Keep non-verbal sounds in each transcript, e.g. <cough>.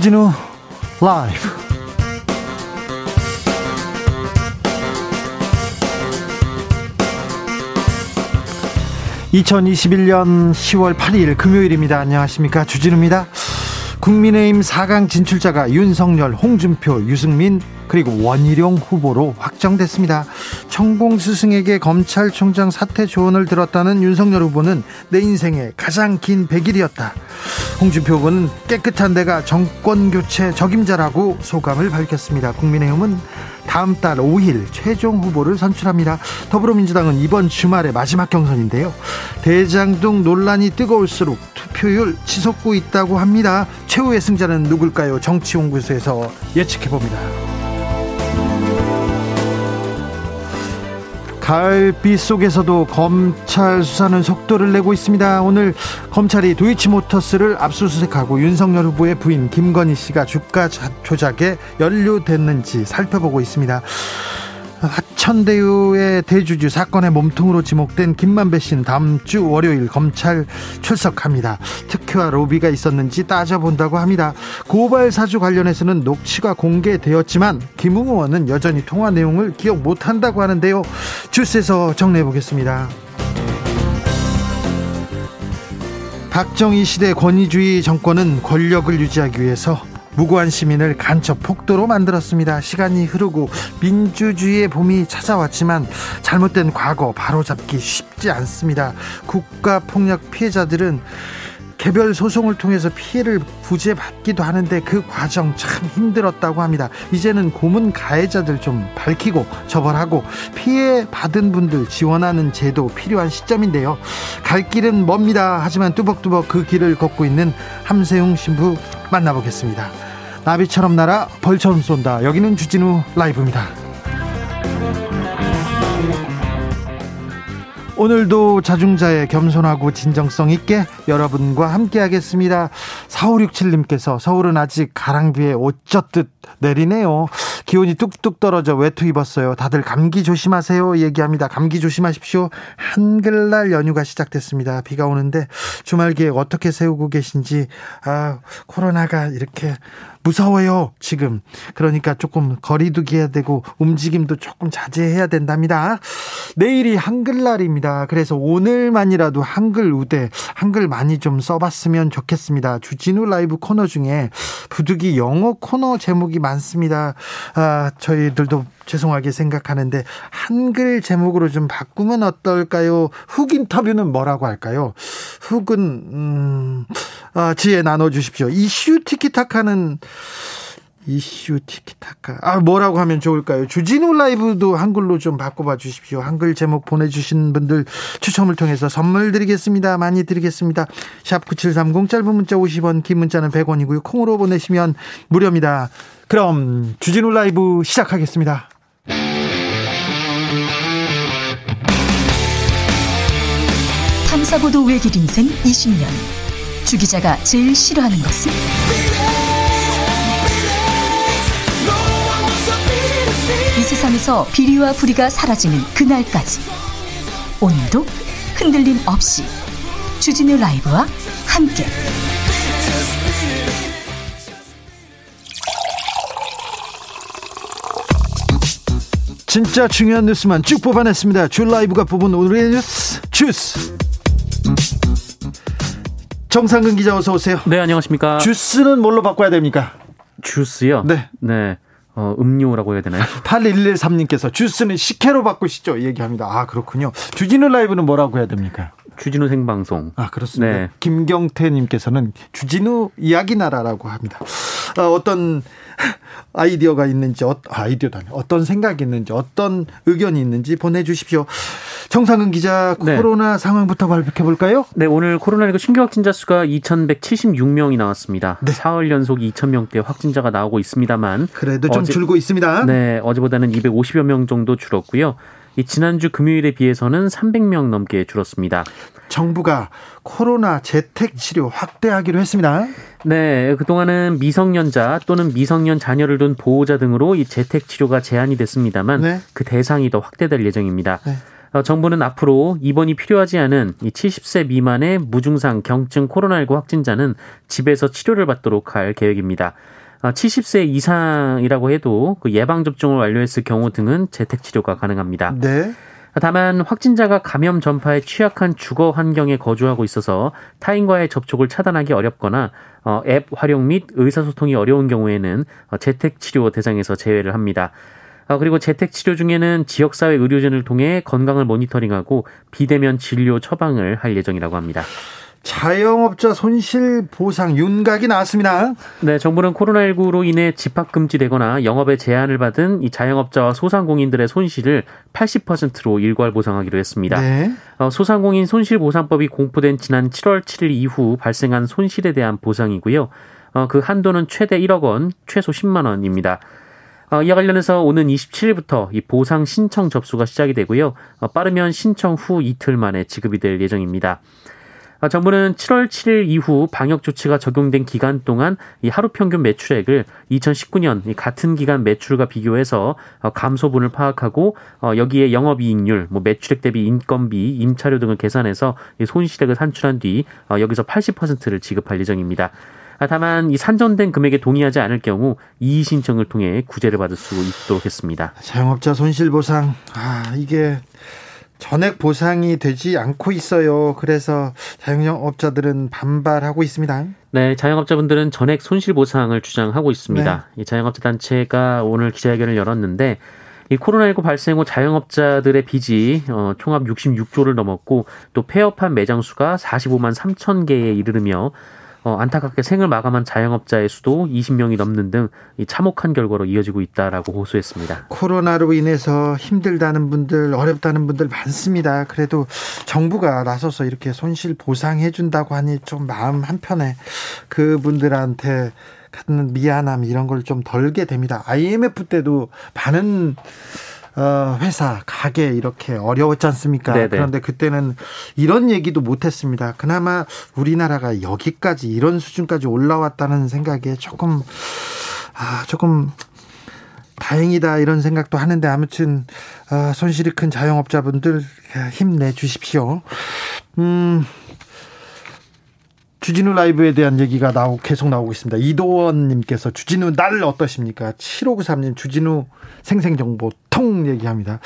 주진우 라이브. (2021년 10월 8일) 금요일입니다. 안녕하십니까? 주진우입니다. 국민의힘 4강 진출자가 윤석열 홍준표 유승민 그리고 원희룡 후보로 확정됐습니다. 천공 스승에게 검찰총장 사퇴 조언을 들었다는 윤석열 후보는 내 인생의 가장 긴 100일이었다. 홍준표 후보는 깨끗한 데가 정권 교체 적임자라고 소감을 밝혔습니다. 국민의힘은 다음 달 5일 최종 후보를 선출합니다. 더불어민주당은 이번 주말에 마지막 경선인데요. 대장동 논란이 뜨거울수록 투표율 치솟고 있다고 합니다. 최후의 승자는 누굴까요? 정치연구소에서 예측해 봅니다. 가을비 속에서도 검찰 수사는 속도를 내고 있습니다. 오늘 검찰이 도이치모터스를 압수수색하고 윤석열 후보의 부인 김건희 씨가 주가 조작에 연루됐는지 살펴보고 있습니다. 하천대유의 대주주 사건의 몸통으로 지목된 김만배 씨는 다음 주 월요일 검찰 출석합니다. 특혜와 로비가 있었는지 따져본다고 합니다. 고발 사주 관련해서는 녹취가 공개되었지만 김웅 의원은 여전히 통화 내용을 기억 못한다고 하는데요. 주스에서 정리해 보겠습니다. 박정희 시대 권위주의 정권은 권력을 유지하기 위해서 무고한 시민을 간첩 폭도로 만들었습니다. 시간이 흐르고 민주주의의 봄이 찾아왔지만 잘못된 과거 바로잡기 쉽지 않습니다. 국가 폭력 피해자들은 개별 소송을 통해서 피해를 구제받기도 하는데 그 과정 참 힘들었다고 합니다. 이제는 고문 가해자들 좀 밝히고 처벌하고 피해 받은 분들 지원하는 제도 필요한 시점인데요. 갈 길은 멉니다. 하지만 뚜벅뚜벅 그 길을 걷고 있는 함세웅 신부 만나보겠습니다. 나비처럼 날아 벌처럼 쏜다. 여기는 주진우 라이브입니다. 오늘도 자중자의 겸손하고 진정성 있게 여러분과 함께 하겠습니다. 4567님께서 서울은 아직 가랑비에 옷 젖듯 내리네요. 기온이 뚝뚝 떨어져 외투 입었어요. 다들 감기 조심하세요. 얘기합니다. 감기 조심하십시오. 한글날 연휴가 시작됐습니다. 비가 오는데 주말 계획 어떻게 세우고 계신지, 아, 코로나가 이렇게 무서워요, 지금. 그러니까 조금 거리두기 해야 되고 움직임도 조금 자제해야 된답니다. 내일이 한글날입니다. 그래서 오늘만이라도 한글 우대, 한글 많이 좀 써봤으면 좋겠습니다. 주진우 라이브 코너 중에 부득이 영어 코너 제목이 많습니다. 아, 저희들도 죄송하게 생각하는데 한글 제목으로 좀 바꾸면 어떨까요? 훅 인터뷰는 뭐라고 할까요? 훅은 음, 아, 지혜 나눠 주십시오. 이슈 티키타카는 이슈 티키타카. 아, 뭐라고 하면 좋을까요? 주진우 라이브도 한글로 좀 바꿔봐 주십시오. 한글 제목 보내주신 분들 추첨을 통해서 선물 드리겠습니다. 많이 드리겠습니다. 샵 9730 짧은 문자 50원, 긴 문자는 100원이고요. 콩으로 보내시면 무료입니다. 그럼 주진우 라이브 시작하겠습니다. 탐사보도 외길 인생 20년. 주 기자가 제일 싫어하는 것은? 세상에서 비리와 부리가 사라지는 그날까지. 오늘도 흔들림 없이 주진우 라이브와 함께. 진짜 중요한 뉴스만 쭉 뽑아냈습니다. 줄 라이브가 뽑은 오늘의 뉴스 주스. 정상근 기자 어서 오세요. 네, 안녕하십니까. 주스는 뭘로 바꿔야 됩니까? 주스요? 네. 네. 어, 음료라고 해야 되나요? <laughs> 8113님께서 주스는 식혜로 바꾸시죠. 얘기합니다. 아, 그렇군요. 주진우 라이브는 뭐라고 해야 됩니까? 주진우 생방송. 아, 그렇습니다. 네. 김경태님께서는 주진우 이야기 나라라고 합니다. 어, 어떤 아이디어가 있는지, 어, 아이디어도 아니 어떤 생각이 있는지, 어떤 의견이 있는지 보내주십시오. 정상근 기자, 네. 코로나 네. 상황부터 발표해 볼까요? 네, 오늘 코로나19 신규 확진자 수가 2,176명이 나왔습니다. 네. 사흘 연속 2,000명대 확진자가 나오고 있습니다만. 그래도 좀 어제, 줄고 있습니다. 네, 어제보다는 250여 명 정도 줄었고요. 이 지난주 금요일에 비해서는 300명 넘게 줄었습니다. 정부가 코로나 재택 치료 확대하기로 했습니다. 네, 그동안은 미성년자 또는 미성년 자녀를 둔 보호자 등으로 이 재택 치료가 제한이 됐습니다만 네. 그 대상이 더 확대될 예정입니다. 네. 어, 정부는 앞으로 입원이 필요하지 않은 이 70세 미만의 무증상 경증 코로나19 확진자는 집에서 치료를 받도록 할 계획입니다. 70세 어, 이상이라고 해도 그 예방 접종을 완료했을 경우 등은 재택 치료가 가능합니다. 네. 다만 확진자가 감염 전파에 취약한 주거 환경에 거주하고 있어서 타인과의 접촉을 차단하기 어렵거나 어, 앱 활용 및 의사소통이 어려운 경우에는 어, 재택 치료 대상에서 제외를 합니다. 어, 그리고 재택 치료 중에는 지역사회 의료진을 통해 건강을 모니터링하고 비대면 진료 처방을 할 예정이라고 합니다. 자영업자 손실 보상 윤곽이 나왔습니다. 네, 정부는 코로나19로 인해 집합 금지되거나 영업에 제한을 받은 이 자영업자와 소상공인들의 손실을 80%로 일괄 보상하기로 했습니다. 네. 어, 소상공인 손실 보상법이 공포된 지난 7월 7일 이후 발생한 손실에 대한 보상이고요. 어, 그 한도는 최대 1억 원, 최소 10만 원입니다. 어, 이와 관련해서 오는 27일부터 이 보상 신청 접수가 시작이 되고요. 어, 빠르면 신청 후 이틀 만에 지급이 될 예정입니다. 아, 정부는 7월 7일 이후 방역 조치가 적용된 기간 동안 이 하루 평균 매출액을 2019년 같은 기간 매출과 비교해서 어, 감소분을 파악하고 어, 여기에 영업이익률, 뭐 매출액 대비 인건비, 임차료 등을 계산해서 손실액을 산출한 뒤 어, 여기서 80%를 지급할 예정입니다. 아, 다만 이 산정된 금액에 동의하지 않을 경우 이의 신청을 통해 구제를 받을 수 있도록 했습니다. 자영업자 손실 보상 아 이게 전액 보상이 되지 않고 있어요. 그래서 자영업자들은 반발하고 있습니다. 네, 자영업자분들은 전액 손실 보상을 주장하고 있습니다. 네. 이 자영업자 단체가 오늘 기자회견을 열었는데 이 코로나19 발생 후 자영업자들의 빚이 어, 총합 66조를 넘었고 또 폐업한 매장 수가 45만 3천 개에 이르르며 어, 안타깝게 생을 마감한 자영업자의 수도 20명이 넘는 등 참혹한 결과로 이어지고 있다라고 호소했습니다. 코로나로 인해서 힘들다는 분들, 어렵다는 분들 많습니다. 그래도 정부가 나서서 이렇게 손실 보상해 준다고 하니 좀 마음 한편에 그분들한테 갖는 미안함 이런 걸 좀 덜게 됩니다. IMF 때도 많은 어, 회사, 가게 이렇게 어려웠지 않습니까? 네네. 그런데 그때는 이런 얘기도 못했습니다. 그나마 우리나라가 여기까지 이런 수준까지 올라왔다는 생각에 조금 아, 조금 다행이다 이런 생각도 하는데 아무튼 아, 손실이 큰 자영업자분들 힘내 주십시오. 음. 주진우 라이브에 대한 얘기가 나오 계속 나오고 있습니다. 이도원님께서 주진우 날 어떠십니까? 7593님 주진우 생생정보 통 얘기합니다.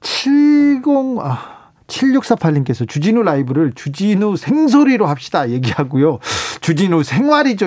70 아. 7648님께서 주진우 라이브를 주진우 생소리로 합시다 얘기하고요. 주진우 생활이죠.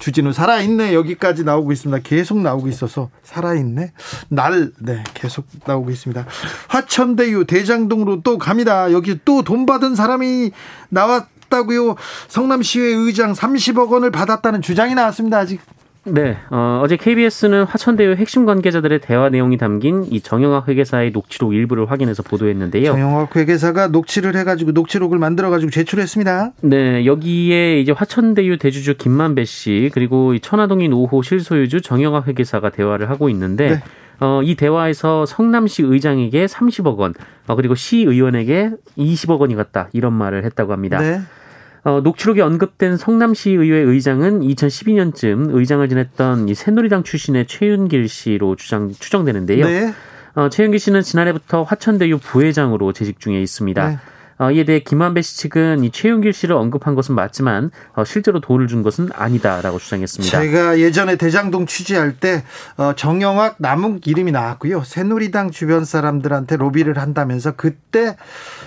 주진우 살아있네. 여기까지 나오고 있습니다. 계속 나오고 있어서 살아있네. 날, 네, 계속 나오고 있습니다. 화천대유 대장동으로 또 갑니다. 여기 또 돈 받은 사람이 나왔 받았다고요. 성남시의 의장 30억 원을 받았다는 주장이 나왔습니다. 아직. 네, 어, 어제 KBS는 화천대유 핵심 관계자들의 대화 내용이 담긴 이 정영학 회계사의 녹취록 일부를 확인해서 보도했는데요. 정영학 회계사가 녹취를 해가지고 녹취록을 만들어가지고 제출했습니다. 네, 여기에 이제 화천대유 대주주 김만배 씨 그리고 천화동인 5호 실소유주 정영학 회계사가 대화를 하고 있는데. 네. 어, 이 대화에서 성남시 의장에게 30억 원, 어, 그리고 시 의원에게 20억 원이 갔다 이런 말을 했다고 합니다. 네. 어, 녹취록에 언급된 성남시의회 의장은 2012년쯤 의장을 지냈던 이 새누리당 출신의 최윤길 씨로 주장, 추정되는데요. 네. 어, 최윤길 씨는 지난해부터 화천대유 부회장으로 재직 중에 있습니다. 네. 어, 이에 대해 김한배 씨 측은 이 최윤길 씨를 언급한 것은 맞지만 어, 실제로 돈을 준 것은 아니다라고 주장했습니다. 제가 예전에 대장동 취재할 때 어, 정영학 남욱 이름이 나왔고요. 새누리당 주변 사람들한테 로비를 한다면서 그때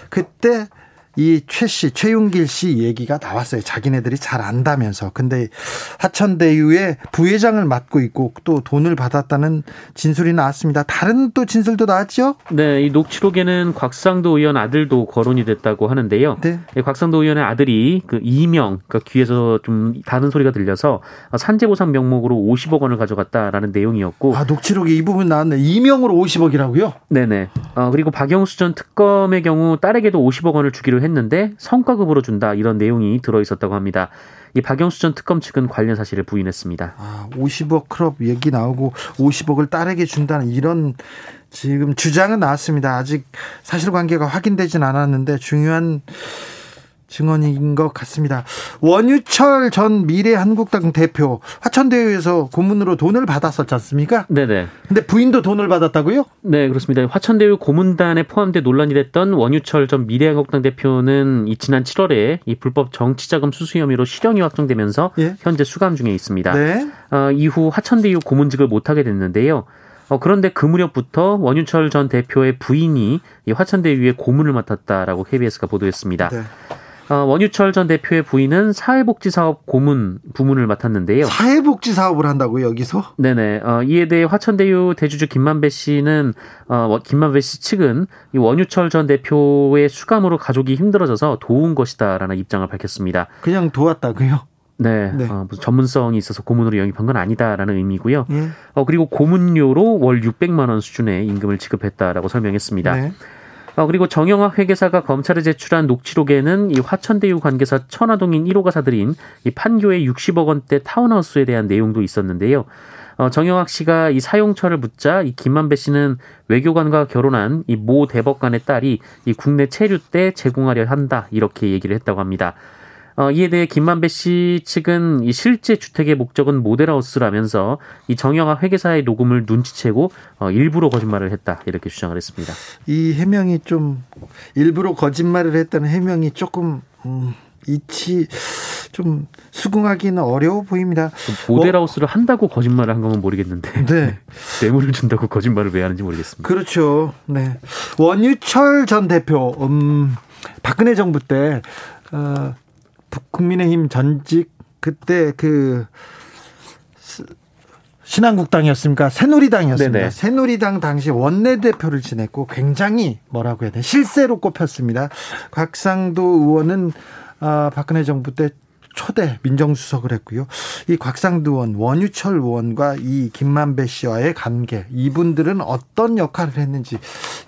그때 이최 씨, 최윤길 씨 얘기가 나왔어요. 자기네들이 잘 안다면서. 근데 하천대유의 부회장을 맡고 있고 또 돈을 받았다는 진술이 나왔습니다. 다른 또 진술도 나왔죠? 네, 이 녹취록에는 곽상도 의원 아들도 거론이 됐다고 하는데요. 네. 곽상도 의원의 아들이 그 이명, 그 귀에서 좀 다른 소리가 들려서 산재보상 명목으로 50억 원을 가져갔다라는 내용이었고. 아, 녹취록에 이 부분 나왔네. 이명으로 50억이라고요? 네네. 어, 그리고 박영수 전 특검의 경우 딸에게도 50억 원을 주기로 했 는데 성과급으로 준다 이런 내용이 들어 있었다고 합니다. 이 박영수 전 특검 측은 관련 사실을 부인했습니다. 아, 50억 클럽 얘기 나오고 50억을 딸에게 준다는 이런 지금 주장은 나왔습니다. 아직 사실관계가 확인되진 않았는데 중요한 증언인 것 같습니다. 원유철 전 미래한국당 대표 화천대유에서 고문으로 돈을 받았었지 않습니까? 네네. 근데 부인도 돈을 받았다고요? 네, 그렇습니다. 화천대유 고문단에 포함돼 논란이 됐던 원유철 전 미래한국당 대표는 이 지난 7월에 이 불법 정치자금 수수 혐의로 실형이 확정되면서 예? 현재 수감 중에 있습니다. 네. 어, 이후 화천대유 고문직을 못하게 됐는데요. 어, 그런데 그 무렵부터 원유철 전 대표의 부인이 이 화천대유의 고문을 맡았다라고 KBS가 보도했습니다. 네. 어, 원유철 전 대표의 부인은 사회복지사업 고문 부문을 맡았는데요. 사회복지 사업을 한다고 여기서? 네네. 어, 이에 대해 화천대유 대주주 김만배 씨는 어, 김만배 씨 측은 이 원유철 전 대표의 수감으로 가족이 힘들어져서 도운 것이다라는 입장을 밝혔습니다. 그냥 도왔다고요? 네, 네. 어, 무슨 전문성이 있어서 고문으로 영입한 건 아니다라는 의미고요. 예. 어, 그리고 고문료로 월 600만 원 수준의 임금을 지급했다라고 설명했습니다. 네. 어, 그리고 정영학 회계사가 검찰에 제출한 녹취록에는 이 화천대유 관계사 천화동인 1호 가사들인 이 판교의 60억 원대 타운하우스에 대한 내용도 있었는데요. 어, 정영학 씨가 이 사용처를 묻자 이 김만배 씨는 외교관과 결혼한 이 모 대법관의 딸이 이 국내 체류 때 제공하려 한다 이렇게 얘기를 했다고 합니다. 어, 이에 대해 김만배 씨 측은 이 실제 주택의 목적은 모델하우스라면서 이 정영학 회계사의 녹음을 눈치채고 어, 일부러 거짓말을 했다 이렇게 주장을 했습니다. 이 해명이 좀 일부러 거짓말을 했다는 해명이 조금 음, 이치 좀 수긍하기는 어려워 보입니다. 모델하우스를 어, 한다고 거짓말을 한 거면 모르겠는데 네. <laughs> 뇌물을 준다고 거짓말을 왜 하는지 모르겠습니다. 그렇죠. 네. 원유철 전 대표 음, 박근혜 정부 때 어, 국민의힘 전직 그때 그 신한국당이었습니까? 새누리당이었습니다. 네네. 새누리당 당시 원내대표를 지냈고 굉장히 뭐라고 해야 돼 실세로 꼽혔습니다. 곽상도 의원은 아, 박근혜 정부 때 초대 민정수석을 했고요. 이 곽상도 의원, 원유철 의원과 이 김만배 씨와의 관계, 이분들은 어떤 역할을 했는지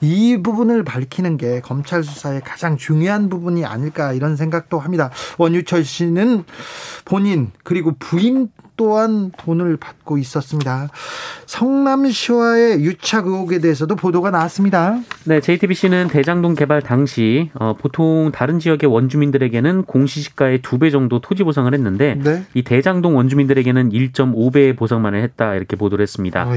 이 부분을 밝히는 게 검찰 수사의 가장 중요한 부분이 아닐까 이런 생각도 합니다. 원유철 씨는 본인 그리고 부인 또한 돈을 받고 있었습니다. 성남시와의 유착 의혹에 대해서도 보도가 나왔습니다. 네, JTBC는 대장동 개발 당시 어, 보통 다른 지역의 원주민들에게는 공시지가의 두 배 정도 토지 보상을 했는데 네? 이 대장동 원주민들에게는 1.5배의 보상만을 했다 이렇게 보도를 했습니다. 아,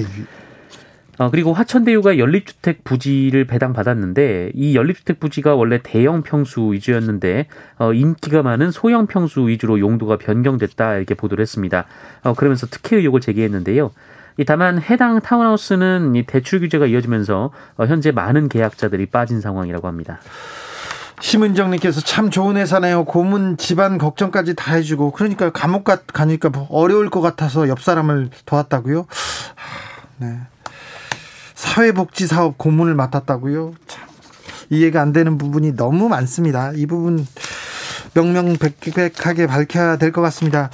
어, 그리고 화천대유가 연립주택 부지를 배당받았는데 이 연립주택 부지가 원래 대형 평수 위주였는데 어, 인기가 많은 소형 평수 위주로 용도가 변경됐다 이렇게 보도를 했습니다. 어, 그러면서 특혜 의혹을 제기했는데요. 이 다만 해당 타운하우스는 이 대출 규제가 이어지면서 어, 현재 많은 계약자들이 빠진 상황이라고 합니다. 심은정님께서 참 좋은 회사네요. 고문 집안 걱정까지 다 해주고 그러니까 감옥 가니까 뭐 어려울 것 같아서 옆 사람을 도왔다고요. 네. 사회복지 사업 고문을 맡았다고요? 참 이해가 안 되는 부분이 너무 많습니다. 이 부분 명명백백하게 밝혀야 될 것 같습니다.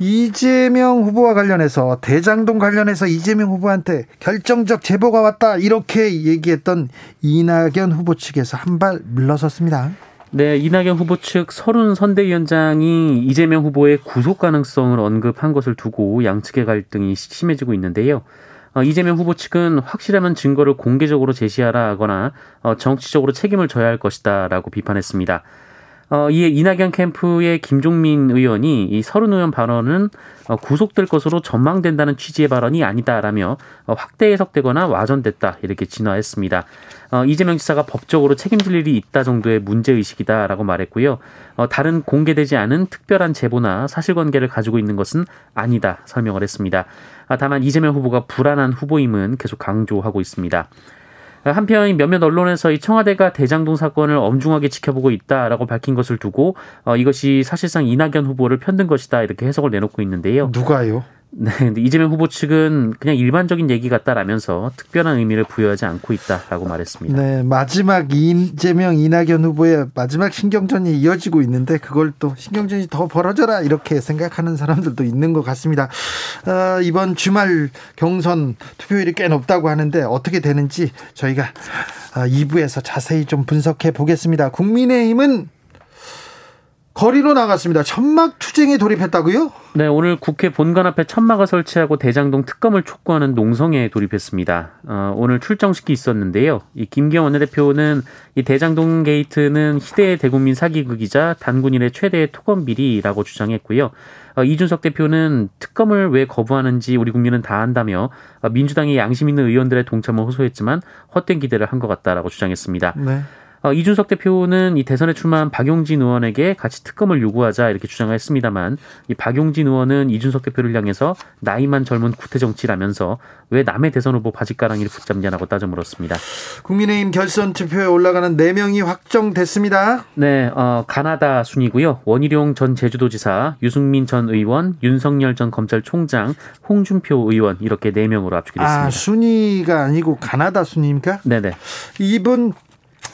이재명 후보와 관련해서 대장동 관련해서 이재명 후보한테 결정적 제보가 왔다 이렇게 얘기했던 이낙연 후보 측에서 한 발 물러섰습니다. 네, 이낙연 후보 측 서른 선대위원장이 이재명 후보의 구속 가능성을 언급한 것을 두고 양측의 갈등이 심해지고 있는데요. 어, 이재명 후보 측은 확실하면 증거를 공개적으로 제시하라 하거나 어, 정치적으로 책임을 져야 할 것이다라고 비판했습니다. 어, 이에 이낙연 캠프의 김종민 의원이 이 서른 의원 발언은 어, 구속될 것으로 전망된다는 취지의 발언이 아니다라며 어, 확대 해석되거나 와전됐다 이렇게 진화했습니다. 어, 이재명 지사가 법적으로 책임질 일이 있다 정도의 문제 의식이다라고 말했고요. 어, 다른 공개되지 않은 특별한 제보나 사실관계를 가지고 있는 것은 아니다 설명을 했습니다. 아, 다만 이재명 후보가 불안한 후보임은 계속 강조하고 있습니다. 한편 몇몇 언론에서 이 청와대가 대장동 사건을 엄중하게 지켜보고 있다라고 밝힌 것을 두고 어, 이것이 사실상 이낙연 후보를 편든 것이다 이렇게 해석을 내놓고 있는데요. 누가요? 네, 근데 이재명 후보 측은 그냥 일반적인 얘기 같다라면서 특별한 의미를 부여하지 않고 있다라고 말했습니다. 네, 마지막 이재명 이낙연 후보의 마지막 신경전이 이어지고 있는데 그걸 또 신경전이 더 벌어져라 이렇게 생각하는 사람들도 있는 것 같습니다. 어, 이번 주말 경선 투표율이 꽤 높다고 하는데 어떻게 되는지 저희가 2부에서 아, 자세히 좀 분석해 보겠습니다. 국민의힘은 거리로 나갔습니다. 천막 투쟁에 돌입했다고요? 네, 오늘 국회 본관 앞에 천막을 설치하고 대장동 특검을 촉구하는 농성에 돌입했습니다. 어, 오늘 출정식이 있었는데요. 이 김기현 원내대표는 이 대장동 게이트는 희대의 대국민 사기극이자 단군 일의 최대의 토건 비리라고 주장했고요. 어, 이준석 대표는 특검을 왜 거부하는지 우리 국민은 다 안다며 어, 민주당이 양심 있는 의원들의 동참을 호소했지만 헛된 기대를 한 것 같다라고 주장했습니다. 네. 어, 이준석 대표는 이 대선에 출마한 박용진 의원에게 같이 특검을 요구하자 이렇게 주장을 했습니다만 이 박용진 의원은 이준석 대표를 향해서 나이만 젊은 구태 정치라면서 왜 남의 대선 후보 바짓가랑이를 붙잡냐라고 따져 물었습니다. 국민의힘 결선 투표에 올라가는 4명이 확정됐습니다. 네, 어, 가나다 순이고요. 원희룡 전 제주도지사, 유승민 전 의원, 윤석열 전 검찰총장, 홍준표 의원 이렇게 4명으로 압축이 됐습니다. 아, 순위가 아니고 가나다 순입니까? 네네. 이분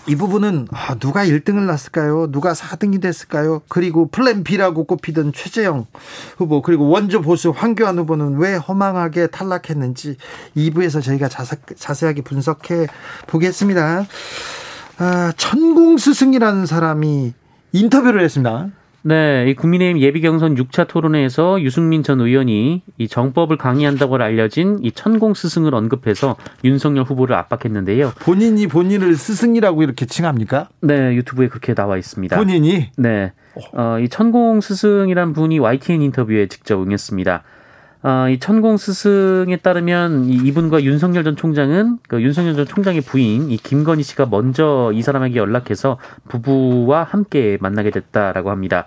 이 부분은 아, 누가 1등을 났을까요? 누가 4등이 됐을까요? 그리고 플랜 B라고 꼽히던 최재형 후보 그리고 원조 보수 황교안 후보는 왜 허망하게 탈락했는지 2부에서 저희가 자세, 자세하게 분석해 보겠습니다. 아, 천공 스승이라는 사람이 인터뷰를 했습니다. 네, 이 국민의힘 예비 경선 6차 토론회에서 유승민 전 의원이 이 정법을 강의한다고 알려진 이 천공 스승을 언급해서 윤석열 후보를 압박했는데요. 본인이 본인을 스승이라고 이렇게 칭합니까? 네, 유튜브에 그렇게 나와 있습니다. 본인이? 네. 어, 이 천공 스승이란 분이 YTN 인터뷰에 직접 응했습니다. 어, 이 천공 스승에 따르면 이 이분과 윤석열 전 총장은 그 윤석열 전 총장의 부인 이 김건희 씨가 먼저 이 사람에게 연락해서 부부와 함께 만나게 됐다라고 합니다.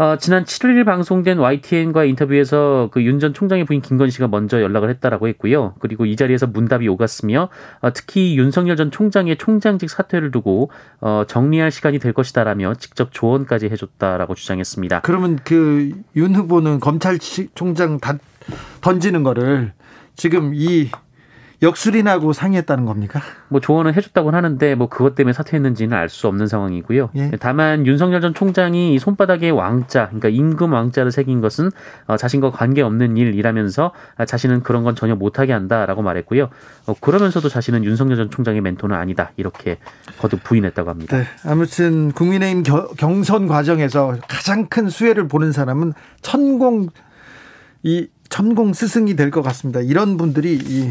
어, 지난 7일 방송된 YTN과 인터뷰에서 그 윤 전 총장의 부인 김건희 씨가 먼저 연락을 했다라고 했고요. 그리고 이 자리에서 문답이 오갔으며 어, 특히 윤석열 전 총장의 총장직 사퇴를 두고 어, 정리할 시간이 될 것이다라며 직접 조언까지 해줬다라고 주장했습니다. 그러면 그 윤 후보는 검찰총장 던지는 거를 지금 이 역술인하고 상의했다는 겁니까? 뭐 조언을 해줬다고 하는데 뭐 그것 때문에 사퇴했는지는 알 수 없는 상황이고요. 예. 다만 윤석열 전 총장이 손바닥에 왕자, 그러니까 임금 왕자를 새긴 것은 어, 자신과 관계 없는 일이라면서 자신은 그런 건 전혀 못하게 한다라고 말했고요. 어, 그러면서도 자신은 윤석열 전 총장의 멘토는 아니다 이렇게 거듭 부인했다고 합니다. 네, 아무튼 국민의힘 겨, 경선 과정에서 가장 큰 수혜를 보는 사람은 천공 이 천공 스승이 될 것 같습니다. 이런 분들이 이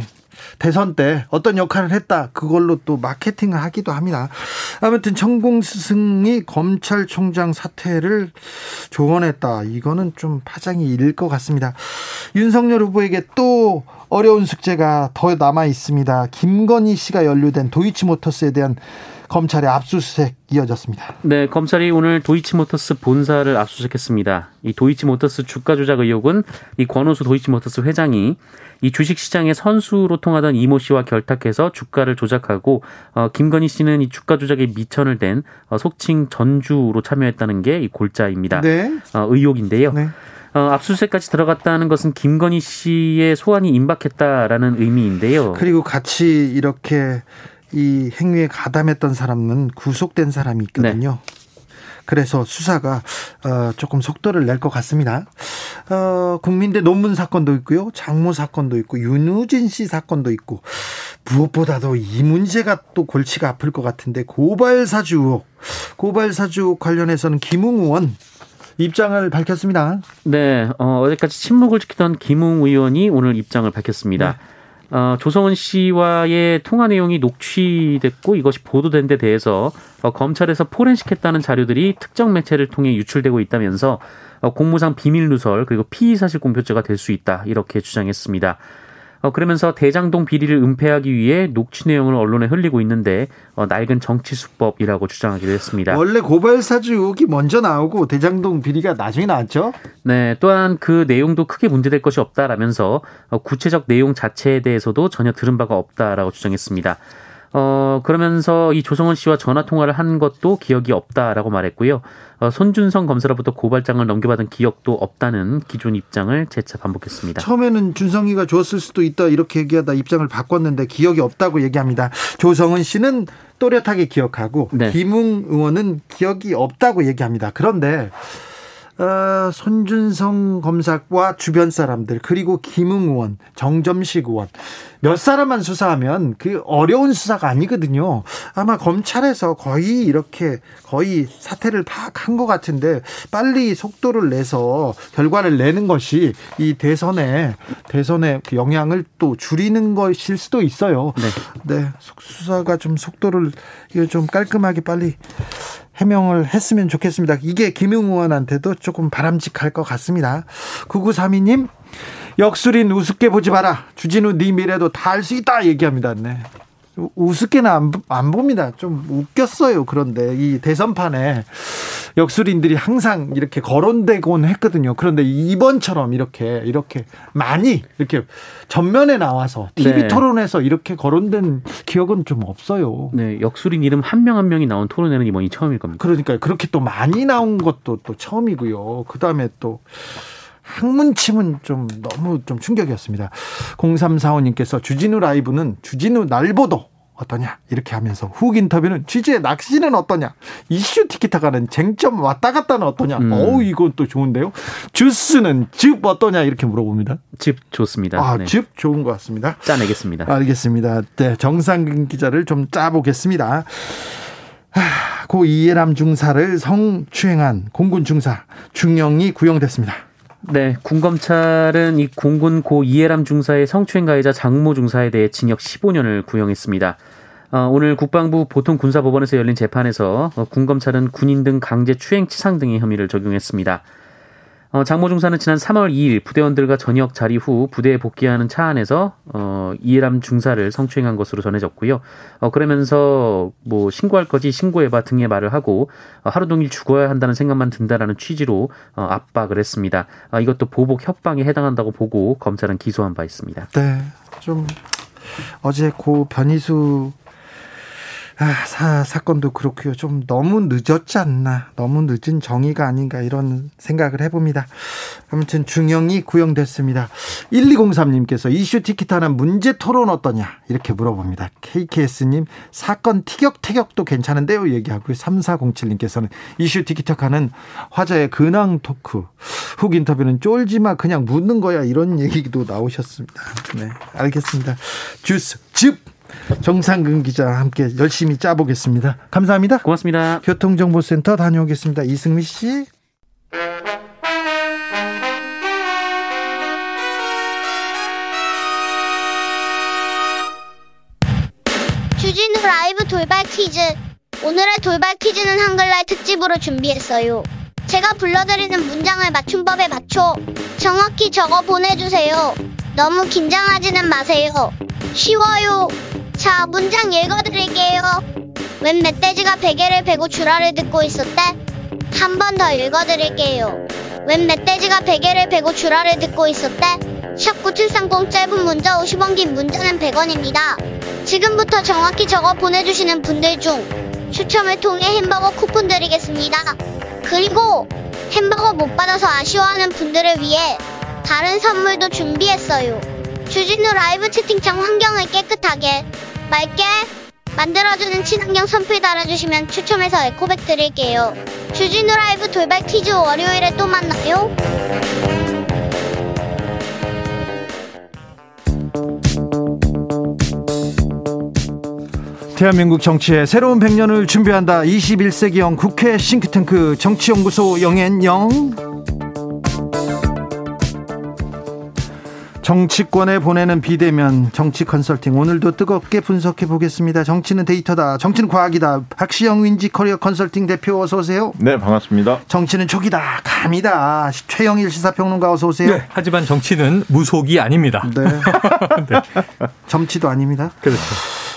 대선 때 어떤 역할을 했다 그걸로 또 마케팅을 하기도 합니다. 아무튼 천공 스승이 검찰총장 사퇴를 조언했다. 이거는 좀 파장이 일 것 같습니다. 윤석열 후보에게 또 어려운 숙제가 더 남아 있습니다. 김건희 씨가 연루된 도이치모터스에 대한 검찰의 압수수색 이어졌습니다. 네, 검찰이 오늘 도이치모터스 본사를 압수수색했습니다. 이 도이치모터스 주가 조작 의혹은 이 권오수 도이치모터스 회장이 이 주식시장의 선수로 통하던 이모 씨와 결탁해서 주가를 조작하고 어, 김건희 씨는 이 주가 조작에 미천을 댄 어, 속칭 전주로 참여했다는 게 이 골자입니다. 네. 어, 의혹인데요. 네. 어, 압수수색까지 들어갔다는 것은 김건희 씨의 소환이 임박했다라는 의미인데요. 그리고 같이 이렇게 이 행위에 가담했던 사람은 구속된 사람이 있거든요. 네. 그래서 수사가 어, 조금 속도를 낼 것 같습니다. 어, 국민대 논문 사건도 있고요. 장모 사건도 있고 윤우진 씨 사건도 있고 무엇보다도 이 문제가 또 골치가 아플 것 같은데 고발 사주 의혹, 고발 사주 관련해서는 김웅 의원 입장을 밝혔습니다. 네, 어, 어제까지 침묵을 지키던 김웅 의원이 오늘 입장을 밝혔습니다. 네. 어, 조성은 씨와의 통화 내용이 녹취됐고 이것이 보도된 데 대해서 어, 검찰에서 포렌식했다는 자료들이 특정 매체를 통해 유출되고 있다면서 어, 공무상 비밀 누설 그리고 피의 사실 공표죄가 될 수 있다 이렇게 주장했습니다. 어, 그러면서 대장동 비리를 은폐하기 위해 녹취 내용을 언론에 흘리고 있는데 어, 낡은 정치 수법이라고 주장하기도 했습니다. 원래 고발 사주 의혹이 먼저 나오고 대장동 비리가 나중에 나왔죠? 네, 또한 그 내용도 크게 문제될 것이 없다라면서 어, 구체적 내용 자체에 대해서도 전혀 들은 바가 없다라고 주장했습니다. 어, 그러면서 이 조성원 씨와 전화 통화를 한 것도 기억이 없다라고 말했고요. 어, 손준성 검사로부터 고발장을 넘겨받은 기억도 없다는 기존 입장을 재차 반복했습니다. 처음에는 준성이가 줬을 수도 있다 이렇게 얘기하다 입장을 바꿨는데 기억이 없다고 얘기합니다. 조성은 씨는 또렷하게 기억하고 네. 김웅 의원은 기억이 없다고 얘기합니다. 그런데 어, 손준성 검사와 주변 사람들 그리고 김웅 의원, 정점식 의원 몇 사람만 수사하면 그 어려운 수사가 아니거든요. 아마 검찰에서 거의 이렇게 거의 사태를 파악한 것 같은데 빨리 속도를 내서 결과를 내는 것이 이 대선에 대선에 그 영향을 또 줄이는 것일 수도 있어요. 네, 네 수사가 좀 속도를 이거 좀 깔끔하게 빨리 해명을 했으면 좋겠습니다. 이게 김용 의원한테도 조금 바람직할 것 같습니다. 9932님, 역술인 우습게 보지 마라. 주진우 네 미래도 다 알 수 있다 얘기합니다. 네. 우습게는 안, 안 봅니다. 좀 웃겼어요. 그런데 이 대선판에 역술인들이 항상 이렇게 거론되곤 했거든요. 그런데 이번처럼 이렇게 이렇게 많이 이렇게 전면에 나와서 TV 네. 토론에서 이렇게 거론된 기억은 좀 없어요. 네, 역술인 이름 한 명한 한 명이 나온 토론회는 이번이 처음일 겁니다. 그러니까요. 그렇게 또 많이 나온 것도 또 처음이고요. 그다음에 또 학문침은 좀 너무 좀 충격이었습니다. 0345님께서 주진우 라이브는 주진우 날보도 어떠냐? 이렇게 하면서 훅 인터뷰는 취재 낚시는 어떠냐? 이슈 티키타가는 쟁점 왔다 갔다는 어떠냐? 음. 어우 이건 또 좋은데요. 주스는 즙 어떠냐? 이렇게 물어봅니다. 즙 좋습니다. 아즙 네. 좋은 것 같습니다. 짜내겠습니다. 알겠습니다. 네 정상근 기자를 좀 짜보겠습니다. 고 이해람 중사를 성추행한 공군 중사 중형이 구형됐습니다 네, 군검찰은 이 공군 고 이해람 중사의 성추행 가해자 장모 중사에 대해 징역 15년을 구형했습니다. 어, 오늘 국방부 보통군사법원에서 열린 재판에서 어, 군검찰은 군인 등 강제 추행 치상 등의 혐의를 적용했습니다. 어, 장모 중사는 지난 3월 2일 부대원들과 저녁 자리 후 부대에 복귀하는 차 안에서 어, 이해람 중사를 성추행한 것으로 전해졌고요. 어, 그러면서 뭐 신고할 거지 신고해봐 등의 말을 하고 어, 하루 종일 죽어야 한다는 생각만 든다라는 취지로 어, 압박을 했습니다. 어, 이것도 보복 협박에 해당한다고 보고 검찰은 기소한 바 있습니다. 네, 좀 어제 고 변희수 아, 사, 사건도 그렇고요. 좀 너무 늦었지 않나. 너무 늦은 정의가 아닌가 이런 생각을 해봅니다. 아무튼 중형이 구형됐습니다. 1203님께서 이슈 티키타는 문제 토론 어떠냐 이렇게 물어봅니다. KKS님 사건 티격태격도 괜찮은데요 얘기하고요. 3407님께서는 이슈 티키타카는 화제의 근황 토크 훅 인터뷰는 쫄지마 그냥 묻는 거야 이런 얘기도 나오셨습니다. 네 알겠습니다. 주스 즙 정상근 기자와 함께 열심히 짜보겠습니다. 감사합니다. 고맙습니다. 교통정보센터 다녀오겠습니다. 이승미 씨. 주진우 라이브 돌발 퀴즈. 오늘의 돌발 퀴즈는 한글날 특집으로 준비했어요. 제가 불러드리는 문장을 맞춤법에 맞춰 정확히 적어 보내주세요. 너무 긴장하지는 마세요. 쉬워요. 자, 문장 읽어드릴게요. 웬 멧돼지가 베개를 베고 주라를 듣고 있었대? 한 번 더 읽어드릴게요. 웬 멧돼지가 베개를 베고 주라를 듣고 있었대? 샵9730 짧은 문자 50원 긴 문자는 100원입니다. 지금부터 정확히 적어 보내주시는 분들 중 추첨을 통해 햄버거 쿠폰 드리겠습니다. 그리고 햄버거 못 받아서 아쉬워하는 분들을 위해 다른 선물도 준비했어요. 주진우 라이브 채팅창 환경을 깨끗하게 맑게 만들어주는 친환경 선풀 달아주시면 추첨해서 에코백 드릴게요. 주진우 라이브 돌발 퀴즈 월요일에 또 만나요. 대한민국 정치의 새로운 100년을 준비한다. 21세기형 국회 싱크탱크 정치연구소 영앤영. 정치권에 보내는 비대면 정치 컨설팅 오늘도 뜨겁게 분석해 보겠습니다. 정치는 데이터다. 정치는 과학이다. 박시영 윈지코리아 컨설팅 대표 어서 오세요. 네, 반갑습니다. 정치는 촉이다. 감이다. 최영일 시사평론가 어서 오세요. 네, 하지만 정치는 무속이 아닙니다. 네. <laughs> 네. 정치도 아닙니다. 그렇죠.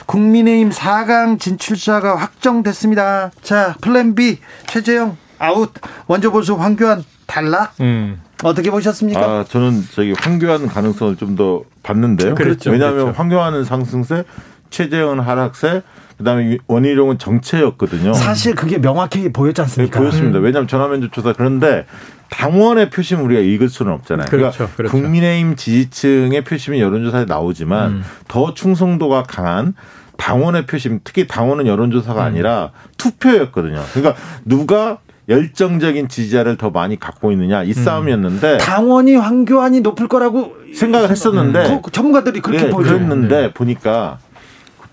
국민의힘 4강 진출자가 확정됐습니다. 자, plan B 최재형 아웃. 원조 보수 황교안 탈락. 음. 어떻게 보셨습니까? 아, 저는 저기 황교안 가능성을 좀 더 봤는데요. 그렇죠. 왜냐하면 그렇죠. 황교안은 상승세, 최재형 하락세, 그다음에 원희룡은 정체였거든요. 사실 그게 명확히 보였지 않습니까? 네, 보였습니다. 음. 왜냐하면 전화면접 조사 그런데 당원의 표심 우리가 읽을 수는 없잖아요. 그렇죠, 그러니까 그렇죠. 국민의힘 지지층의 표심이 여론조사에 나오지만 음. 더 충성도가 강한 당원의 표심, 특히 당원은 여론조사가 음. 아니라 투표였거든요. 그러니까 누가 열정적인 지지자를 더 많이 갖고 있느냐 이 음. 싸움이었는데 당원이 황교안이 높을 거라고 생각을 했었는데 그 전문가들이 그렇게 네, 보였는데 네. 보니까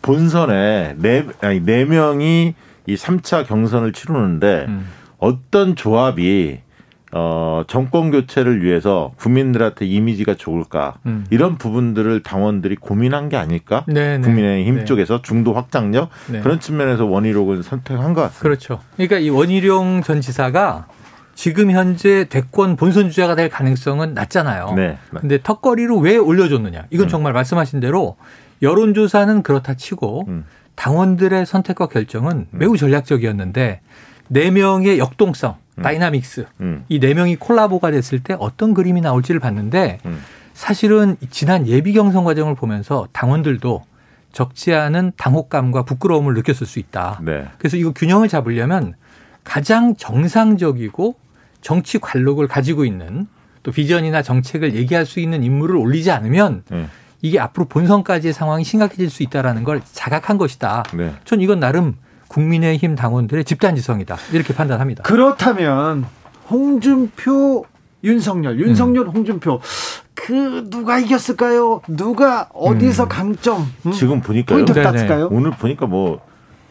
본선에 네 아니 네 명이 이 3차 경선을 치르는데 음. 어떤 조합이 어, 정권 교체를 위해서 국민들한테 이미지가 좋을까 음. 이런 부분들을 당원들이 고민한 게 아닐까? 네네. 네. 국민의힘 네. 쪽에서 중도 확장력 네. 그런 측면에서 원희룡을 선택한 것 같습니다. 그렇죠. 그러니까 이 원희룡 전 지사가 지금 현재 대권 본선 주자가 될 가능성은 낮잖아요. 네. 근데 턱걸이로 왜 올려줬느냐? 이건 음. 정말 말씀하신 대로 여론조사는 그렇다 치고 음. 당원들의 선택과 결정은 음. 매우 전략적이었는데 네 명의 역동성 음. dynamics 음. 이 네 명이 콜라보가 됐을 때 어떤 그림이 나올지를 봤는데 음. 사실은 지난 예비 경선 과정을 보면서 당원들도 적지 않은 당혹감과 부끄러움을 느꼈을 수 있다. 네. 그래서 이거 균형을 잡으려면 가장 정상적이고 정치 관록을 가지고 있는 또 비전이나 정책을 얘기할 수 있는 인물을 올리지 않으면 네. 이게 앞으로 본선까지의 상황이 심각해질 수 있다라는 걸 자각한 것이다. 네. 전 이건 나름 국민의힘 당원들의 집단지성이다. 이렇게 판단합니다. 그렇다면 홍준표 윤석열, 윤석열 음. 홍준표 그 누가 이겼을까요? 누가 어디서 음. 강점 음? 지금 보니까 포인트 땄을까요? 오늘 보니까 뭐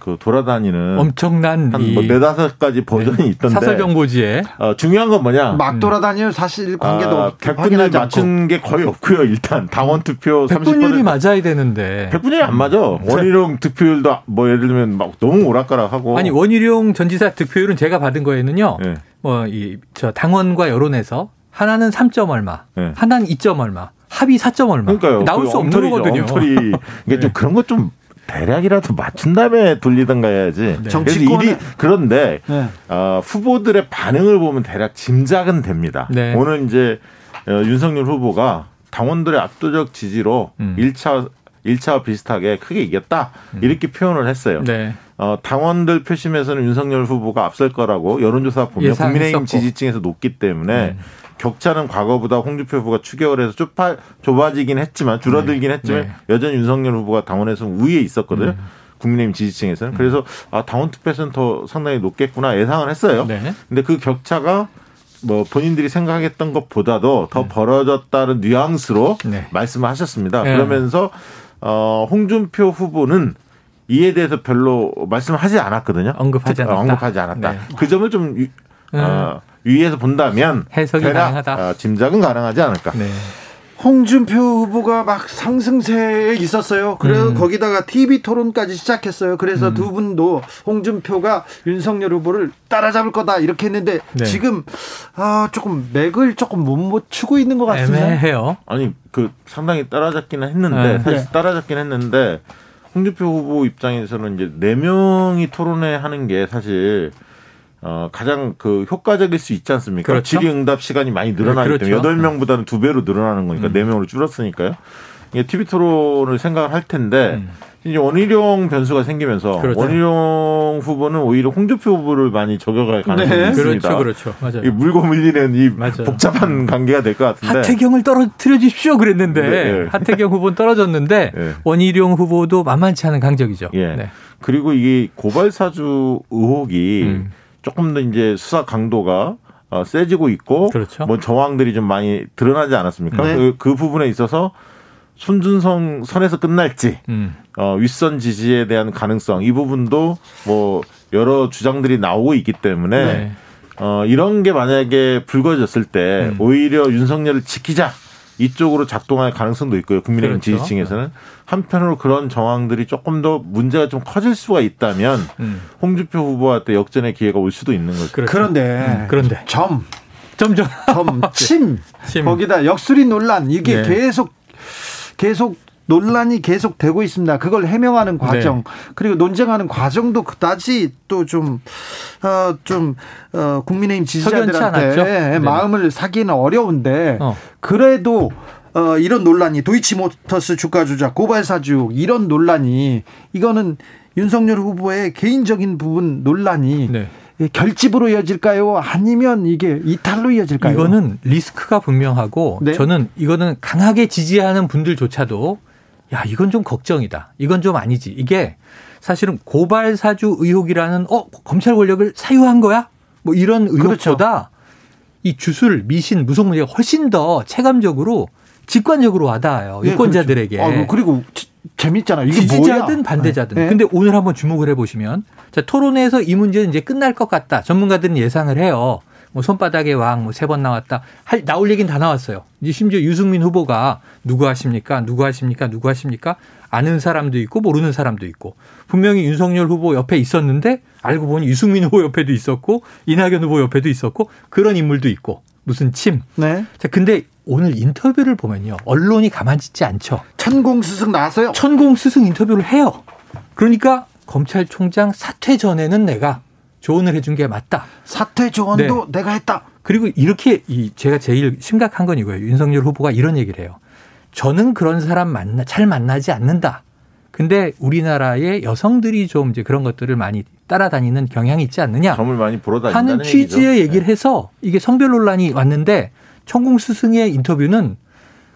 그 돌아다니는 엄청난 한뭐 네다섯 가지 버전이 네. 있던데 사설 정보지에. 어, 중요한 건 뭐냐? 막 돌아다니요. 사실 관계도 아, 백분율 맞춘 게 거의 없고요 일단. 당원 투표 30%백분율이 맞아야 되는데. 백분율이 안 맞아. 원희룡 득표율도 뭐 예를 들면 막 너무 오락가락하고. 아니 원희룡 전 지사 득표율은 제가 받은 거에는요 네. 뭐이 저 당원과 여론에서 하나는 3점 얼마 네. 하나는 2점 얼마 합의 4점 얼마. 그러니까요. 나올 그수 없는 거거든요. 엉터리. 이게 좀 <laughs> 그런 것 좀 대략이라도 맞춘 다음에 돌리던가 해야지. 네. 정치권 그런데 네. 어, 후보들의 반응을 보면 대략 짐작은 됩니다. 네. 오늘 이제 어, 윤석열 후보가 당원들의 압도적 지지로 음. 1차 1차와 비슷하게 크게 이겼다 음. 이렇게 표현을 했어요. 네. 어, 당원들 표심에서는 윤석열 후보가 앞설 거라고 여론조사 보면 국민의힘 지지층에서 높기 때문에 네. 격차는 과거보다 홍준표 후보가 추격을 해서 좁아, 좁아지긴 했지만 줄어들긴 네. 했지만 네. 여전히 윤석열 후보가 당원에서 우위에 있었거든요. 음. 국민의힘 지지층에서는. 음. 그래서 아, 당원 투표에서는 더 상당히 높겠구나 예상을 했어요. 네. 근데 그 격차가 뭐 본인들이 생각했던 것보다도 더 네. 벌어졌다는 뉘앙스로 네. 말씀을 하셨습니다. 네. 그러면서 어, 홍준표 후보는 이에 대해서 별로 말씀하지 않았거든요. 언급하지 않았다. 언급하지 않았다. 네. 그 점을 좀 어, 위에서 본다면 해석이 대략, 가능하다. 어, 짐작은 가능하지 않을까. 네. 홍준표 후보가 막 상승세에 있었어요. 그래서 음. 거기다가 TV 토론까지 시작했어요. 그래서 음. 두 분도 홍준표가 윤석열 후보를 따라잡을 거다 이렇게 했는데 네. 지금 아 조금 맥을 조금 못 맞추고 있는 것 같습니다. 애매해요. 아니 그 상당히 따라잡기는 했는데 네. 사실 네. 따라잡긴 했는데 홍준표 후보 입장에서는 이제 네 명이 토론회 하는 게 사실 어, 가장 그 효과적일 수 있지 않습니까? 그렇죠? 질의응답 시간이 많이 늘어나기 네, 그렇죠. 때문에 8명보다는 두 배로 늘어나는 거니까 음. 4명으로 줄었으니까요. 이게 TV 토론을 생각을 할 텐데 음. 이제 원희룡 변수가 생기면서 그렇죠. 원희룡 후보는 오히려 홍준표 후보를 많이 저격할 가능성이 네. 있습니다. 그렇죠, 그렇죠. 맞아요. 물고 물리는 이 맞아요. 복잡한 관계가 될 것 같은데 하태경을 떨어뜨려 주십시오 그랬는데 네, 네. 하태경 후보는 떨어졌는데 네. 원희룡 후보도 만만치 않은 강적이죠. 예. 네. 그리고 이게 고발 사주 의혹이 음. 조금 더 이제 수사 강도가 어, 세지고 있고 그렇죠. 뭐 정황들이 좀 많이 드러나지 않았습니까? 네. 그, 그 부분에 있어서 손준성 선에서 끝날지 음. 어, 윗선 지지에 대한 가능성 이 부분도 뭐 여러 주장들이 나오고 있기 때문에 네. 어, 이런 게 만약에 불거졌을 때 음. 오히려 윤석열을 지키자 이쪽으로 작동할 가능성도 있고요. 국민의힘 그렇죠. 지지층에서는 한편으로 그런 정황들이 조금 더 문제가 좀 커질 수가 있다면 음. 홍준표 후보한테 역전의 기회가 올 수도 있는 거죠. 그렇죠. 그런데 음. 그런데 점 점점 점침 침. 거기다 역술이 논란 이게 네. 계속 계속 논란이 계속되고 있습니다. 그걸 해명하는 네. 과정 네. 그리고 논쟁하는 과정도 그다지 또좀 어, 좀 어, 국민의힘 지지자들한테 네. 마음을 사기는 어려운데 어. 그래도 어, 이런 논란이 도이치모터스 주가 조작 고발 사주 이런 논란이 이거는 윤석열 후보의 개인적인 부분 논란이 네. 결집으로 이어질까요? 아니면 이게 이탈로 이어질까요? 이거는 리스크가 분명하고 네? 저는 이거는 강하게 지지하는 분들조차도 야, 이건 좀 걱정이다. 이건 좀 아니지. 이게 사실은 고발 사주 의혹이라는 어, 검찰 권력을 사유한 거야? 뭐 이런 의혹보다 그렇죠. 이 주술, 미신, 무속 문제가 훨씬 더 체감적으로 직관적으로 와닿아요. 네, 유권자들에게. 그렇죠. 아, 그리고 재밌잖아요. 이게 지지자든 뭐야? 반대자든. 네. 근데 오늘 한번 주목을 해보시면 자, 토론회에서 이 문제는 이제 끝날 것 같다. 전문가들은 예상을 해요. 뭐 손바닥의 왕, 뭐 세 번 나왔다. 할, 나올 얘기는 다 나왔어요. 이제 심지어 유승민 후보가 누구 하십니까? 누구 하십니까? 누구 하십니까? 아는 사람도 있고 모르는 사람도 있고 분명히 윤석열 후보 옆에 있었는데 알고 보니 유승민 후보 옆에도 있었고 이낙연 후보 옆에도 있었고 그런 인물도 있고 무슨 침. 네. 자, 근데 오늘 인터뷰를 보면요. 언론이 가만히 있지 않죠. 천공 스승 나왔어요? 천공 스승 인터뷰를 해요. 그러니까 검찰총장 사퇴 전에는 내가 조언을 해준 게 맞다. 사퇴 조언도 네. 내가 했다. 그리고 이렇게 이 제가 제일 심각한 건 이거예요. 윤석열 후보가 이런 얘기를 해요. 저는 그런 사람 만나 잘 만나지 않는다. 근데 우리나라의 여성들이 좀 이제 그런 것들을 많이 따라다니는 경향이 있지 않느냐. 점을 많이 보러 하는 취지의 얘기를 네. 해서 이게 성별 논란이 왔는데 천공 스승의 인터뷰는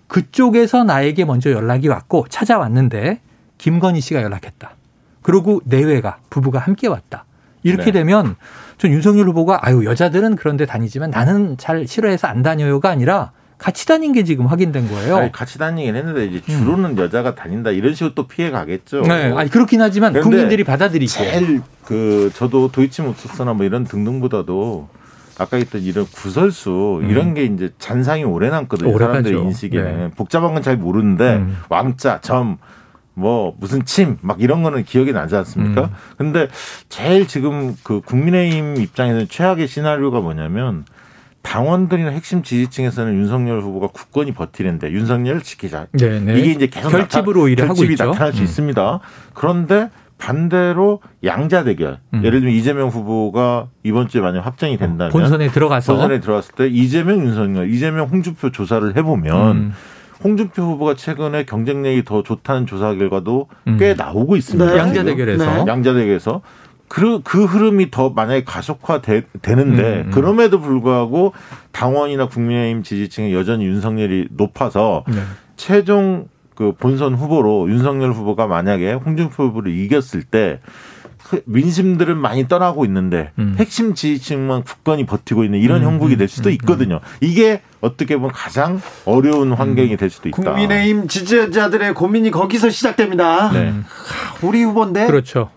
그쪽에서 나에게 먼저 연락이 왔고 찾아왔는데 김건희 씨가 연락했다. 그리고 내외가 부부가 함께 왔다. 이렇게 네. 되면 전 윤석열 후보가 아유 여자들은 그런데 다니지만 나는 잘 싫어해서 안 다녀요가 아니라 같이 다닌 게 지금 확인된 거예요. 아니, 같이 다니긴 했는데 이제 주로는 음. 여자가 다닌다 이런 식으로 또 피해 가겠죠. 네, 아니 그렇긴 하지만 국민들이 받아들이고 제일 그 저도 도이치모터스나 뭐 이런 등등보다도 아까 했던 이런 구설수 음. 이런 게 이제 잔상이 오래 남거든요. 오래 가죠. 인식에는 네. 복잡한 건 잘 모르는데 음. 왕자 점. 뭐 무슨 침 막 이런 거는 기억이 나지 않습니까? 음. 근데 제일 지금 그 국민의힘 입장에서는 최악의 시나리오가 뭐냐면 당원들이나 핵심 지지층에서는 윤석열 후보가 굳건히 버티는데 윤석열을 지키자. 네네. 네. 이게 이제 계속 결집으로 오히려 하고 있죠. 나타날 수 음. 있습니다. 그런데 반대로 양자 대결. 음. 예를 들면 이재명 후보가 이번 주에 만약 확정이 된다면 본선에 들어가서 본선에 들어갔을 때 이재명 윤석열, 이재명 홍준표 조사를 해보면 음. 홍준표 후보가 최근에 경쟁력이 더 좋다는 조사 결과도 음. 꽤 나오고 있습니다. 네. 양자 대결에서 네. 양자 대결에서 그, 그 흐름이 더 만약에 가속화 되, 는데 음, 음. 그럼에도 불구하고 당원이나 국민의힘 지지층이 여전히 윤석열이 높아서 네. 최종 그 본선 후보로 윤석열 후보가 만약에 홍준표 후보를 이겼을 때그 민심들은 많이 떠나고 있는데 음. 핵심 지지층만 굳건히 버티고 있는 이런 음, 형국이 될 수도 음, 음, 있거든요. 이게 어떻게 보면 가장 어려운 환경이 될 수도 있다. 국민의힘 지지자들의 고민이 거기서 시작됩니다. 네. 우리 후보인데. 그렇죠.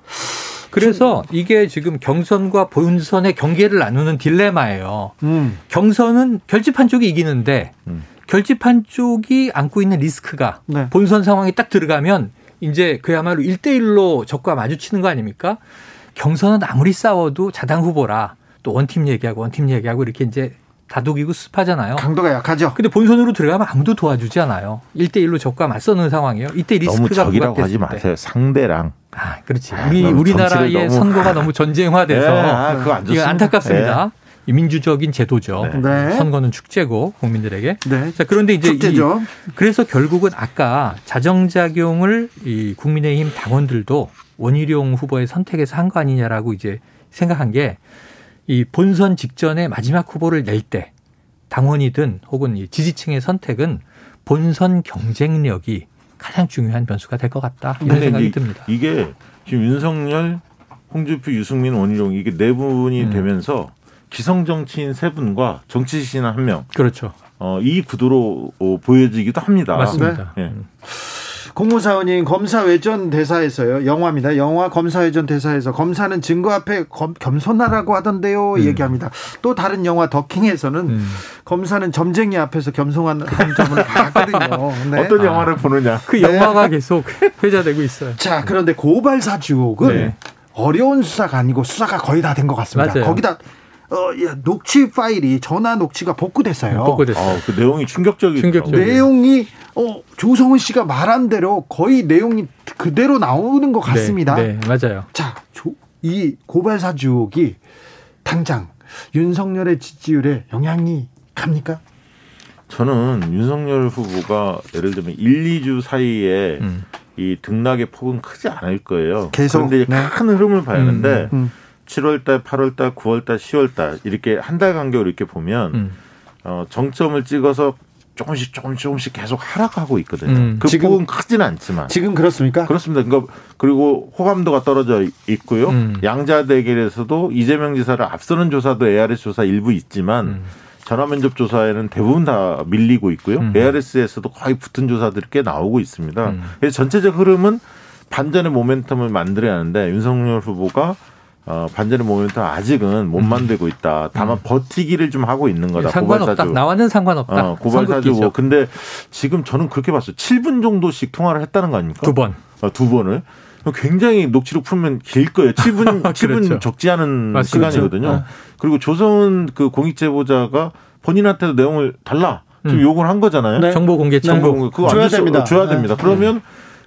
그래서 이게 지금 경선과 본선의 경계를 나누는 딜레마예요. 음. 경선은 결집한 쪽이 이기는데 음. 결집한 쪽이 안고 있는 리스크가 네. 본선 상황에 딱 들어가면 이제 그야말로 1대1로 적과 마주치는 거 아닙니까? 경선은 아무리 싸워도 자당 후보라 또 원팀 얘기하고 원팀 얘기하고 이렇게 이제 다독이고 습하잖아요. 강도가 약하죠. 근데 본선으로 들어가면 아무도 도와주지 않아요. 1대1로 적과 맞서는 상황이에요. 이때 리스크가 너무 적이라고 하지 마세요. 상대랑. 아, 그렇지. 아, 우리 우리나라의 너무... 선거가 너무 전쟁화돼서 네, 아, 그거 안 이거 안타깝습니다. 네. 민주적인 제도죠. 네. 네. 선거는 축제고 국민들에게. 네. 자 그런데 이제 축제죠. 이, 그래서 결국은 아까 자정작용을 이 국민의힘 당원들도 원희룡 후보의 선택에서 한 거 아니냐라고 이제 생각한 게 이 본선 직전에 마지막 후보를 낼 때 당원이든 혹은 이 지지층의 선택은 본선 경쟁력이 가장 중요한 변수가 될 것 같다 이런 생각이 듭니다. 이게 지금 윤석열, 홍준표, 유승민, 원희룡 이게 네 분이 음. 되면서 기성 정치인 세 분과 정치 신한 한 명. 그렇죠. 어, 이 구도로 어, 보여지기도 합니다. 맞습니다. 네. 네. 공무사원님 검사 외전 대사에서요 영화입니다. 영화 검사 외전 대사에서 검사는 증거 앞에 검, 겸손하라고 하던데요 음. 얘기합니다. 또 다른 영화 더킹에서는 음. 검사는 점쟁이 앞에서 겸손한 점을 봤거든요. <laughs> 네. 어떤 영화를 보느냐 그 영화가 네. 계속 회자되고 있어요. 자 그런데 고발 사 주옥은 네. 어려운 수사가 아니고 수사가 거의 다 된 것 같습니다. 맞아요. 거기다 어, 야, 녹취 파일이 전화 녹취가 복구됐어요. 복구됐어요. 아, 그 내용이 충격적이죠. 충격적이 내용이 어, 조성은 씨가 말한 대로 거의 내용이 그대로 나오는 것 네, 같습니다. 네, 네 맞아요. 자, 조, 이 고발 사주옥이 당장 윤석열의 지지율에 영향이 갑니까? 저는 윤석열 후보가 예를 들면 1, 2주 사이에 음. 이 등락의 폭은 크지 않을 거예요. 계속 그런데 네. 큰 흐름을 봐야 하는데 음, 음. 7월달, 8월달, 9월달, 10월달 이렇게 한 달 간격으로 이렇게 보면 음. 어, 정점을 찍어서 조금씩 조금씩 조금씩 계속 하락하고 있거든요. 음. 그 지금, 폭은 크지는 않지만 지금 그렇습니까? 그렇습니다. 그러니까 그리고 호감도가 떨어져 있고요. 음. 양자 대결에서도 이재명 지사를 앞서는 조사도 ARS 조사 일부 있지만 음. 전화 면접 조사에는 대부분 다 밀리고 있고요. 음. ARS에서도 거의 붙은 조사들이 꽤 나오고 있습니다. 음. 그래서 전체적 흐름은 반전의 모멘텀을 만들어야 하는데 윤석열 후보가 어, 반전의 모멘텀 아직은 못 음. 만들고 있다. 다만 음. 버티기를 좀 하고 있는 거다. 상관없다. 고발사주. 나와는 상관없다. 어, 고발사주고. 근데 지금 저는 그렇게 봤어요. 7분 정도씩 통화를 했다는 거 아닙니까? 두 번. 어, 두 번을. 굉장히 녹취록 풀면 길 거예요. 7분, 7분 <laughs> 그렇죠. 적지 않은 맞습니다. 시간이거든요. 네. 그리고 조선 그 공익제보자가 본인한테도 내용을 달라. 지금 음. 요구를 한 거잖아요. 네. 정보 공개 정보 공개. 그거 줘야 됩니다. 줘야 됩니다. 네. 그러면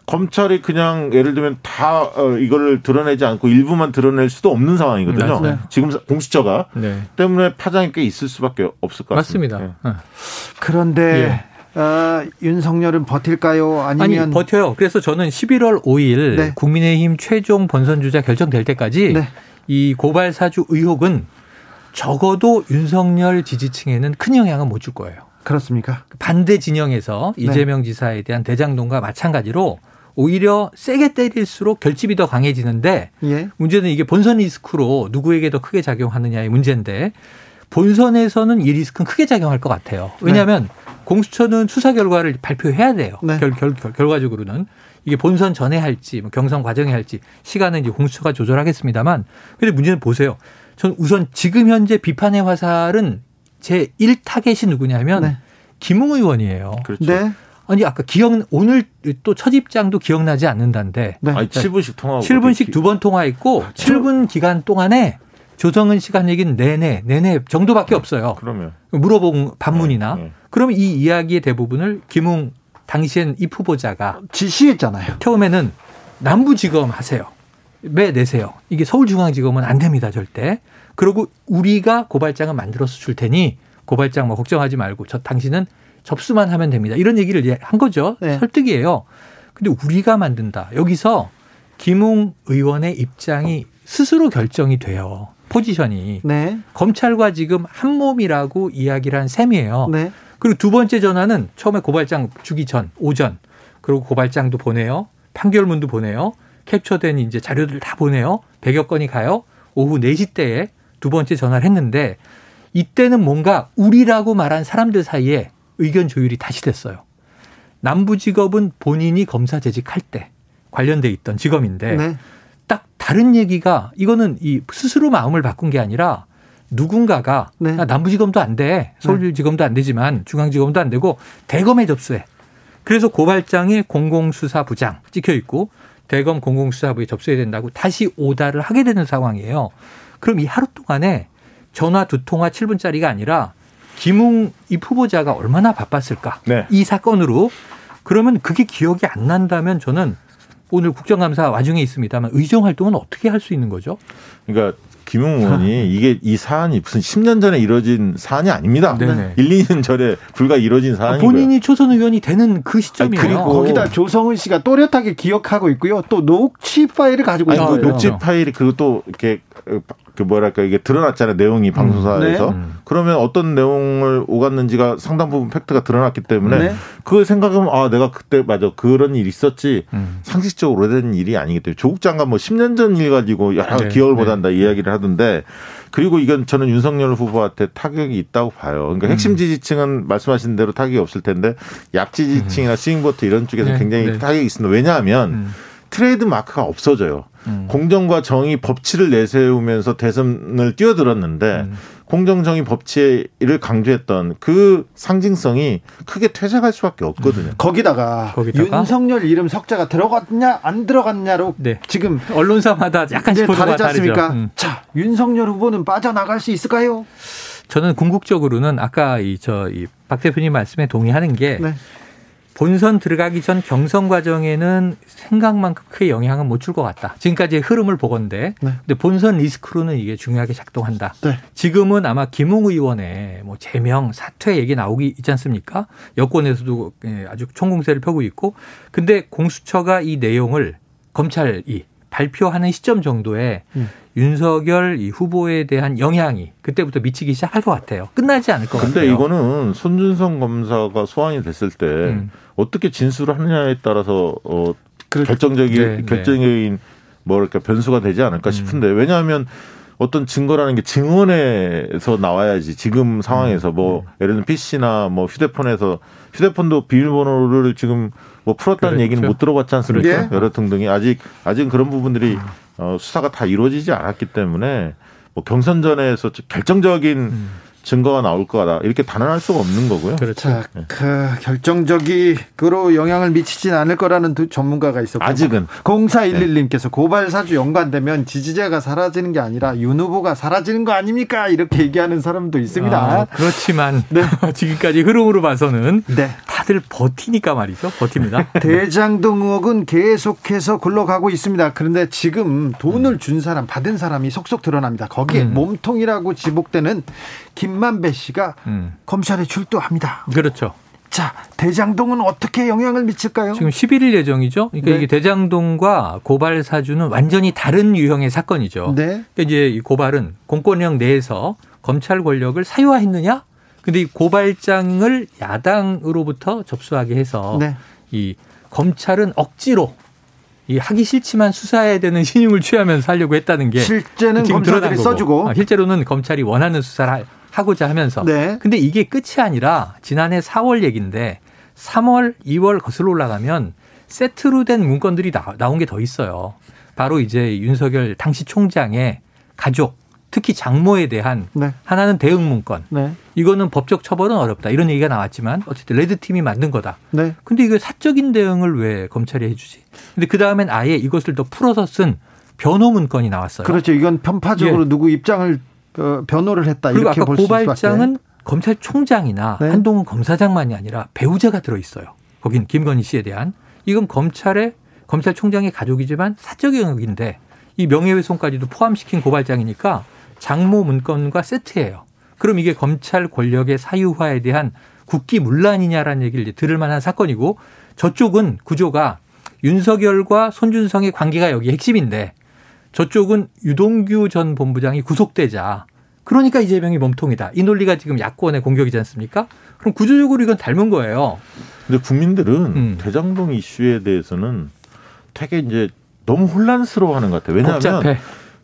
검찰이 그냥 예를 들면 다 어, 이걸 드러내지 않고 일부만 드러낼 수도 없는 상황이거든요. 네. 지금 공수처가 네. 때문에 파장이 꽤 있을 수밖에 없을 것 같습니다. 맞습니다. 네. 그런데 예. 어, 윤석열은 버틸까요? 아니면 아니, 버텨요. 그래서 저는 11월 5일 네. 국민의힘 최종 본선 주자 결정될 때까지 네. 이 고발 사주 의혹은 적어도 윤석열 지지층에는 큰 영향은 못 줄 거예요. 그렇습니까? 반대 진영에서 네. 이재명 지사에 대한 대장동과 마찬가지로 오히려 세게 때릴수록 결집이 더 강해지는데 예. 문제는 이게 본선 리스크로 누구에게 더 크게 작용하느냐의 문제인데 본선에서는 이 리스크는 크게 작용할 것 같아요. 왜냐하면 네. 공수처는 수사 결과를 발표해야 돼요. 네. 결, 결, 결 과적으로는 이게 본선 전에 할지 뭐 경선 과정에 할지 시간은 이제 공수처가 조절하겠습니다만 근데 문제는 보세요. 전 우선 지금 현재 비판의 화살은 제 1 타겟이 누구냐면 네. 김웅 의원이에요. 그렇죠. 네. 아니 아까 기억 오늘 또 첫 입장도 기억나지 않는다는데. 네. 아니 7분씩 통화 7분씩 두 번 통화했고 아, 7분 기간 동안에 조성은 시간 얘기는 내내 내내 정도밖에 없어요. 그러면 물어본 반문이나 네, 네. 그럼 이 이야기의 대부분을 김웅 당시엔 이 후보자가 지시했잖아요. 처음에는 남부지검 하세요. 매 내세요. 이게 서울중앙지검은 안 됩니다 절대. 그리고 우리가 고발장을 만들어서 줄 테니 고발장 뭐 걱정하지 말고 저 당신은 접수만 하면 됩니다. 이런 얘기를 한 거죠. 네. 설득이에요. 근데 우리가 만든다. 여기서 김웅 의원의 입장이 스스로 결정이 돼요. 포지션이. 네. 검찰과 지금 한 몸이라고 이야기를 한 셈이에요. 네. 그리고 두 번째 전화는 처음에 고발장 주기 전, 오전. 그리고 고발장도 보내요. 판결문도 보내요. 캡처된 이제 자료들 다 보내요. 100여 건이 가요. 오후 4시 때에 두 번째 전화를 했는데 이때는 뭔가 우리라고 말한 사람들 사이에 의견 조율이 다시 됐어요. 남부직업은 본인이 검사 재직할 때 관련돼 있던 직업인데 네. 딱 다른 얘기가 이거는 이 스스로 마음을 바꾼 게 아니라 누군가가 네. 남부지검도 안 돼. 서울지검도 안 되지만 중앙지검도 안 되고 대검에 접수해. 그래서 고발장에 공공수사부장 찍혀 있고 대검 공공수사부에 접수해야 된다고 다시 오다를 하게 되는 상황이에요. 그럼 이 하루 동안에 전화 두 통화 7분짜리가 아니라 김웅 이 후보자가 얼마나 바빴을까? 네. 이 사건으로 그러면 그게 기억이 안 난다면 저는 오늘 국정감사 와중에 있습니다만 의정 활동은 어떻게 할 수 있는 거죠? 그러니까 김웅 의원이 이게 이 사안이 무슨 10년 전에 이뤄진 사안이 아닙니다. 네네. 1, 2년 전에 불과 이뤄진 사안이 본인이 초선 의원이 되는 그 시점이에요. 아니, 그리고 거기다 조성은 씨가 또렷하게 기억하고 있고요. 또 녹취 파일을 가지고 있어요. 그 녹취 파일이 그리고 또 이렇게 그 뭐랄까 이게 드러났잖아요 내용이 방송사에서 음, 네. 그러면 어떤 내용을 오갔는지가 상당 부분 팩트가 드러났기 때문에 네. 그걸 생각하면 아 내가 그때 맞아 그런 일이 있었지 음. 상식적으로 오래된 일이 아니기 때문에 조국 장관 뭐 10년 전 일 가지고 여러 네. 기억을 네. 못한다 이야기를 하던데 그리고 이건 저는 윤석열 후보한테 타격이 있다고 봐요. 그러니까 음. 핵심 지지층은 말씀하신 대로 타격이 없을 텐데 약 지지층이나 음. swing vote 이런 쪽에서 네. 굉장히 네. 타격이 있습니다. 왜냐하면 음. 트레이드 마크가 없어져요. 음. 공정과 정의 법치를 내세우면서 대선을 뛰어들었는데 음. 공정 정의 법치를 강조했던 그 상징성이 크게 퇴색할 수밖에 없거든요. 음. 거기다가, 거기다가, 윤석열 이름 석자가 들어갔냐 안 들어갔냐로 네. 지금 언론사마다 약간씩 다르지 않습니까? 음. 자, 윤석열 후보는 빠져나갈 수 있을까요? 저는 궁극적으로는 아까 이 저이 박 대표님 말씀에 동의하는 게 네. 본선 들어가기 전 경선 과정에는 생각만큼 크게 영향은 못 줄 것 같다. 지금까지의 흐름을 보건데, 네. 근데 본선 리스크로는 이게 중요하게 작동한다. 네. 지금은 아마 김웅 의원의 뭐 제명 사퇴 얘기 나오기 있지 않습니까? 여권에서도 예, 아주 총공세를 펴고 있고, 근데 공수처가 이 내용을 검찰이 발표하는 시점 정도에 음. 윤석열 이 후보에 대한 영향이 그때부터 미치기 시작할 것 같아요. 끝나지 않을 것 근데 같아요. 근데 이거는 손준성 검사가 소환이 됐을 때 음. 어떻게 진술을 하느냐에 따라서 어 결정적인 네, 네. 결정적인 네. 뭐랄까 변수가 되지 않을까 음. 싶은데 왜냐하면 어떤 증거라는 게 증언에서 나와야지 지금 상황에서 뭐 음. 예를 들면 PC나 뭐 휴대폰에서 휴대폰도 비밀번호를 지금 뭐 풀었다는 그렇죠. 얘기는 못 들어봤지 않습니까? 그렇죠. 여러 등등이 아직 아직은 그런 부분들이 음. 어, 수사가 다 이루어지지 않았기 때문에 뭐 경선 전에서 결정적인 음. 증거가 나올 거다 이렇게 단언할 수가 없는 거고요. 그렇죠. 자, 네. 그 결정적으로 영향을 미치진 않을 거라는 두 전문가가 있었고 아직은 0411님께서 네. 고발 사주 연관되면 지지자가 사라지는 게 아니라 윤 후보가 사라지는 거 아닙니까? 이렇게 얘기하는 사람도 있습니다. 아, 그렇지만 네. <laughs> 지금까지 흐름으로 봐서는 네. 다들 버티니까 말이죠. 버팁니다. <laughs> 대장동 의혹은 계속해서 굴러가고 있습니다. 그런데 지금 돈을 준 사람 받은 사람이 속속 드러납니다. 거기에 음. 몸통이라고 지목되는 김만배 씨가 음. 검찰에 출두합니다. 그렇죠. 자, 대장동은 어떻게 영향을 미칠까요? 지금 11일 예정이죠. 그러니까 네. 이게 대장동과 고발 사주는 완전히 다른 유형의 사건이죠. 네. 그러니까 이제 이 고발은 공권력 내에서 검찰 권력을 사유화했느냐? 근데 이 고발장을 야당으로부터 접수하게 해서 네. 이 검찰은 억지로 이 하기 싫지만 수사해야 되는 신용을 취하면서 하려고 했다는 게 실제는 검찰이 써주고 아, 실제로는 검찰이 원하는 수사를 하고자 하면서. 네. 근데 이게 끝이 아니라 지난해 4월 얘기인데 3월, 2월 거슬러 올라가면 세트로 된 문건들이 나, 온게 더 있어요. 바로 이제 윤석열 당시 총장의 가족, 특히 장모에 대한 네. 하나는 대응 문건. 네. 이거는 법적 처벌은 어렵다. 이런 얘기가 나왔지만 어쨌든 레드 팀이 만든 거다. 네. 근데 이거 사적인 대응을 왜 검찰이 해주지? 근데 그 다음엔 아예 이것을 더 풀어서 쓴 변호 문건이 나왔어요. 그렇죠. 이건 편파적으로 예. 누구 입장을 어, 변호를 했다. 그리고 아까 고발장은 검찰총장이나 네. 한동훈 검사장만이 아니라 배우자가 들어 있어요. 거긴 김건희 씨에 대한 이건 검찰의 검찰총장의 가족이지만 사적 영역인데 이 명예훼손까지도 포함시킨 고발장이니까 장모 문건과 세트예요. 그럼 이게 검찰 권력의 사유화에 대한 국기 문란이냐라는 얘기를 들을 만한 사건이고 저쪽은 구조가 윤석열과 손준성의 관계가 여기 핵심인데 저쪽은 유동규 전 본부장이 구속되자 그러니까 이재명이 몸통이다. 이 논리가 지금 야권의 공격이지 않습니까? 그럼 구조적으로 이건 닮은 거예요. 근데 국민들은 음. 대장동 이슈에 대해서는 되게 이제 너무 혼란스러워하는 것 같아요. 왜냐하면 복잡해.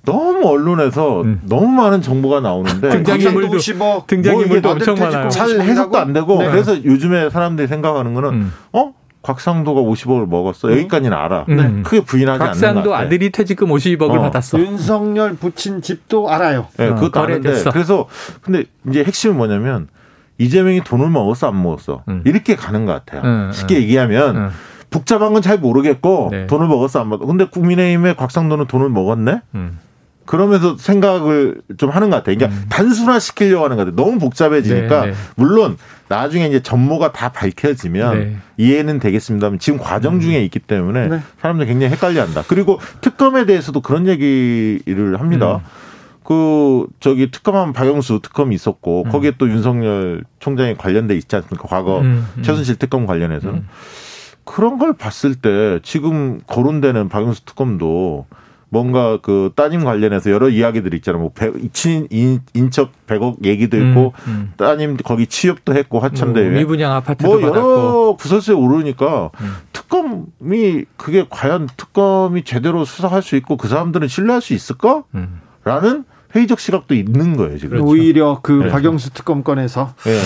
너무 언론에서 음. 너무 많은 정보가 나오는데 <laughs> 등장인물도 등장인물도 뭐 엄청 많아요. 잘 해석도 안 되고 네. 그래서 요즘에 사람들이 생각하는 거는 음. 어 곽상도가 50억을 먹었어. 여기까지는 알아. 음. 네. 크게 부인하지 않는 곽상도 아들이 퇴직금 50억을 어. 받았어. 윤석열 부친 집도 알아요. 네, 어, 그것도 아는데. 그래서 근데 이제 핵심은 뭐냐면 이재명이 돈을 먹었어 안 먹었어 음. 이렇게 가는 것 같아요. 음, 쉽게 얘기하면 음. 복잡한 건 잘 모르겠고 네. 돈을 먹었어 안 먹었어. 근데 국민의힘의 곽상도는 돈을 먹었네. 음. 그러면서 생각을 좀 하는 것 같아요. 그러니까 음. 단순화 시키려고 하는 것 같아요. 너무 복잡해지니까 네, 네. 물론 나중에 이제 전모가 다 밝혀지면 네. 이해는 되겠습니다만 지금 과정 중에 음. 있기 때문에 네. 사람들 굉장히 헷갈려한다. 그리고 특검에 대해서도 그런 얘기를 합니다. 음. 그 저기 특검하면 박영수 특검이 있었고 음. 거기에 또 윤석열 총장이 관련돼 있지 않습니까? 과거 음. 음. 최순실 특검 관련해서는 음. 그런 걸 봤을 때 지금 거론되는 박영수 특검도 뭔가 그 따님 관련해서 여러 이야기들이 있잖아요. 뭐 배, 친 인, 인척 100억 얘기도 있고 음, 음. 따님 거기 취업도 했고 화천대유 뭐 미분양 아파트도 뭐 여러 받았고. 구설수에 오르니까 음. 특검이 그게 과연 특검이 제대로 수사할 수 있고 그 사람들은 신뢰할 수 있을까? 음. 라는 회의적 시각도 있는 거예요, 지금. 그렇죠. 오히려 그 네. 박영수 특검권에서 네.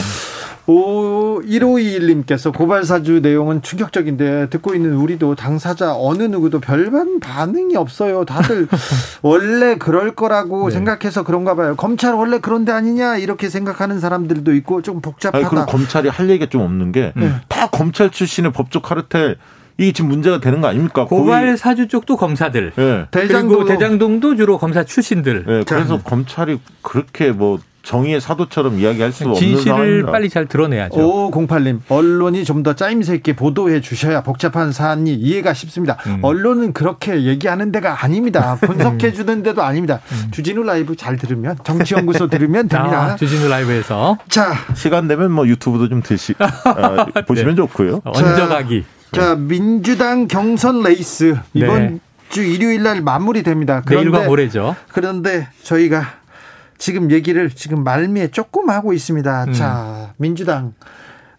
오, 1521님께서 고발사주 내용은 충격적인데 듣고 있는 우리도 당사자 어느 누구도 별반 반응이 없어요. 다들 <laughs> 원래 그럴 거라고 네. 생각해서 그런가 봐요. 검찰 원래 그런데 아니냐 이렇게 생각하는 사람들도 있고 좀 복잡하다. 아니, 그럼 검찰이 할 얘기가 좀 없는 게다 네. 검찰 출신의 법조 카르텔 이게 지금 문제가 되는 거 아닙니까? 고발 사주 쪽도 검사들. 네. 대장동 대장동도 주로 검사 출신들. 네, 그래서 검찰이 그렇게 뭐 정의의 사도처럼 이야기할 수 없는 진실을 상황입니다. 빨리 잘 드러내야죠. 508님 언론이 좀 더 짜임새 있게 보도해 주셔야 복잡한 사안이 이해가 쉽습니다. 음. 언론은 그렇게 얘기하는 데가 아닙니다. <laughs> 분석해 주는 데도 아닙니다. 음. 주진우 라이브 잘 들으면 정치연구소 들으면 <laughs> 됩니다. 아, 주진우 라이브에서 자 시간 되면 뭐 유튜브도 좀 드시 어, <laughs> 보시면 네. 좋고요. 얹어가기. 자, 자 민주당 경선 레이스 이번 네. 주 일요일 날 마무리됩니다. 그런데, 내일과 모레죠. 그런데 저희가 지금 얘기를 지금 말미에 조금 하고 있습니다. 음. 자, 민주당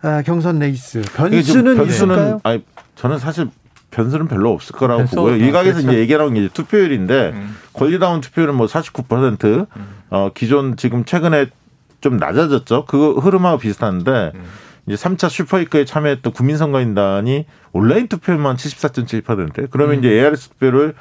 아, 경선 레이스 변수는 변수는 아니, 저는 사실 변수는 별로 없을 거라고 보고요. 일각에서. 이제 얘기하는 게 이제 투표율인데 음. 권리당원 투표율은 뭐 49%, 음. 어, 기존 지금 최근에 좀 낮아졌죠. 그 흐름하고 비슷한데 음. 이제 3차 슈퍼위크에 참여했던 국민선거인단이 온라인 투표만 74.7% 그러면 음. 이제 ARS 투표를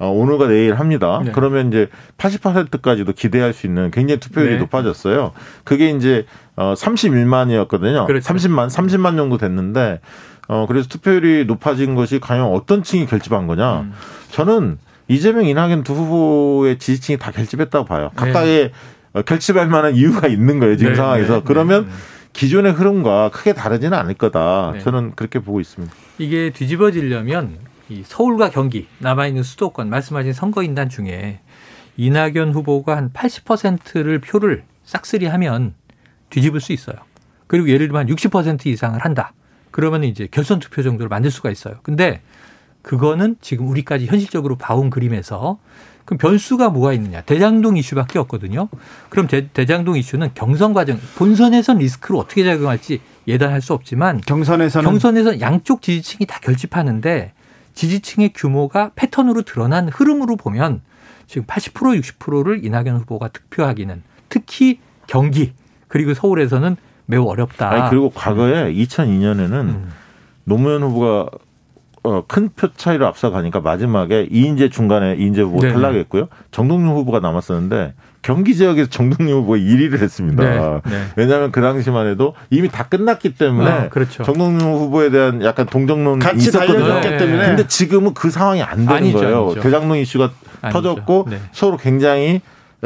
어, 오늘과 내일 합니다. 네. 그러면 이제 80%까지도 기대할 수 있는 굉장히 투표율이 네. 높아졌어요. 그게 이제 어 31만이었거든요. 그렇죠. 30만, 30만 정도 됐는데 어 그래서 투표율이 높아진 것이 과연 어떤 층이 결집한 거냐? 음. 저는 이재명, 이낙연 두 후보의 지지층이 다 결집했다고 봐요. 네. 각각의 네. 결집할 만한 이유가 있는 거예요 지금 네. 상황에서. 네. 그러면 네. 기존의 흐름과 크게 다르지는 않을 거다. 저는 그렇게 보고 있습니다. 이게 뒤집어지려면 이 서울과 경기 남아있는 수도권 말씀하신 선거인단 중에 이낙연 후보가 한 80%를 표를 싹쓸이 하면 뒤집을 수 있어요. 그리고 예를 들면 60% 이상을 한다. 그러면 이제 결선 투표 정도를 만들 수가 있어요. 근데 그거는 지금 우리까지 현실적으로 봐온 그림에서 그럼 변수가 뭐가 있느냐? 대장동 이슈밖에 없거든요. 그럼 대, 장동 이슈는 경선 과정 본선에선 리스크를 어떻게 작용할지 예단할 수 없지만 경선에서는 경선에서 양쪽 지지층이 다 결집하는데 지지층의 규모가 패턴으로 드러난 흐름으로 보면 지금 80% 60%를 이낙연 후보가 득표하기는 특히 경기 그리고 서울에서는 매우 어렵다. 아니, 그리고 과거에 2002년에는 음. 노무현 후보가 어, 큰표 차이로 앞서가니까 마지막에 이인재 중간에 이인재 후보 네. 탈락했고요. 정동윤 후보가 남았었는데 경기 지역에서 정동윤 후보가 1위를 했습니다. 네. 네. 왜냐하면 그 당시만 해도 이미 다 끝났기 때문에 아, 그렇죠. 정동윤 후보에 대한 약간 동정론이 같이 있었거든요. 네. 때문에. 근데 지금은 그 상황이 안 되는 아니죠, 거예요. 아니죠. 대장동 이슈가 아니죠. 터졌고 네. 서로 굉장히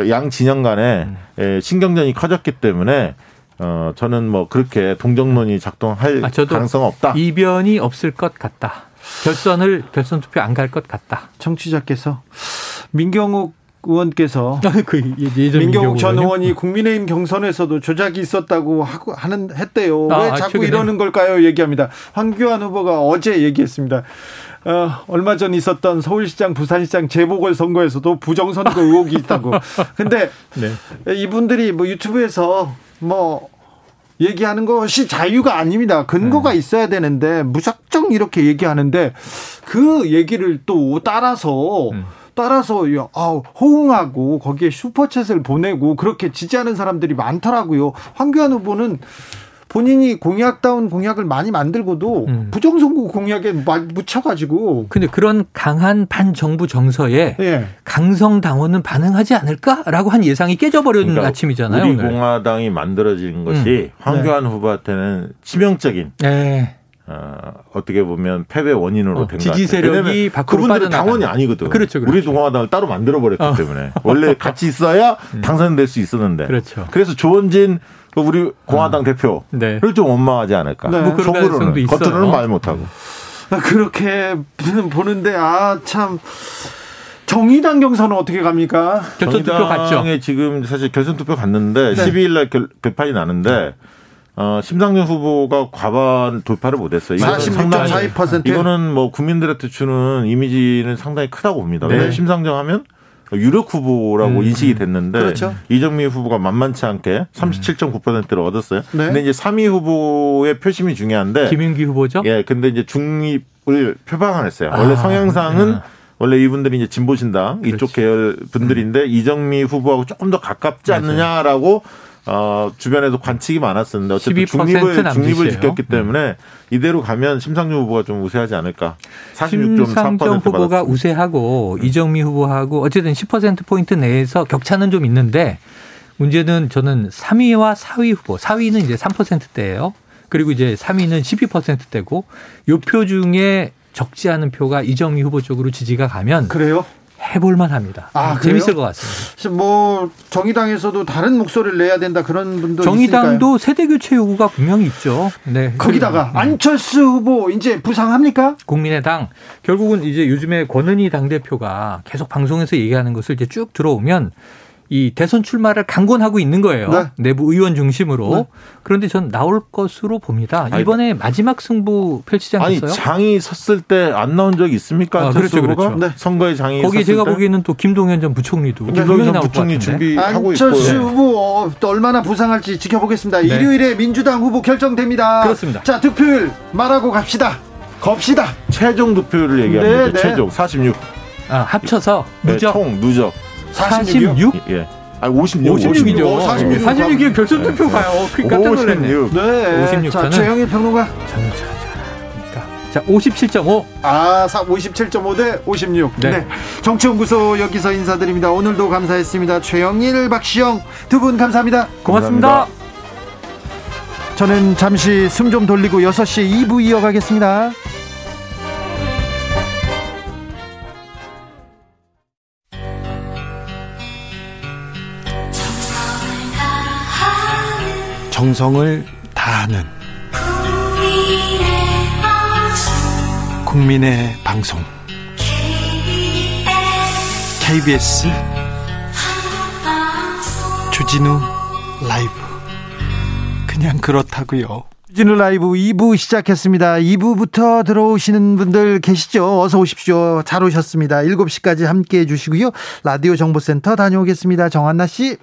양 진영 간에 음. 신경전이 커졌기 때문에 어 저는 뭐 그렇게 동정론이 작동할 아, 가능성 없다. 이변이 없을 것 같다. 결선을 결선 투표 안 갈 것 같다. 청취자께서 민경욱 의원께서 <laughs> 그 예전 민경욱 전 의원이 국민의힘 경선에서도 조작이 있었다고 하고 하는 했대요. 아, 왜 자꾸 최근에. 이러는 걸까요? 얘기합니다. 황교안 후보가 어제 얘기했습니다. 어, 얼마 전 있었던 서울시장, 부산시장 재보궐 선거에서도 부정선거 의혹이 있다고. <laughs> 근데 네. 이분들이 뭐 유튜브에서 뭐 얘기하는 것이 자유가 아닙니다. 근거가 네. 있어야 되는데 무작정 이렇게 얘기하는데 그 얘기를 또 따라서 음. 따라서 아, 호응하고 거기에 슈퍼챗을 보내고 그렇게 지지하는 사람들이 많더라고요. 황교안 후보는 본인이 공약다운 공약을 많이 만들고도 음. 부정선거 공약에 묻혀가지고. 근데 그런 강한 반정부 정서에 예. 강성 당원은 반응하지 않을까라고 한 예상이 깨져버린 그러니까 아침이잖아요. 우리 오늘. 공화당이 만들어진 것이 음. 황교안 네. 후보한테는 치명적인. 네. 어, 어떻게 보면 패배 원인으로 어, 된 지지 세력이 밖으로 그분들은 당원이 아니거든. 그렇죠, 그렇죠. 우리 동화당을 따로 만들어 버렸기 어. 때문에 원래 같이 있어야 음. 당선될 수 있었는데. 그렇죠. 그래서 조원진 그 우리 공화당 어. 대표를 네. 좀 원망하지 않을까. 네. 뭐 속으로는 겉으로는 말 못하고. 아, 그렇게 보는데 아 참. 정의당 경선은 어떻게 갑니까? 결선 투표 갔죠. 지금 사실 결선 투표 갔는데 네. 12일 날 결판이 나는데 어, 심상정 후보가 과반 돌파를 못했어요. 46.42%. 이거는 뭐 국민들한테 주는 이미지는 상당히 크다고 봅니다. 네. 심상정 하면 유력 후보라고 음. 인식이 됐는데 그렇죠. 이정미 후보가 만만치 않게 37.9%를 얻었어요. 네. 근데 이제 3위 후보의 표심이 중요한데 김윤기 후보죠? 예, 근데 이제 중립을 표방을 했어요. 원래 아, 성향상은 네. 원래 이분들이 이제 진보신당 이쪽 계열 분들인데 음. 이정미 후보하고 조금 더 가깝지 않느냐라고 어, 주변에도 관측이 많았었는데 어쨌든 중립을 중립을 지켰기 음. 때문에 이대로 가면 심상정 후보가 좀 우세하지 않을까. 46.3% 심상정 후보가 받았습니다. 우세하고 음. 이정미 후보하고 어쨌든 10% 포인트 내에서 격차는 좀 있는데 문제는 저는 3위와 4위 후보, 4위는 이제 3%대예요. 그리고 이제 3위는 12%대고 요 표 중에 적지 않은 표가 이정미 후보 쪽으로 지지가 가면 그래요? 해볼만 합니다. 아, 재밌을 것 같습니다. 뭐 정의당에서도 다른 목소리를 내야 된다 그런 분도 정의당도 있으니까요. 세대 교체 요구가 분명히 있죠. 네. 거기다가 안철수 후보 이제 부상합니까? 국민의당 결국은 이제 요즘에 권은희 당 대표가 계속 방송에서 얘기하는 것을 이제 쭉 들어오면 이 대선 출마를 강권하고 있는 거예요. 네. 내부 의원 중심으로. 네. 그런데 전 나올 것으로 봅니다. 이번에 아니, 마지막 승부 펼치지 않겠어요? 아니 장이 섰을 때 안 나온 적 있습니까? 아, 그렇죠, 그렇죠. 네. 선거에 장이 거기 제가 때? 보기에는 또 김동연 전 부총리도 네. 김동연 전 부총리 준비하고 있고 안철수 후보 어, 또 얼마나 부상할지 지켜보겠습니다. 네. 일요일에 민주당 후보 결정됩니다. 그렇습니다. 자 득표율 말하고 갑시다. 겁시다. 최종 득표율을 얘기합니다. 네, 네. 최종 46. 아, 합쳐서 누적 네, 총 누적 46? 예. 아, 56. 56이죠. 46. 46이 결선 투표 가요. 그 깜짝 놀랐네. 네. 56. 자, 최영희 평론가. 저는 자, 자, 57.5. 아, 57.5 대 56. 네. 네. 정치연구소 여기서 인사드립니다. 오늘도 감사했습니다. 최영일, 박시영 두 분 감사합니다. 고맙습니다. 감사합니다. 저는 잠시 숨 좀 돌리고 6시 2부 이어가겠습니다. 정성을 다하는 국민의 방송 KBS 주진우 라이브 그냥 그렇다고요. 주진우 라이브 2부 시작했습니다. 2부부터 들어오시는 분들 계시죠? 어서 오십시오. 잘 오셨습니다. 7시까지 함께 해 주시고요. 라디오 정보센터 다녀오겠습니다. 정한나 씨.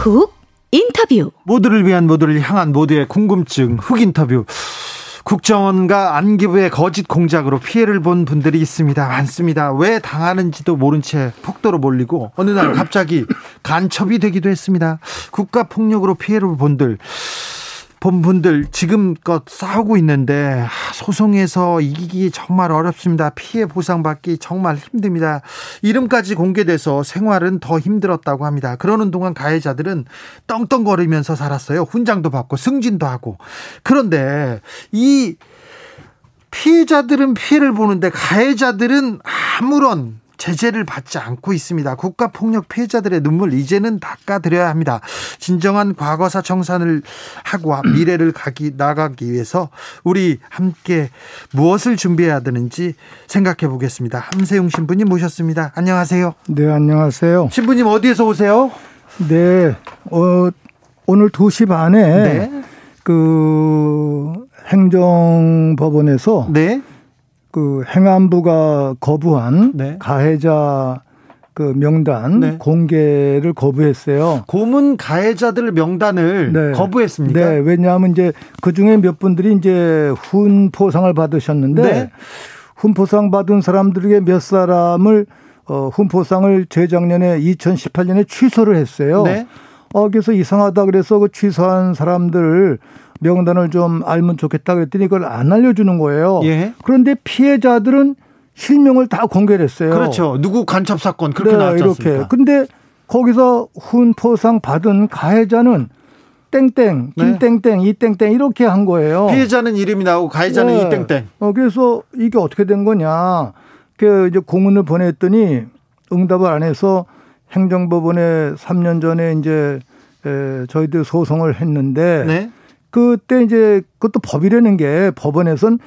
훅 인터뷰 모두를 위한 모두를 향한 모두의 궁금증 훅 인터뷰 국정원과 안기부의 거짓 공작으로 피해를 본 분들이 있습니다. 많습니다. 왜 당하는지도 모른 채 폭도로 몰리고 어느 날 갑자기 간첩이 되기도 했습니다. 국가 폭력으로 피해를 본 분들 본 분들 지금껏 싸우고 있는데 소송에서 이기기 정말 어렵습니다. 피해 보상받기 정말 힘듭니다. 이름까지 공개돼서 생활은 더 힘들었다고 합니다. 그러는 동안 가해자들은 떵떵거리면서 살았어요. 훈장도 받고 승진도 하고. 그런데 이 피해자들은 피해를 보는데 가해자들은 아무런 제재를 받지 않고 있습니다. 국가폭력 피해자들의 눈물 이제는 닦아드려야 합니다. 진정한 과거사 청산을 하고 <clears throat> 미래를 가기 나가기 위해서 우리 함께 무엇을 준비해야 되는지 생각해 보겠습니다. 함세용 신부님 모셨습니다. 안녕하세요. 네, 안녕하세요. 신부님 어디에서 오세요? 네, 어, 오늘 2시 반에 네. 그 행정법원에서 네. 그 행안부가 거부한 네. 가해자 그 명단 네. 공개를 거부했어요. 고문 가해자들 명단을 네. 거부했습니까? 네, 왜냐하면 이제 그 중에 몇 분들이 이제 훈포상을 받으셨는데 네. 훈포상 받은 사람들에게 몇 사람을 어, 훈포상을 재작년에 2018년에 취소를 했어요. 네. 어, 그래서 이상하다 그래서 그 취소한 사람들 명단을 좀 알면 좋겠다 그랬더니 그걸 안 알려주는 거예요. 예. 그런데 피해자들은 실명을 다 공개를 했어요. 그렇죠. 누구 간첩 사건 그렇게 네, 나왔지 않습니까? 이렇게. 근데 거기서 훈포상 받은 가해자는 땡땡, 네. 김땡땡, 네. 이땡땡 이렇게 한 거예요. 피해자는 이름이 나오고 가해자는 네. 이땡땡. 어, 그래서 이게 어떻게 된 거냐. 그 이제 공문을 보냈더니 응답을 안 해서 행정법원에 3년 전에 이제 에, 저희들 소송을 했는데 네. 그때 이제 그것도 법이라는 게 법원에선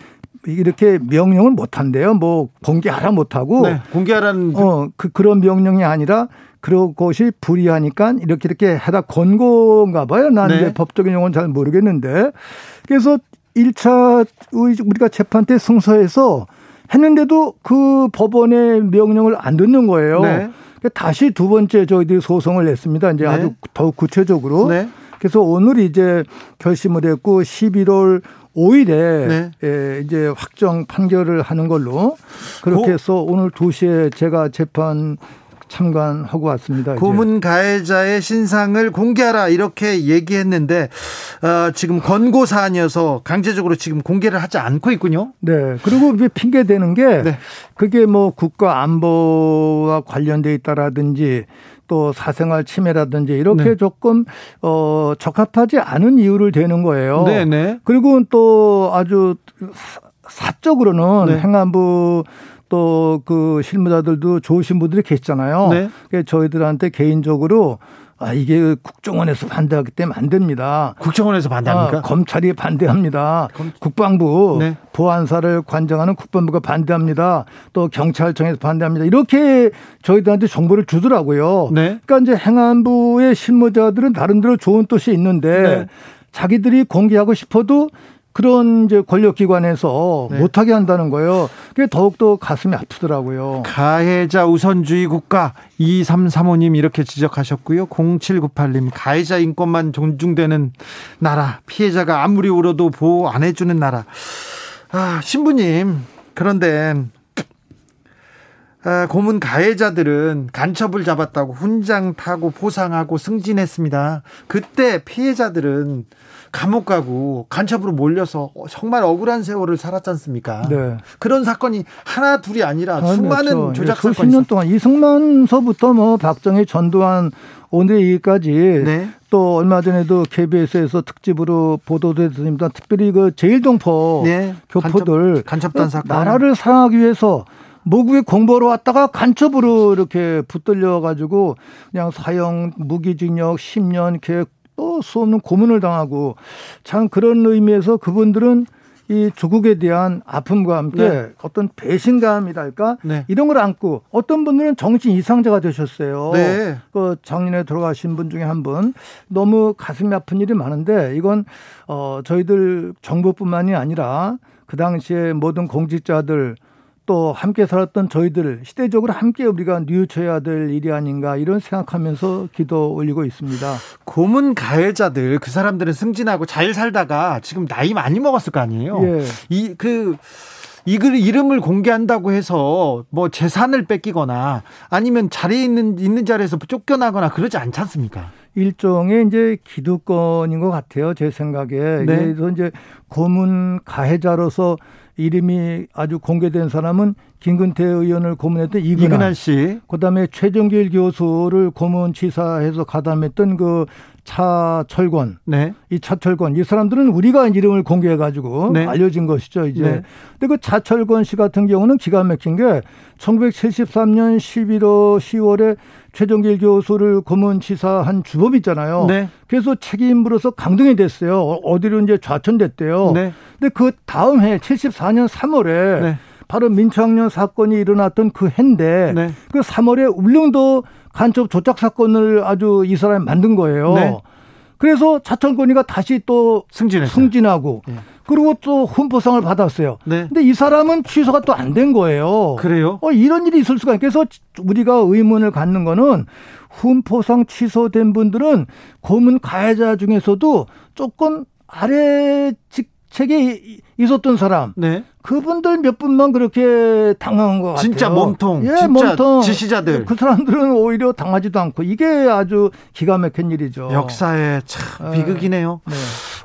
이렇게 명령을 못 한대요. 뭐 공개하라 못 하고 네, 공개하라는 어 그 그런 명령이 아니라 그런 것이 불이하니까 이렇게 이렇게 하다 권고인가 봐요. 난 네. 이제 법적인 용어는 잘 모르겠는데 그래서 1차 우리가 재판 때 승소해서 했는데도 그 법원의 명령을 안 듣는 거예요. 네. 다시 두 번째 저희들이 소송을 냈습니다. 이제 네. 아주 더욱 구체적으로. 네. 그래서 오늘 이제 결심을 했고 11월 5일에 네. 예, 이제 확정 판결을 하는 걸로 그렇게 해서 오늘 2시에 제가 재판 참관하고 왔습니다. 고문 가해자의 신상을 공개하라 이렇게 얘기했는데 어, 지금 권고 사안이어서 강제적으로 지금 공개를 하지 않고 있군요. 네. 그리고 핑계 대는 게 네. 그게 뭐 국가 안보와 관련돼 있다라든지 또 사생활 침해라든지 이렇게 네. 조금 어 적합하지 않은 이유를 대는 거예요. 네, 네. 그리고 또 아주 사적으로는 네. 행안부 또 그 실무자들도 좋으신 분들이 계시잖아요. 네. 저희들한테 개인적으로 아, 이게 국정원에서 반대하기 때문에 안 됩니다. 국정원에서 반대합니까? 아, 검찰이 반대합니다. 검... 국방부 네. 보안사를 관장하는 국방부가 반대합니다. 또 경찰청에서 반대합니다. 이렇게 저희들한테 정보를 주더라고요. 네. 그러니까 이제 행안부의 실무자들은 나름대로 좋은 뜻이 있는데 네. 자기들이 공개하고 싶어도 그런 이제 권력기관에서 네. 못하게 한다는 거예요. 그게 더욱더 가슴이 아프더라고요. 가해자 우선주의 국가 2335님 이렇게 지적하셨고요. 0798님 가해자 인권만 존중되는 나라 피해자가 아무리 울어도 보호 안 해주는 나라. 아 신부님 그런데 아, 고문 가해자들은 간첩을 잡았다고 훈장 타고 포상하고 승진했습니다. 그때 피해자들은 감옥 가고 간첩으로 몰려서 정말 억울한 세월을 살았지 않습니까? 네. 그런 사건이 하나 둘이 아니라 아, 수많은 그렇죠. 조작 사건이 수십 년 동안 이승만서부터 뭐 박정희 전두환 오늘 얘기까지 네. 또 얼마 전에도 KBS에서 특집으로 보도됐습니다. 특별히 그 제일동포 네. 교포들 간첩, 단 사건 나라를 사랑하기 위해서 모국에 공부하러 왔다가 간첩으로 이렇게 붙들려 가지고 그냥 사형 무기징역 10년 이렇게 또 수 없는 고문을 당하고 참 그런 의미에서 그분들은 이 조국에 대한 아픔과 함께 네. 어떤 배신감이랄까 네. 이런 걸 안고 어떤 분들은 정신 이상자가 되셨어요. 네. 그 작년에 돌아가신 분 중에 한 분 너무 가슴이 아픈 일이 많은데 이건 어 저희들 정부뿐만이 아니라 그 당시에 모든 공직자들 또 함께 살았던 저희들 시대적으로 함께 우리가 뉘우쳐야 될 일이 아닌가 이런 생각하면서 기도 올리고 있습니다. 고문 가해자들 그 사람들은 승진하고 잘 살다가 지금 나이 많이 먹었을 거 아니에요. 예. 이그 이글 이름을 공개한다고 해서 뭐 재산을 뺏기거나 아니면 자리에 있는 있는 자리에서 쫓겨나거나 그러지 않지 않습니까? 일종의 이제 기득권인 것 같아요. 제 생각에. 네. 그래서 이제 고문 가해자로서 이름이 아주 공개된 사람은 김근태 의원을 고문했던 이근한, 이근한 씨. 그다음에 최정길 교수를 고문 치사해서 가담했던 그 차철권. 네. 이 차철권. 이 사람들은 우리가 이름을 공개해 가지고 네. 알려진 것이죠, 이제. 네. 근데 그 차철권 씨 같은 경우는 기가 막힌 게 1973년 11월 10월에 최정길 교수를 고문 치사한 주범 있잖아요. 네. 그래서 책임으로서 강등이 됐어요. 어, 어디로 이제 좌천됐대요. 네. 근데 그 다음 해 74년 3월에 네. 바로 민청년 사건이 일어났던 그 해인데 네. 그 3월에 울릉도 간첩 조작 사건을 아주 이 사람이 만든 거예요. 네. 그래서 차천권이가 다시 또 승진했어요. 승진하고 네. 그리고 또 훈포상을 받았어요. 네. 근데 이 사람은 취소가 또 안 된 거예요. 그래요? 어, 이런 일이 있을 수가 있 그래서 우리가 의문을 갖는 거는 훈포상 취소된 분들은 고문 가해자 중에서도 조금 아래 직 책에 있었던 사람. 네. 그분들 몇 분만 그렇게 당한 것 같아요. 진짜 몸통, 예, 진짜 몸통. 지시자들. 그 사람들은 오히려 당하지도 않고 이게 아주 기가 막힌 일이죠. 역사의 참 예. 비극이네요. 네.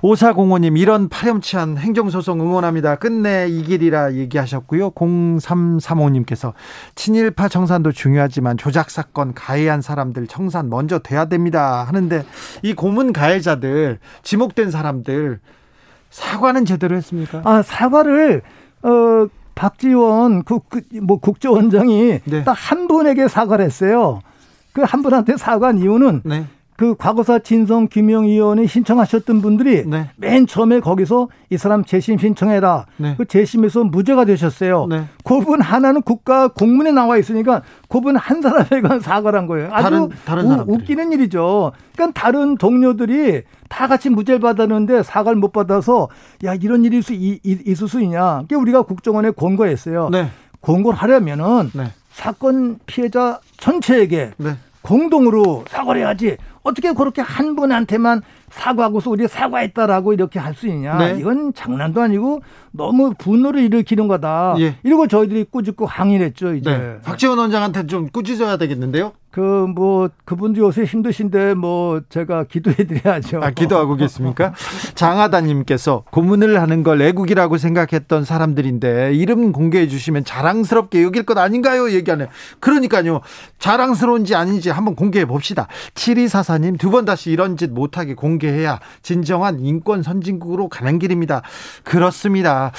오사공호님 이런 파렴치한 행정소송 응원합니다. 끝내 이 길이라 얘기하셨고요. 0335님께서 친일파 청산도 중요하지만 조작 사건 가해한 사람들 청산 먼저 돼야 됩니다. 하는데 이 고문 가해자들 지목된 사람들 사과는 제대로 했습니까? 아 사과를 어, 박지원 국, 그, 뭐 국정원장이 네. 딱한 분에게 사과를 했어요. 그 한 분한테 사과한 이유는 네. 그 과거사 진성 김영위원이 신청하셨던 분들이 네. 맨 처음에 거기서 이 사람 재심 신청해라. 네. 그 재심에서 무죄가 되셨어요. 네. 그분 하나는 국가 공문에 나와 있으니까 그분 한 사람에게만 사과를 한 거예요. 아주 다른, 다른 우, 웃기는 일이죠. 그러니까 다른 동료들이 다 같이 무죄를 받았는데 사과를 못 받아서 야 이런 일이 있을 수 있냐. 그게 우리가 국정원에 권고했어요. 네. 권고를 하려면은 네. 사건 피해자 전체에게 네. 공동으로 사과를 해야지. 어떻게 그렇게 한 분한테만 사과하고서 우리 사과했다라고 이렇게 할 수 있냐. 네. 이건 장난도 아니고 너무 분노를 일으키는 거다. 예. 이러고 저희들이 꾸짖고 항의를 했죠, 이제. 네. 박지원 원장한테 좀 꾸짖어야 되겠는데요? 그, 뭐, 그분도 요새 힘드신데, 뭐, 제가 기도해드려야죠. 아, 기도하고 계십니까? 장하다님께서 고문을 하는 걸 애국이라고 생각했던 사람들인데, 이름 공개해 주시면 자랑스럽게 여길 것 아닌가요? 얘기하네. 그러니까요. 자랑스러운지 아닌지 한번 공개해 봅시다. 7244님, 두 번 다시 이런 짓 못하게 공개해야 진정한 인권 선진국으로 가는 길입니다. 그렇습니다.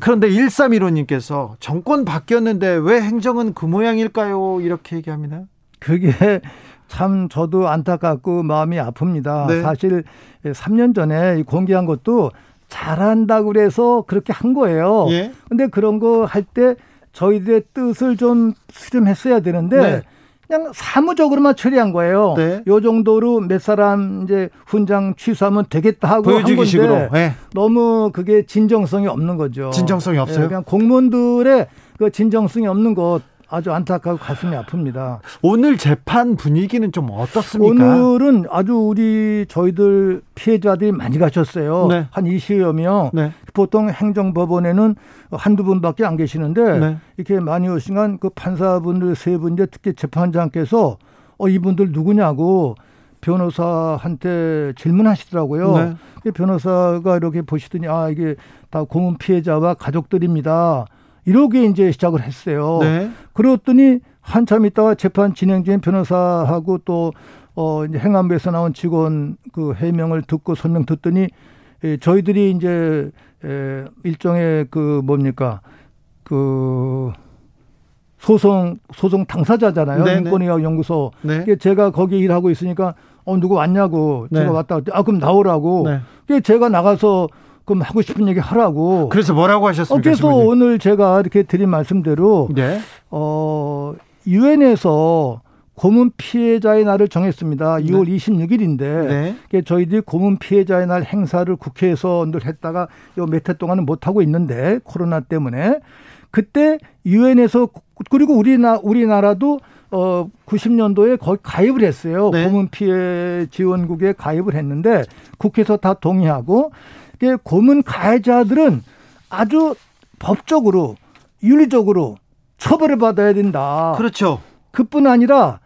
그런데 1315님께서 정권 바뀌었는데 왜 행정은 그 모양일까요? 이렇게 얘기합니다. 그게 <laughs> 참 저도 안타깝고 마음이 아픕니다. 네. 사실 3년 전에 공개한 것도 잘한다고 그래서 그렇게 한 거예요. 예. 근데 그런 거 할 때 저희들의 뜻을 좀 수렴했어야 되는데 네. 그냥 사무적으로만 처리한 거예요. 네. 요 정도로 몇 사람 이제 훈장 취소하면 되겠다 하고 한 건데 식으로. 네. 너무 그게 진정성이 없는 거죠. 진정성이 없어요. 네, 그냥 공무원들의 그 진정성이 없는 것 아주 안타깝고 가슴이 아픕니다. 오늘 재판 분위기는 좀 어떻습니까? 오늘은 아주 우리 저희들 피해자들이 많이 가셨어요. 네. 한 20여 명. 네. 보통 행정법원에는 한두 분밖에 안 계시는데 네. 이렇게 많이 오시간 그 판사분들 세 분인데 특히 재판장께서 어 이분들 누구냐고 변호사한테 질문하시더라고요. 네. 변호사가 이렇게 보시더니 아 이게 다 고문 피해자와 가족들입니다. 이렇게 이제 시작을 했어요. 네. 그랬더니 한참 있다가 재판 진행 중인 변호사하고 또 어, 이제 행안부에서 나온 직원 그 해명을 듣고 설명 듣더니 예, 저희들이 이제 에, 일종의 그 뭡니까 그 소송 소송 당사자잖아요. 네, 네. 인권의학 연구소. 네. 제가 거기 일하고 있으니까 어 누구 왔냐고 네. 제가 왔다 아 그럼 나오라고. 네. 제가 나가서 그럼 하고 싶은 얘기 하라고. 그래서 뭐라고 하셨습니까? 어, 그래서 신부님? 오늘 제가 이렇게 드린 말씀대로 네. 어 유엔에서 고문 피해자의 날을 정했습니다. 6월 네. 26일인데 네. 저희들이 고문 피해자의 날 행사를 국회에서 늘 했다가 몇해 동안은 못 하고 있는데 코로나 때문에 그때 유엔에서 그리고 우리나 우리나라도 어 90년도에 거기 가입을 했어요. 네. 고문 피해 지원국에 가입을 했는데 국회에서 다 동의하고 고문 가해자들은 아주 법적으로 윤리적으로 처벌을 받아야 된다. 그렇죠. 그뿐 아니라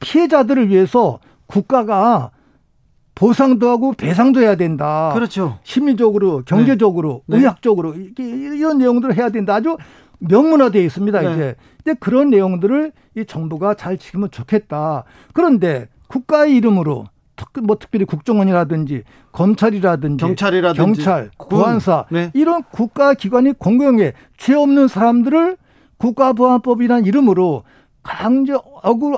피해자들을 위해서 국가가 보상도 하고 배상도 해야 된다. 그렇죠. 심리적으로, 경제적으로, 네. 의학적으로 이런 내용들을 해야 된다. 아주 명문화되어 있습니다. 네. 이제. 근데 그런 내용들을 이 정부가 잘 지키면 좋겠다. 그런데 국가의 이름으로 특, 뭐 특별히 국정원이라든지 검찰이라든지 경찰이라든지 경찰, 보안사 네. 이런 국가 기관이 공공에 죄 없는 사람들을 국가보안법이라는 이름으로 강제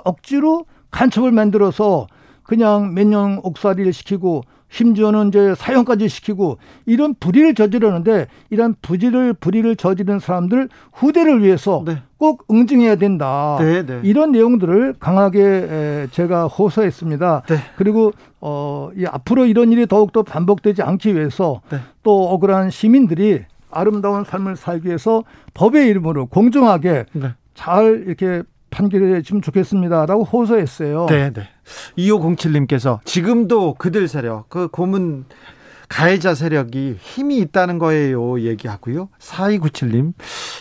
억지로 간첩을 만들어서 그냥 몇 년 옥살이를 시키고 심지어는 이제 사형까지 시키고 이런 불의를 저지르는데 이런 부지를 불의를 저지르는 사람들 후대를 위해서 네. 꼭 응징해야 된다. 네, 네. 이런 내용들을 강하게 제가 호소했습니다. 네. 그리고 어, 이 앞으로 이런 일이 더욱더 반복되지 않기 위해서 네. 또 억울한 시민들이 아름다운 삶을 살기 위해서 법의 이름으로 공정하게 네. 잘 이렇게 판결해 주면 좋겠습니다라고 호소했어요. 네, 네. 2507님께서 지금도 그들 세력, 그 고문 가해자 세력이 힘이 있다는 거예요. 얘기하고요. 4297님,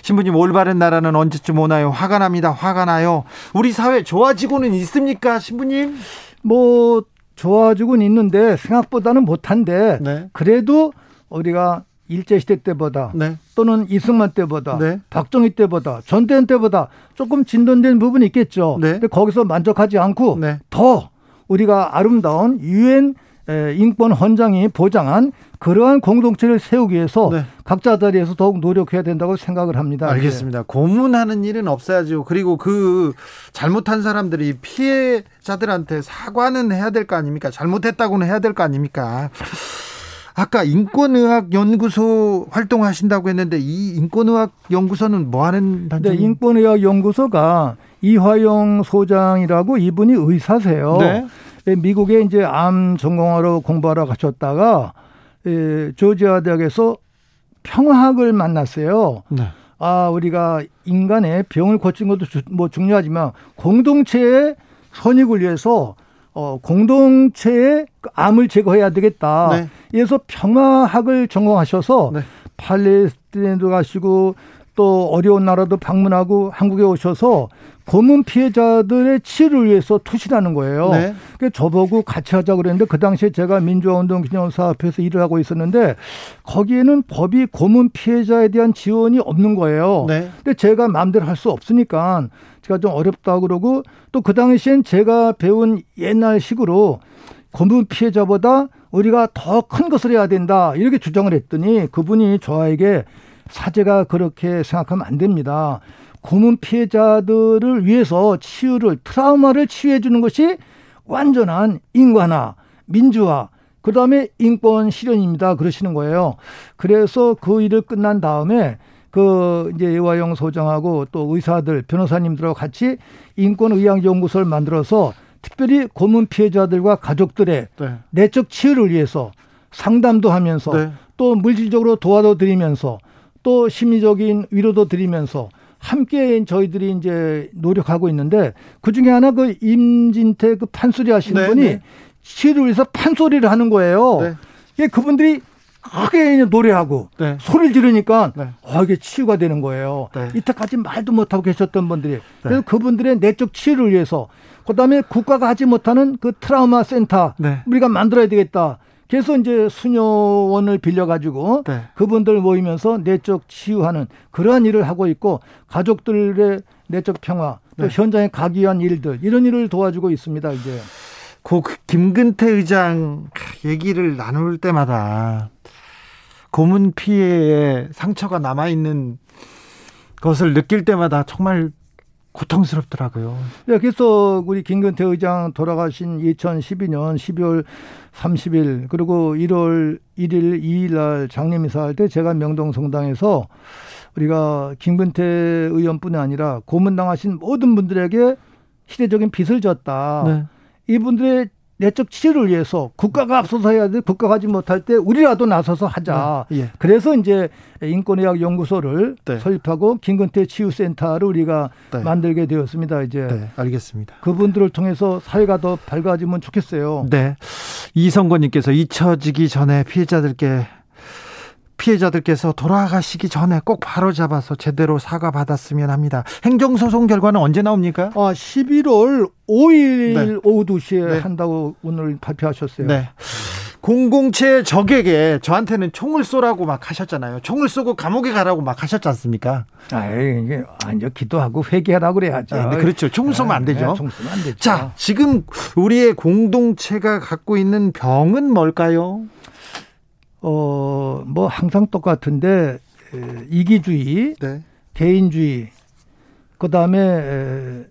신부님 올바른 나라는 언제쯤 오나요? 화가 납니다. 화가 나요. 우리 사회 좋아지고는 있습니까? 신부님? 뭐, 좋아지고는 있는데 생각보다는 못한데 네. 그래도 우리가 일제시대 때보다 네. 또는 이승만 때보다 네. 박정희 때보다 전대현 때보다 조금 진전된 부분이 있겠죠. 네. 근데 거기서 만족하지 않고 네. 더 우리가 아름다운 유엔 인권 헌장이 보장한 그러한 공동체를 세우기 위해서 네. 각자 자리에서 더욱 노력해야 된다고 생각을 합니다. 알겠습니다. 고문하는 일은 없어야죠. 그리고 그 잘못한 사람들이 피해자들한테 사과는 해야 될 거 아닙니까? 잘못했다고는 해야 될 거 아닙니까? 아까 인권의학 연구소 활동하신다고 했는데 이 인권의학 연구소는 뭐 하는 단체? 네, 인권의학 연구소가 이화영 소장이라고 이분이 의사세요. 네. 네. 미국에 이제 암 전공하러 공부하러 가셨다가 에, 조지아 대학에서 평화학을 만났어요. 네. 아, 우리가 인간의 병을 고치는 것도 주, 뭐 중요하지만 공동체의 선익을 위해서 어, 공동체의 암을 제거해야 되겠다. 네. 그래서 평화학을 전공하셔서 네. 팔레스타인도 가시고 또 어려운 나라도 방문하고 한국에 오셔서 고문 피해자들의 치료를 위해서 투신하는 거예요. 네. 그 저보고 같이 하자 그랬는데 그 당시에 제가 민주화운동 기념사업에서 일을 하고 있었는데 거기에는 법이 고문 피해자에 대한 지원이 없는 거예요. 네. 근데 제가 마음대로 할 수 없으니까 제가 좀 어렵다 그러고 또 그 당시엔 제가 배운 옛날 식으로 고문 피해자보다 우리가 더 큰 것을 해야 된다 이렇게 주장을 했더니 그분이 저에게 사제가 그렇게 생각하면 안 됩니다. 고문 피해자들을 위해서 치유를 트라우마를 치유해 주는 것이 완전한 인간화, 민주화, 그 다음에 인권 실현입니다. 그러시는 거예요. 그래서 그 일을 끝난 다음에 그 이제 예화영 소장하고 또 의사들 변호사님들하고 같이 인권의학연구소를 만들어서 특별히 고문 피해자들과 가족들의 네. 내적 치유를 위해서 상담도 하면서 네. 또 물질적으로 도와도 드리면서 또 심리적인 위로도 드리면서 함께 저희들이 이제 노력하고 있는데 그 중에 하나 그 임진태 그 판소리 하시는 네, 분이 네. 위해서 판소리를 하는 거예요. 네. 이 그분들이 크게 노래하고 네. 소리를 지르니까 네. 어, 이게 치유가 되는 거예요. 네. 이때까지 말도 못하고 계셨던 분들이 네. 그래서 그분들의 내적 치유를 위해서 그다음에 국가가 하지 못하는 그 트라우마 센터 네. 우리가 만들어야 되겠다. 그래서 이제 수녀원을 빌려가지고 네. 그분들 모이면서 내적 치유하는 그러한 일을 하고 있고 가족들의 내적 평화 또 현장에 가기 위한 일들 이런 일을 도와주고 있습니다. 이제. 그 김근태 의장 얘기를 나눌 때마다 고문 피해에 상처가 남아 있는 것을 느낄 때마다 정말 고통스럽더라고요. 네, 그래서 우리 김근태 의장 돌아가신 2012년 12월 30일 그리고 1월 1일, 2일 날 장례미사 할 때 제가 명동 성당에서 우리가 김근태 의원뿐이 아니라 고문당하신 모든 분들에게 시대적인 빚을 졌다. 네. 이분들의 내적 치료를 위해서 국가가 앞서서 해야 돼. 국가가 하지 못할 때 우리라도 나서서 하자. 네. 예. 그래서 이제 인권의학 연구소를 네. 설립하고 김근태 치유센터를 우리가 네. 만들게 되었습니다. 이제 네. 알겠습니다. 그분들을 통해서 사회가 더 밝아지면 좋겠어요. 네. 이성권님께서 잊혀지기 전에 피해자들께 피해자들께서 돌아가시기 전에 꼭 바로 잡아서 제대로 사과 받았으면 합니다. 행정소송 결과는 언제 나옵니까? 아, 11월 5일 네. 오후 2시에 네. 한다고 오늘 발표하셨어요. 네. 공공채 적에게 저한테는 총을 쏘라고 막 하셨잖아요. 총을 쏘고 감옥에 가라고 막 하셨지 않습니까? 아, 이게 완전 기도하고 회개하라고 그래야죠. 아, 그렇죠. 총을 쏘면 안 되죠. 네, 총 쏘면 안 되죠. 자, 지금 우리의 공동체가 갖고 있는 병은 뭘까요? 어, 뭐 항상 똑같은데 에, 이기주의, 네. 개인주의, 그 다음에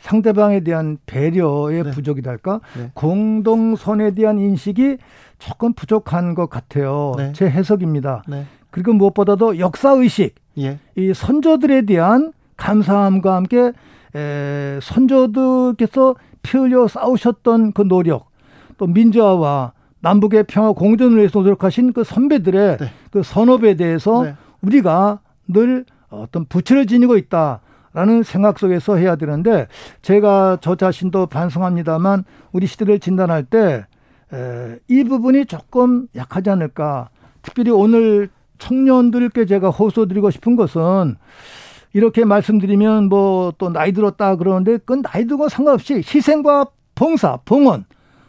상대방에 대한 배려의 네. 부족이랄까, 네. 공동선에 대한 인식이 조금 부족한 것 같아요. 네. 제 해석입니다. 네. 그리고 무엇보다도 역사 의식, 예. 이 선조들에 대한 감사함과 함께 에, 선조들께서 피 흘려 싸우셨던 그 노력, 또 민주화와 남북의 평화 공존을 위해서 노력하신 그 선배들의 네. 그 선업에 대해서 네. 우리가 늘 어떤 부채를 지니고 있다라는 생각 속에서 해야 되는데 제가 저 자신도 반성합니다만 우리 시대를 진단할 때 이 부분이 조금 약하지 않을까. 특별히 오늘 청년들께 제가 호소드리고 싶은 것은 이렇게 말씀드리면 뭐 또 나이 들었다 그러는데 그 나이 들고 상관없이 희생과 봉사, 봉헌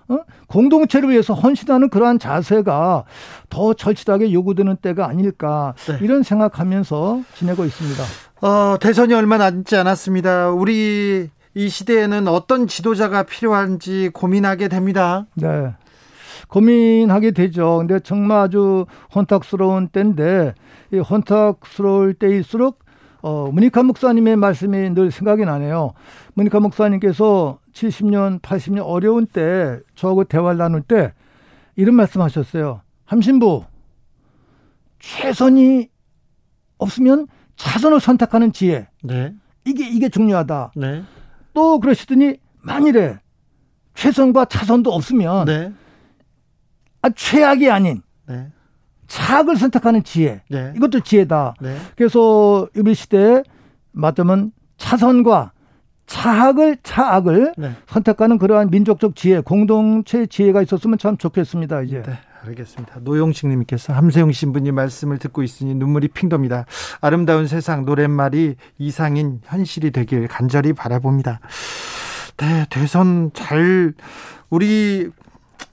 어? 공동체를 위해서 헌신하는 그러한 자세가 더 절실하게 요구되는 때가 아닐까 네. 이런 생각하면서 지내고 있습니다. 어, 대선이 얼마 남지 않았습니다. 우리 이 시대에는 어떤 지도자가 필요한지 고민하게 됩니다. 네. 고민하게 되죠. 근데 정말 아주 혼탁스러운 때인데 이 혼탁스러울 때일수록 어, 문익환 목사님의 말씀이 늘 생각이 나네요. 문익환 목사님께서 70년, 80년 어려운 때 저하고 대화를 나눌 때 이런 말씀 하셨어요. 함신부, 최선이 없으면 차선을 선택하는 지혜. 네. 이게, 이게 중요하다. 네. 또 그러시더니 만일에 최선과 차선도 없으면 네. 아, 최악이 아닌 네. 차악을 선택하는 지혜. 네. 이것도 지혜다. 네. 그래서 우리 시대에 맞다면 차선과 차악을 차악을 네. 선택하는 그러한 민족적 지혜, 공동체 지혜가 있었으면 참 좋겠습니다. 이제. 네. 알겠습니다. 노영식 님께서 함세용 신부님 말씀을 듣고 있으니 눈물이 핑 돕니다. 아름다운 세상 노랫말이 이상인 현실이 되길 간절히 바라봅니다. 네, 대선 잘 우리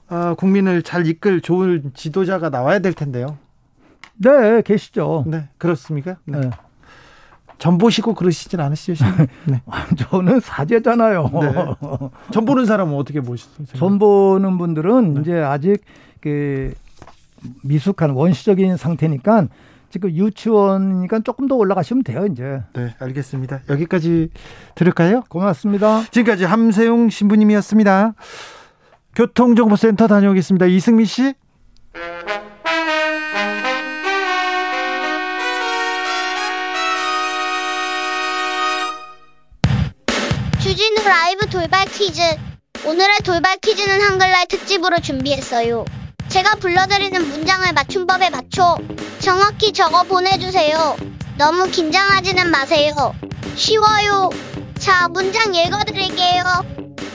어, 국민을 잘 이끌 좋은 지도자가 나와야 될 텐데요. 네, 계시죠. 네, 그렇습니까? 네. 네. 전 보시고 그러시진 않으시죠? <laughs> 네. <laughs> 저는 사제잖아요. 네. 전 보는 사람은 어떻게 보시죠? <laughs> 전 보는 분들은 네. 이제 아직 그 미숙한 원시적인 상태니까 지금 유치원이니까 조금 더 올라가시면 돼요, 이제. 네, 알겠습니다. 여기까지 들을까요? 고맙습니다. 지금까지 함세용 신부님이었습니다. 교통정보센터 다녀오겠습니다. 이승미 씨. 퀴즈. 오늘의 돌발 퀴즈는 한글날 특집으로 준비했어요. 제가 불러드리는 문장을 맞춤법에 맞춰 정확히 적어 보내주세요. 너무 긴장하지는 마세요. 쉬워요. 자, 문장 읽어드릴게요.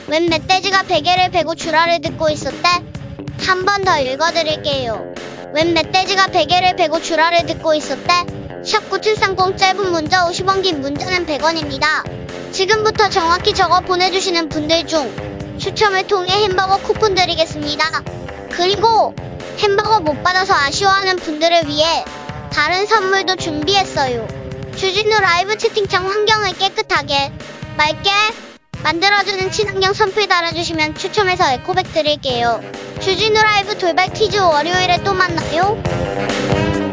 웬 멧돼지가 베개를 베고 주라를 듣고 있었대? 한 번 더 읽어드릴게요. 웬 멧돼지가 베개를 베고 주라를 듣고 있었대? 샵9730 짧은 문자 50원 긴 문자는 100원입니다. 지금부터 정확히 적어 보내주시는 분들 중 추첨을 통해 햄버거 쿠폰 드리겠습니다. 그리고 햄버거 못 받아서 아쉬워하는 분들을 위해 다른 선물도 준비했어요. 주진우 라이브 채팅창 환경을 깨끗하게 맑게 만들어주는 친환경 선풀 달아주시면 추첨해서 에코백 드릴게요. 주진우 라이브 돌발 퀴즈 월요일에 또 만나요.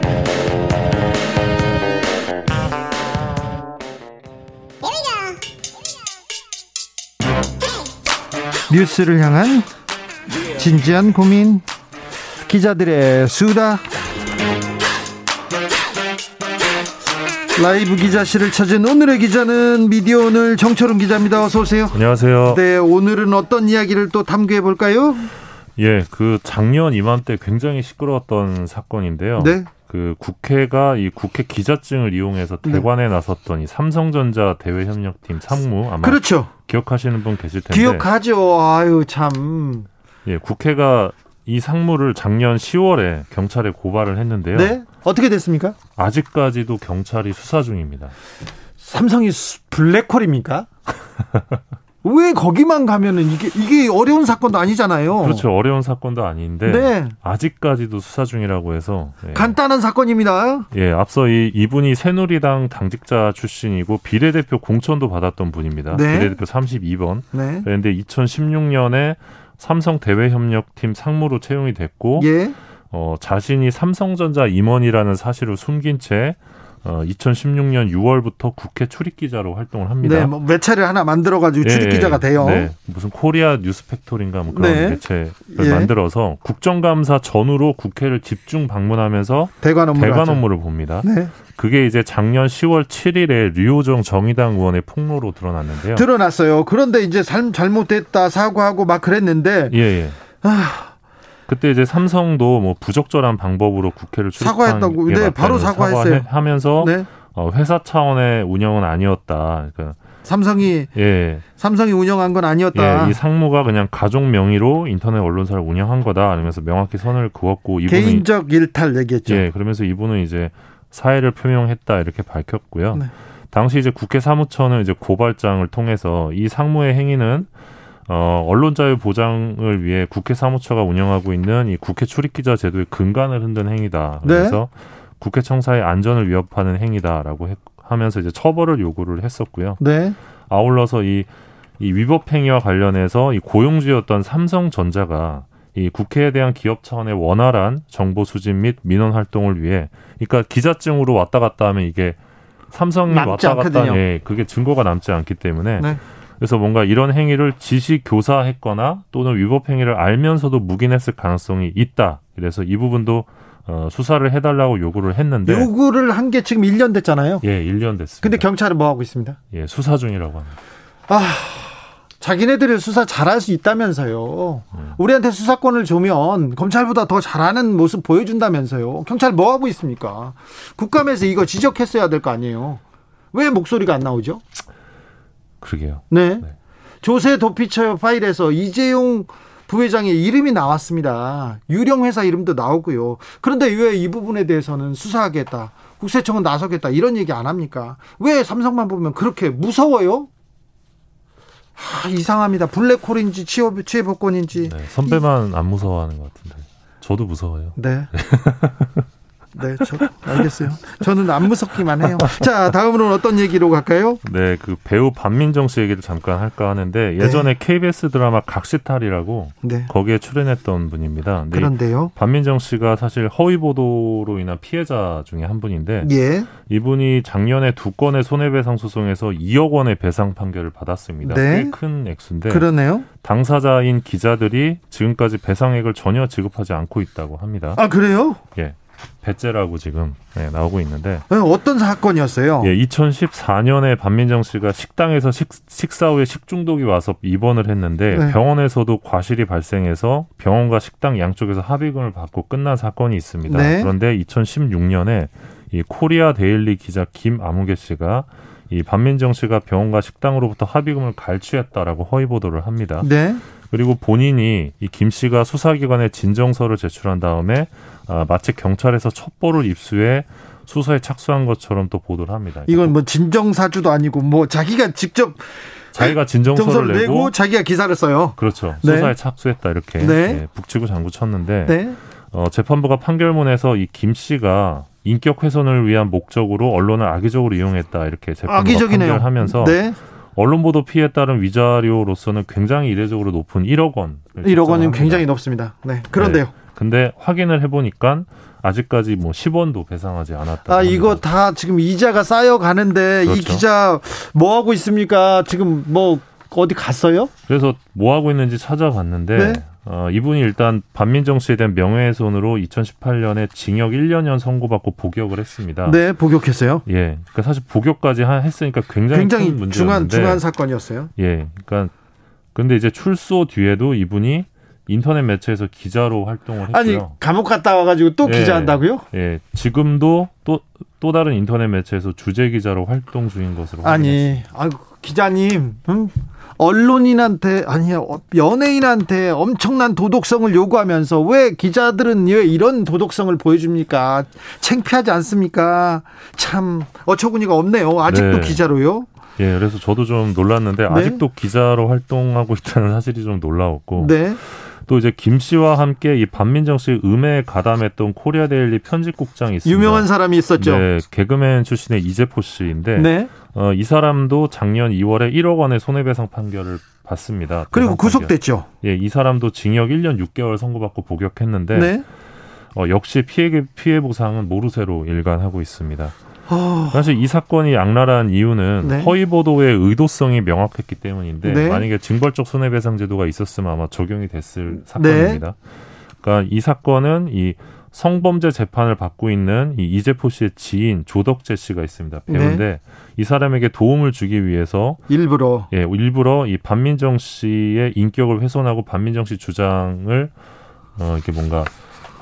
뉴스를 향한 진지한 고민 기자들의 수다 라이브 기자실을 찾은 오늘의 기자는 미디어 오늘 정철은 기자입니다. 어서 오세요. 안녕하세요. 네, 오늘은 어떤 이야기를 또 탐구해 볼까요? 예, 그 작년 이맘때 굉장히 시끄러웠던 사건인데요. 네. 그 국회가 이 국회 기자증을 이용해서 네. 대관에 네. 나섰던 이 삼성전자 대외협력팀 상무 아마 그렇죠. 기억하시는 분 계실 텐데 기억하죠. 아유 참. 예, 국회가 이 상무를 작년 10월에 경찰에 고발을 했는데요. 네? 어떻게 됐습니까? 아직까지도 경찰이 수사 중입니다. 삼성이 블랙홀입니까? <laughs> 왜 거기만 가면은 이게 이게 어려운 사건도 아니잖아요. 그렇죠. 어려운 사건도 아닌데 네. 아직까지도 수사 중이라고 해서 예. 간단한 사건입니다. 예, 앞서 이 이분이 새누리당 당직자 출신이고 비례대표 공천도 받았던 분입니다. 네. 비례대표 32번. 네. 그런데 2016년에 삼성 대외협력팀 상무로 채용이 됐고 예. 어, 자신이 삼성전자 임원이라는 사실을 숨긴 채 어, 2016년 6월부터 국회 출입 기자로 활동을 합니다. 네, 뭐 매체를 하나 만들어 가지고 출입 기자가 예, 돼요. 네, 무슨 코리아 뉴스팩토리인가 뭐 그런 네. 매체를 예. 만들어서 국정감사 전후로 국회를 집중 방문하면서 대관, 업무를, 대관 업무를 봅니다. 네. 그게 이제 작년 10월 7일에 류호정 정의당 의원의 폭로로 드러났는데요. 드러났어요. 그런데 이제 삶 잘못됐다 사과하고 막 그랬는데 예, 예. 아. 그때 이제 삼성도 뭐 부적절한 방법으로 국회를 사과했다고, 네, 바로 사과했어요. 하면서 네. 어, 회사 차원의 운영은 아니었다. 그러니까 삼성이 예. 삼성이 운영한 건 아니었다. 예, 이 상무가 그냥 가족 명의로 인터넷 언론사를 운영한 거다. 아니면서 명확히 선을 그었고 이분은 개인적 일탈 얘기했죠. 예, 그러면서 이분은 이제 사회를 표명했다 이렇게 밝혔고요. 네. 당시 이제 국회 사무처는 이제 고발장을 통해서 이 상무의 행위는 어, 언론 자유 보장을 위해 국회 사무처가 운영하고 있는 이 국회 출입 기자 제도의 근간을 흔든 행위다. 네. 그래서 네. 국회 청사의 안전을 위협하는 행위다라고 했, 하면서 이제 처벌을 요구를 했었고요. 네. 아울러서 이, 이 위법 행위와 관련해서 이 고용주였던 삼성전자가 이 국회에 대한 기업 차원의 원활한 정보 수집 및 민원 활동을 위해, 그러니까 기자증으로 왔다 갔다 하면 이게 삼성이 왔다 갔다, 예, 그게 증거가 남지 않기 때문에 네. 그래서 뭔가 이런 행위를 지시 교사했거나 또는 위법 행위를 알면서도 묵인했을 가능성이 있다. 그래서 이 부분도 어, 수사를 해달라고 요구를 했는데 요구를 한 게 지금 1년 됐잖아요. 예, 1년 됐습니다. 근데 경찰은 뭐 하고 있습니다? 예, 수사 중이라고 합니다. 아, 자기네들이 수사 잘할 수 있다면서요. 음. 우리한테 수사권을 주면 검찰보다 더 잘하는 모습 보여준다면서요. 경찰 뭐 하고 있습니까? 국감에서 이거 지적했어야 될 거 아니에요. 왜 목소리가 안 나오죠? 그러게요. 네. 네. 조세 도피처 파일에서 이재용 부회장의 이름이 나왔습니다. 유령 회사 이름도 나오고요. 그런데 왜 이 부분에 대해서는 수사하겠다. 국세청은 나서겠다. 이런 얘기 안 합니까? 왜 삼성만 보면 그렇게 무서워요? 아, 이상합니다. 블랙홀인지 취업, 취업권인지. 네, 선배만 안 무서워하는 것 같은데. 저도 무서워요. 네. <laughs> 네, 저 알겠어요. 저는 안 무섭기만 해요. 자, 다음으로는 어떤 얘기로 갈까요? 네, 그 배우 반민정 씨 얘기를 잠깐 할까 하는데 예전에 네. KBS 드라마 각시탈이라고 네. 거기에 출연했던 분입니다. 그런데요. 반민정 씨가 사실 허위 보도로 인한 피해자 중에 한 분인데 예. 이분이 작년에 두 건의 손해배상 소송에서 2억 원의 배상 판결을 받았습니다. 네. 꽤큰 액수인데 그러네요. 당사자인 기자들이 지금까지 배상액을 전혀 지급하지 않고 있다고 합니다. 아, 그래요? 예. 배째라고 지금 네, 나오고 있는데 네, 어떤 사건이었어요? 예, 2014년에 반민정 씨가 식당에서 식, 식사 후에 식중독이 와서 입원을 했는데 네. 병원에서도 과실이 발생해서 병원과 식당 양쪽에서 합의금을 받고 끝난 사건이 있습니다. 네. 그런데 2016년에 이 코리아 데일리 기자 김아무개 씨가 이 반민정 씨가 병원과 식당으로부터 합의금을 갈취했다라고 허위 보도를 합니다. 네. 그리고 본인이 이 김 씨가 수사기관에 진정서를 제출한 다음에 아, 마치 경찰에서 첩보를 입수해 수사에 착수한 것처럼 또 보도를 합니다. 이건 뭐 진정 사주도 아니고 뭐 자기가 직접 자기가 진정서를 내고, 내고, 자기가 기사를 써요. 그렇죠. 네. 수사에 착수했다 이렇게 네. 네, 북치고 장구 쳤는데 네. 어, 재판부가 판결문에서 이 김 씨가 인격 훼손을 위한 목적으로 언론을 악의적으로 이용했다 이렇게 재판부가 판결하면서 네. 언론 보도 피해에 따른 위자료로서는 굉장히 이례적으로 높은 1억 원. 1억 원은 굉장히 높습니다. 네. 그런데요. 네. 근데 확인을 해보니까 아직까지 뭐 10원도 배상하지 않았다. 아, 합니다. 이거 다 지금 이자가 쌓여 가는데 그렇죠. 이 기자 뭐 하고 있습니까? 지금 뭐 어디 갔어요? 그래서 뭐 하고 있는지 찾아봤는데 네? 어, 이분이 일단 반민정 씨에 대한 명예훼손으로 2018년에 징역 1년형 선고받고 복역을 했습니다. 네, 복역했어요. 예, 그러니까 사실 복역까지 했으니까 굉장히, 굉장히 큰 중한 중한 사건이었어요. 예, 그러니까 근데 이제 출소 뒤에도 이분이 인터넷 매체에서 기자로 활동을 했고요. 아니 감옥 갔다 와가지고 또 예, 기자 한다고요? 예, 지금도 또 또 다른 인터넷 매체에서 주재 기자로 활동 중인 것으로 아니, 아 기자님, 음? 언론인한테 아니야 연예인한테 엄청난 도덕성을 요구하면서 왜 기자들은 왜 이런 도덕성을 보여줍니까? 창피하지 않습니까? 참 어처구니가 없네요. 아직도 네. 기자로요? 예, 그래서 저도 좀 놀랐는데 네? 아직도 기자로 활동하고 있다는 사실이 좀 놀라웠고. 네. 또 이제 김 씨와 함께 이 반민정 씨 음해에 가담했던 코리아 데일리 편집국장이 있습니다. 유명한 사람이 있었죠. 네, 개그맨 출신의 이재포 씨인데 네. 어, 이 사람도 작년 2월에 1억 원의 손해배상 판결을 받습니다. 그리고 구속됐죠. 예, 이 사람도 징역 1년 6개월 선고받고 복역했는데 네. 어, 역시 피해 피해 보상은 모르쇠로 일관하고 있습니다. 어... 사실 이 사건이 악랄한 이유는 네. 허위 보도의 의도성이 명확했기 때문인데 네. 만약에 징벌적 손해배상 제도가 있었으면 아마 적용이 됐을 사건입니다. 네. 그러니까 이 사건은 이 성범죄 재판을 받고 있는 이 이재포 씨의 지인 조덕재 씨가 있습니다. 배우인데 네. 이 사람에게 도움을 주기 위해서 일부러 예 일부러 이 반민정 씨의 인격을 훼손하고 반민정 씨 주장을 어 이렇게 뭔가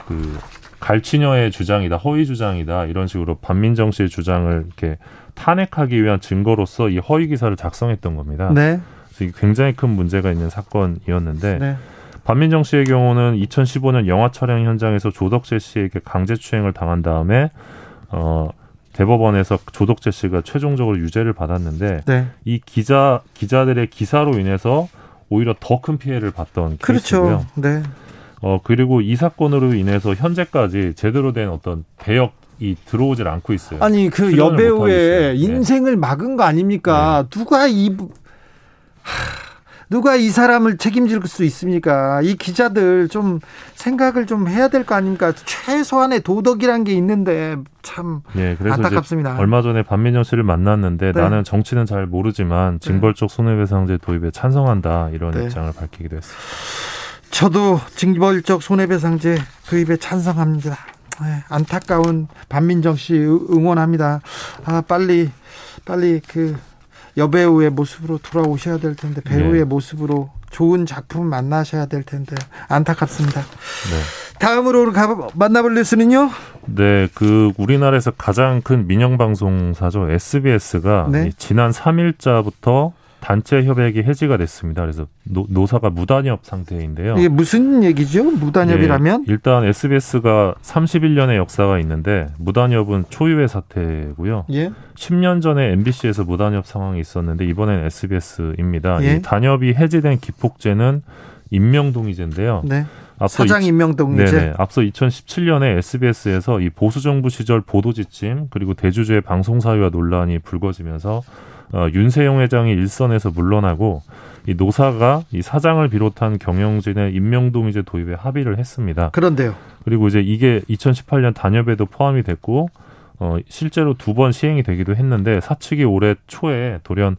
그 갈치녀의 주장이다, 허위 주장이다 이런 식으로 반민정 씨의 주장을 이렇게 탄핵하기 위한 증거로서 이 허위 기사를 작성했던 겁니다. 네. 그래서 굉장히 큰 문제가 있는 사건이었는데 네. 반민정 씨의 경우는 2015년 영화 촬영 현장에서 조덕재 씨에게 강제 추행을 당한 다음에 어 대법원에서 조덕재 씨가 최종적으로 유죄를 받았는데 네. 이 기자 기자들의 기사로 인해서 오히려 더 큰 피해를 봤던 그렇죠. 케이스고요. 네. 어 그리고 이 사건으로 인해서 현재까지 제대로 된 어떤 대역 이 들어오질 않고 있어요. 아니 그 여배우의 네. 인생을 막은 거 아닙니까? 네. 누가 이 하... 누가 이 사람을 책임질 수 있습니까? 이 기자들 좀 생각을 좀 해야 될 거 아닙니까? 최소한의 도덕이란 게 있는데 참 네, 그래서 안타깝습니다. 얼마 전에 반민정 씨를 만났는데 네. 나는 정치는 잘 모르지만 네. 징벌적 손해배상제 도입에 찬성한다 이런 네. 입장을 밝히기도 했습니다. 저도 징벌적 손해배상제 도입에 찬성합니다. 네, 안타까운 반민정 씨 응원합니다. 아 빨리 빨리 그 여배우의 모습으로 돌아오셔야 될 텐데 배우의 네. 모습으로 좋은 작품 만나셔야 될 텐데 안타깝습니다. 네. 다음으로 가, 만나볼 뉴스는요? 네, 그 우리나라에서 가장 큰 민영 방송사죠 SBS가 네. 지난 3일자부터 단체 협약이 해지가 됐습니다. 그래서 노, 사가 무단협 상태인데요. 이게 무슨 얘기죠? 무단협이라면? 네, 일단 SBS가 31년의 역사가 있는데 무단협은 초유의 사태고요. 예? 10년 전에 MBC에서 무단협 상황이 있었는데 이번엔 SBS입니다. 예? 이 단협이 해지된 기폭제는 임명동의제인데요. 네. 앞서 사장 임명동의제. 네네. 앞서 2017년에 SBS에서 이 보수 정부 시절 보도 지침 그리고 대주주의 방송 사유와 논란이 불거지면서 어, 윤세용 회장이 일선에서 물러나고 이 노사가 이 사장을 비롯한 경영진의 임명동의제 도입에 합의를 했습니다. 그런데요. 그리고 이제 이게 2018년 단협에도 포함이 됐고 어, 실제로 두 번 시행이 되기도 했는데 사측이 올해 초에 돌연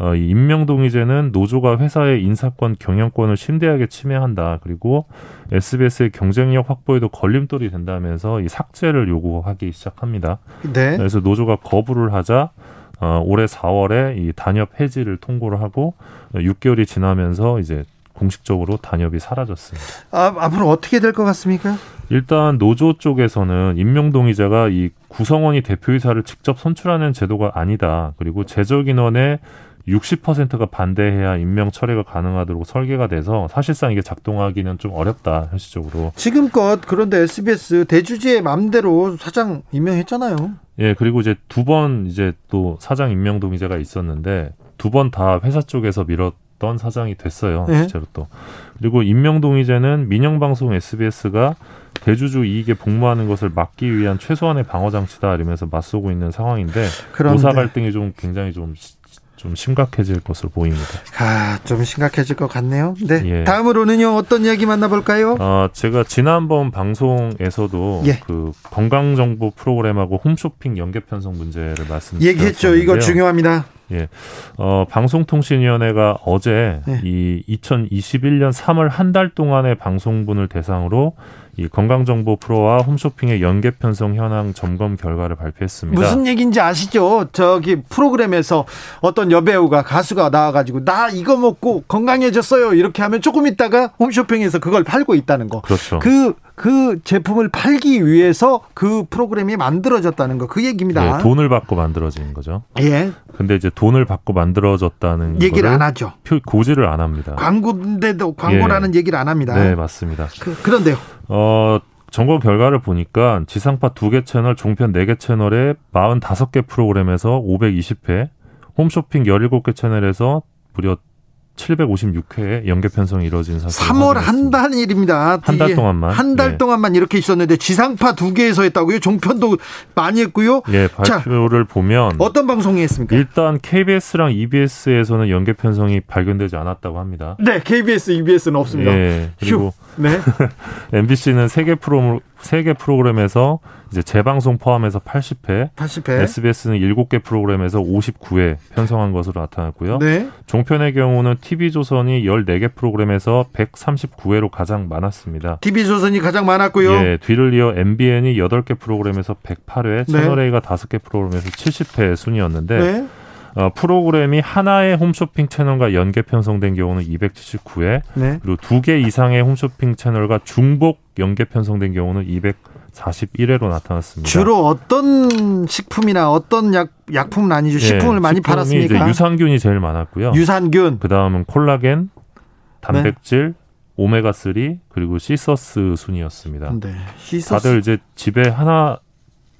어, 이 임명동의제는 노조가 회사의 인사권, 경영권을 심대하게 침해한다. 그리고 SBS의 경쟁력 확보에도 걸림돌이 된다면서 이 삭제를 요구하기 시작합니다. 네. 그래서 노조가 거부를 하자 어, 올해 4월에 이 단협 해지를 통보를 하고 6개월이 지나면서 이제 공식적으로 단협이 사라졌습니다. 아, 앞으로 어떻게 될 것 같습니까? 일단 노조 쪽에서는 임명 동의자가 이 구성원이 대표이사를 직접 선출하는 제도가 아니다. 그리고 재적 인원의 60%가 반대해야 임명 처리가 가능하도록 설계가 돼서 사실상 이게 작동하기는 좀 어렵다 현실적으로. 지금껏 그런데 SBS 대주주의 마음대로 사장 임명했잖아요. 예, 그리고 이제 두 번 이제 또 사장 임명 동의자가 있었는데 두 번 다 회사 쪽에서 밀었던 사장이 됐어요. 네. 실제로 또. 그리고 임명 동의제는 민영 방송 SBS가 대주주 이익에 복무하는 것을 막기 위한 최소한의 방어 장치다 이러면서 맞서고 있는 상황인데 그런데. 노사 갈등이 좀 굉장히 좀 좀 심각해질 것으로 보입니다. 아, 좀 심각해질 것 같네요. 네. 예. 다음으로는요, 어떤 이야기 만나볼까요? 어, 제가 지난번 방송에서도 예. 그 건강정보 프로그램하고 홈쇼핑 연계 편성 문제를 말씀드렸죠. 얘기했죠. 이거 중요합니다. 예. 어, 방송통신위원회가 어제 예. 이 2021년 3월 한 달 동안의 방송분을 대상으로 이 건강정보 프로와 홈쇼핑의 연계 편성 현황 점검 결과를 발표했습니다. 무슨 얘기인지 아시죠? 저기 프로그램에서 어떤 여배우가 가수가 나와가지고 나 이거 먹고 건강해졌어요 이렇게 하면 조금 있다가 홈쇼핑에서 그걸 팔고 있다는 거. 그렇죠. 그그 제품을 팔기 위해서 그 프로그램이 만들어졌다는 거 그 얘기입니다. 예, 돈을 받고 만들어진 거죠. 예. 근데 이제 돈을 받고 만들어졌다는 얘기를 안 하죠. 표, 고지를 안 합니다. 광고인데도 광고라는 예. 얘기를 안 합니다. 네, 맞습니다. 그, 그런데요. 어, 점검 결과를 보니까 지상파 두 개 채널, 종편 네 개 채널에 45개 프로그램에서 520회, 홈쇼핑 17개 채널에서 무려 756회 연계 편성이 이루어진 사실. 3월 한 달 일입니다. 한 달 동안만. 한달 네. 동안만 이렇게 있었는데 지상파 두 개에서 했다고요? 종편도 많이 했고요. 예, 발표를 자, 보면 어떤 방송이 했습니까? 일단 KBS랑 EBS에서는 연계 편성이 발견되지 않았다고 합니다. 네, KBS, EBS는 없습니다. 예, 그리고 네. MBC는 세개 프로 세개 프로그램에서 이제 재방송 포함해서 80회, 80회. SBS는 7개 프로그램에서 59회 편성한 것으로 나타났고요. 네. 종편의 경우는 TV조선이 14개 프로그램에서 139회로 가장 많았습니다. TV조선이 가장 많았고요. 예, 뒤를 이어 MBN이 8개 프로그램에서 108회, 네. 채널A가 5개 프로그램에서 70회 순이었는데 네. 어, 프로그램이 하나의 홈쇼핑 채널과 연계 편성된 경우는 279회, 네. 그리고 두 개 이상의 홈쇼핑 채널과 중복 연계 편성된 경우는 241회로 나타났습니다. 주로 어떤 식품이나 어떤 약 약품은 아니죠. 예, 식품을 예, 많이 팔았습니까? 유산균이 제일 많았고요. 유산균. 그 다음은 콜라겐, 단백질, 네. 오메가 3 그리고 시서스 순이었습니다. 네. 시서스. 다들 이제 집에 하나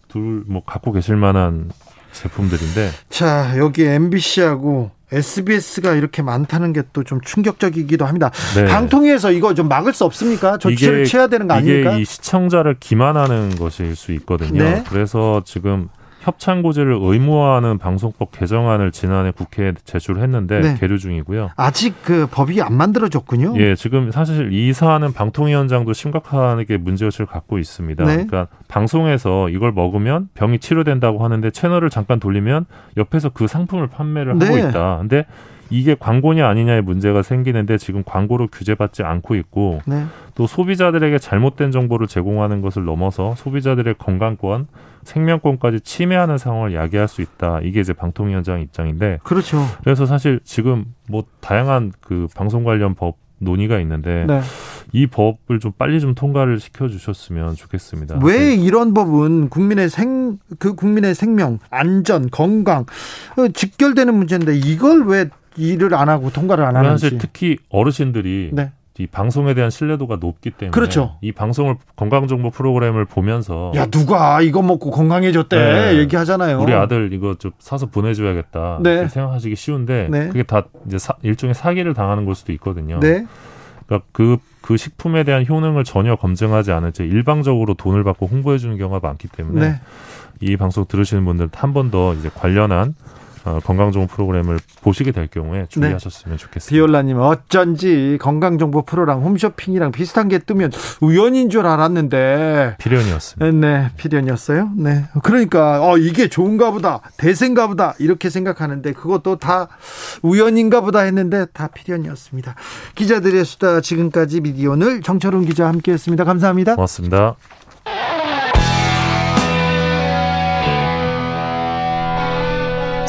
둘 뭐 갖고 계실 만한 제품들인데. 자, 여기 MBC하고 SBS가 이렇게 많다는 게 또 좀 충격적이기도 합니다. 네. 방통위에서 이거 좀 막을 수 없습니까? 조치를 취해야 되는 거 아닙니까? 이게 이 시청자를 기만하는 것일 수 있거든요. 네. 그래서 지금 협찬고지를 의무화하는 방송법 개정안을 지난해 국회에 제출했는데 네. 계류 중이고요. 아직 그 법이 안 만들어졌군요. 예, 지금 사실 이 사안은 방통위원장도 심각하게 문제의식을 갖고 있습니다. 네. 그러니까 방송에서 이걸 먹으면 병이 치료된다고 하는데 채널을 잠깐 돌리면 옆에서 그 상품을 판매를 하고 네. 있다. 근데 이게 광고냐 아니냐의 문제가 생기는데 지금 광고로 규제받지 않고 있고 네. 또 소비자들에게 잘못된 정보를 제공하는 것을 넘어서 소비자들의 건강권, 생명권까지 침해하는 상황을 야기할 수 있다. 이게 이제 방통위원장 입장인데 그렇죠. 그래서 사실 지금 뭐 다양한 그 방송 관련 법 논의가 있는데 네. 이 법을 좀 빨리 좀 통과를 시켜 주셨으면 좋겠습니다. 왜 네. 이런 법은 국민의 생 그 국민의 생명, 안전, 건강 어, 직결되는 문제인데 이걸 왜 일을 안 하고 통과를 안 하는지. 사실 특히 어르신들이 네. 이 방송에 대한 신뢰도가 높기 때문에 그렇죠. 이 방송을 건강 정보 프로그램을 보면서 야 누가 이거 먹고 건강해졌대 네. 얘기하잖아요. 우리 아들 이거 좀 사서 보내줘야겠다 네. 생각하시기 쉬운데 네. 그게 다 이제 사, 일종의 사기를 당하는 걸 수도 있거든요. 네. 그러니까 그, 그 식품에 대한 효능을 전혀 검증하지 않은 채 일방적으로 돈을 받고 홍보해 주는 경우가 많기 때문에 네. 이 방송 들으시는 분들 한 번 더 이제 관련한 어, 건강 좋은 프로그램을 보시게 될 경우에 주의하셨으면 네. 좋겠습니다. 비올라님 어쩐지 건강 정보 프로랑 홈쇼핑이랑 비슷한 게 뜨면 우연인 줄 알았는데 필연이었습니다. 네, 필연이었어요. 네, 그러니까 어 이게 좋은가 보다, 대세인가 보다 이렇게 생각하는데 그것도 다 우연인가 보다 했는데 다 필연이었습니다. 기자들의 수다 지금까지 미디어오늘 정철운 기자 함께했습니다. 감사합니다. 고맙습니다.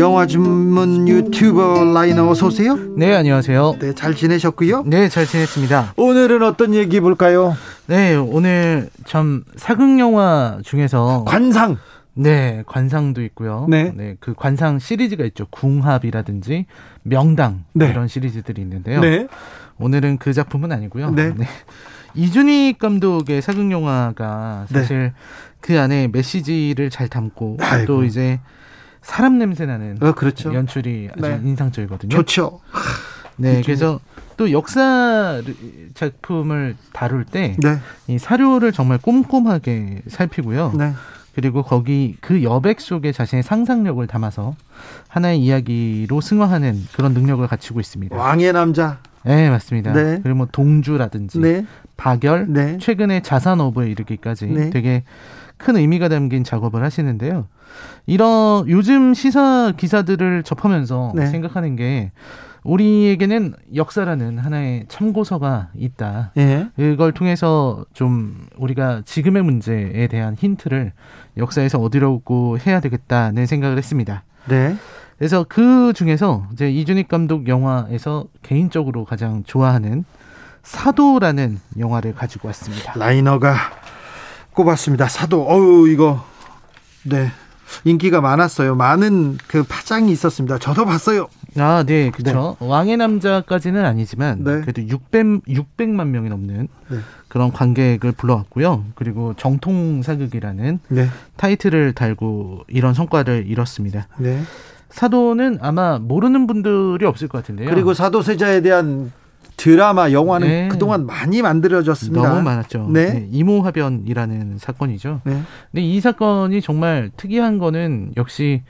영화 전문 유튜버 라이너 어서 오세요. 네, 안녕하세요. 네, 잘 지내셨고요. 네, 잘 지냈습니다. 오늘은 어떤 얘기 볼까요? 네, 오늘 참 사극 영화 중에서 관상. 네, 관상도 있고요. 네. 네, 그 관상 시리즈가 있죠. 궁합이라든지 명당 네. 이런 시리즈들이 있는데요. 네. 오늘은 그 작품은 아니고요. 네. 네. 이준익 감독의 사극 영화가 사실 네. 그 안에 메시지를 잘 담고 아이고. 또 이제 사람 냄새 나는 어, 그렇죠. 연출이 아주 네. 인상적이거든요. 좋죠. 네. 그래서 또 역사 작품을 다룰 때이 네. 사료를 정말 꼼꼼하게 살피고요. 네. 그리고 거기 그 여백 속에 자신의 상상력을 담아서 하나의 이야기로 승화하는 그런 능력을 갖추고 있습니다. 왕의 남자. 네, 맞습니다. 네. 그리고 뭐 동주라든지 네. 박열, 네. 최근에 자산어부에 이르기까지 네. 되게 큰 의미가 담긴 작업을 하시는데요. 이런 요즘 시사 기사들을 접하면서 네. 생각하는 게 우리에게는 역사라는 하나의 참고서가 있다. 예. 이걸 통해서 좀 우리가 지금의 문제에 대한 힌트를 역사에서 얻으려고 해야 되겠다는 생각을 했습니다. 네. 그래서 그 중에서 이제 이준익 감독 영화에서 개인적으로 가장 좋아하는 사도라는 영화를 가지고 왔습니다. 라이너가 꼽았습니다. 사도. 어우 이거 네 인기가 많았어요. 많은 그 파장이 있었습니다. 저도 봤어요. 아, 네, 그렇죠. 네. 왕의 남자까지는 아니지만 네. 그래도 600 600만 명이 넘는 네. 그런 관객을 불러왔고요. 그리고 정통 사극이라는 네. 타이틀을 달고 이런 성과를 이뤘습니다. 네. 사도는 아마 모르는 분들이 없을 것 같은데요. 그리고 사도세자에 대한 드라마, 영화는 네. 그동안 많이 만들어졌습니다. 너무 많았죠. 네. 네. 임오화변이라는 사건이죠. 네. 근데 이 사건이 정말 특이한 거는 역시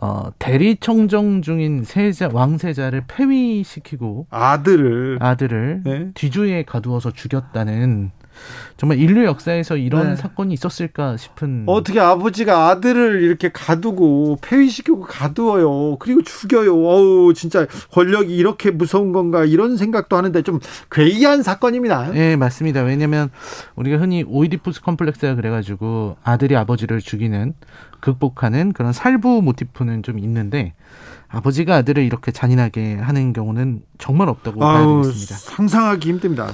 어, 대리청정 중인 세자 왕세자를 폐위시키고 아들을 아들을 네. 뒤주에 가두어서 죽였다는 정말 인류 역사에서 이런 네. 사건이 있었을까 싶은 어떻게 아버지가 아들을 이렇게 가두고 폐위시키고 가두어요 그리고 죽여요 어우 진짜 권력이 이렇게 무서운 건가 이런 생각도 하는데 좀 괴이한 사건입니다 네 맞습니다 왜냐하면 우리가 흔히 오이디푸스 컴플렉스라 그래가지고 아들이 아버지를 죽이는 극복하는 그런 살부 모티프는 좀 있는데 아버지가 아들을 이렇게 잔인하게 하는 경우는 정말 없다고 아유, 봐야 되겠습니다. 상상하기 힘듭니다.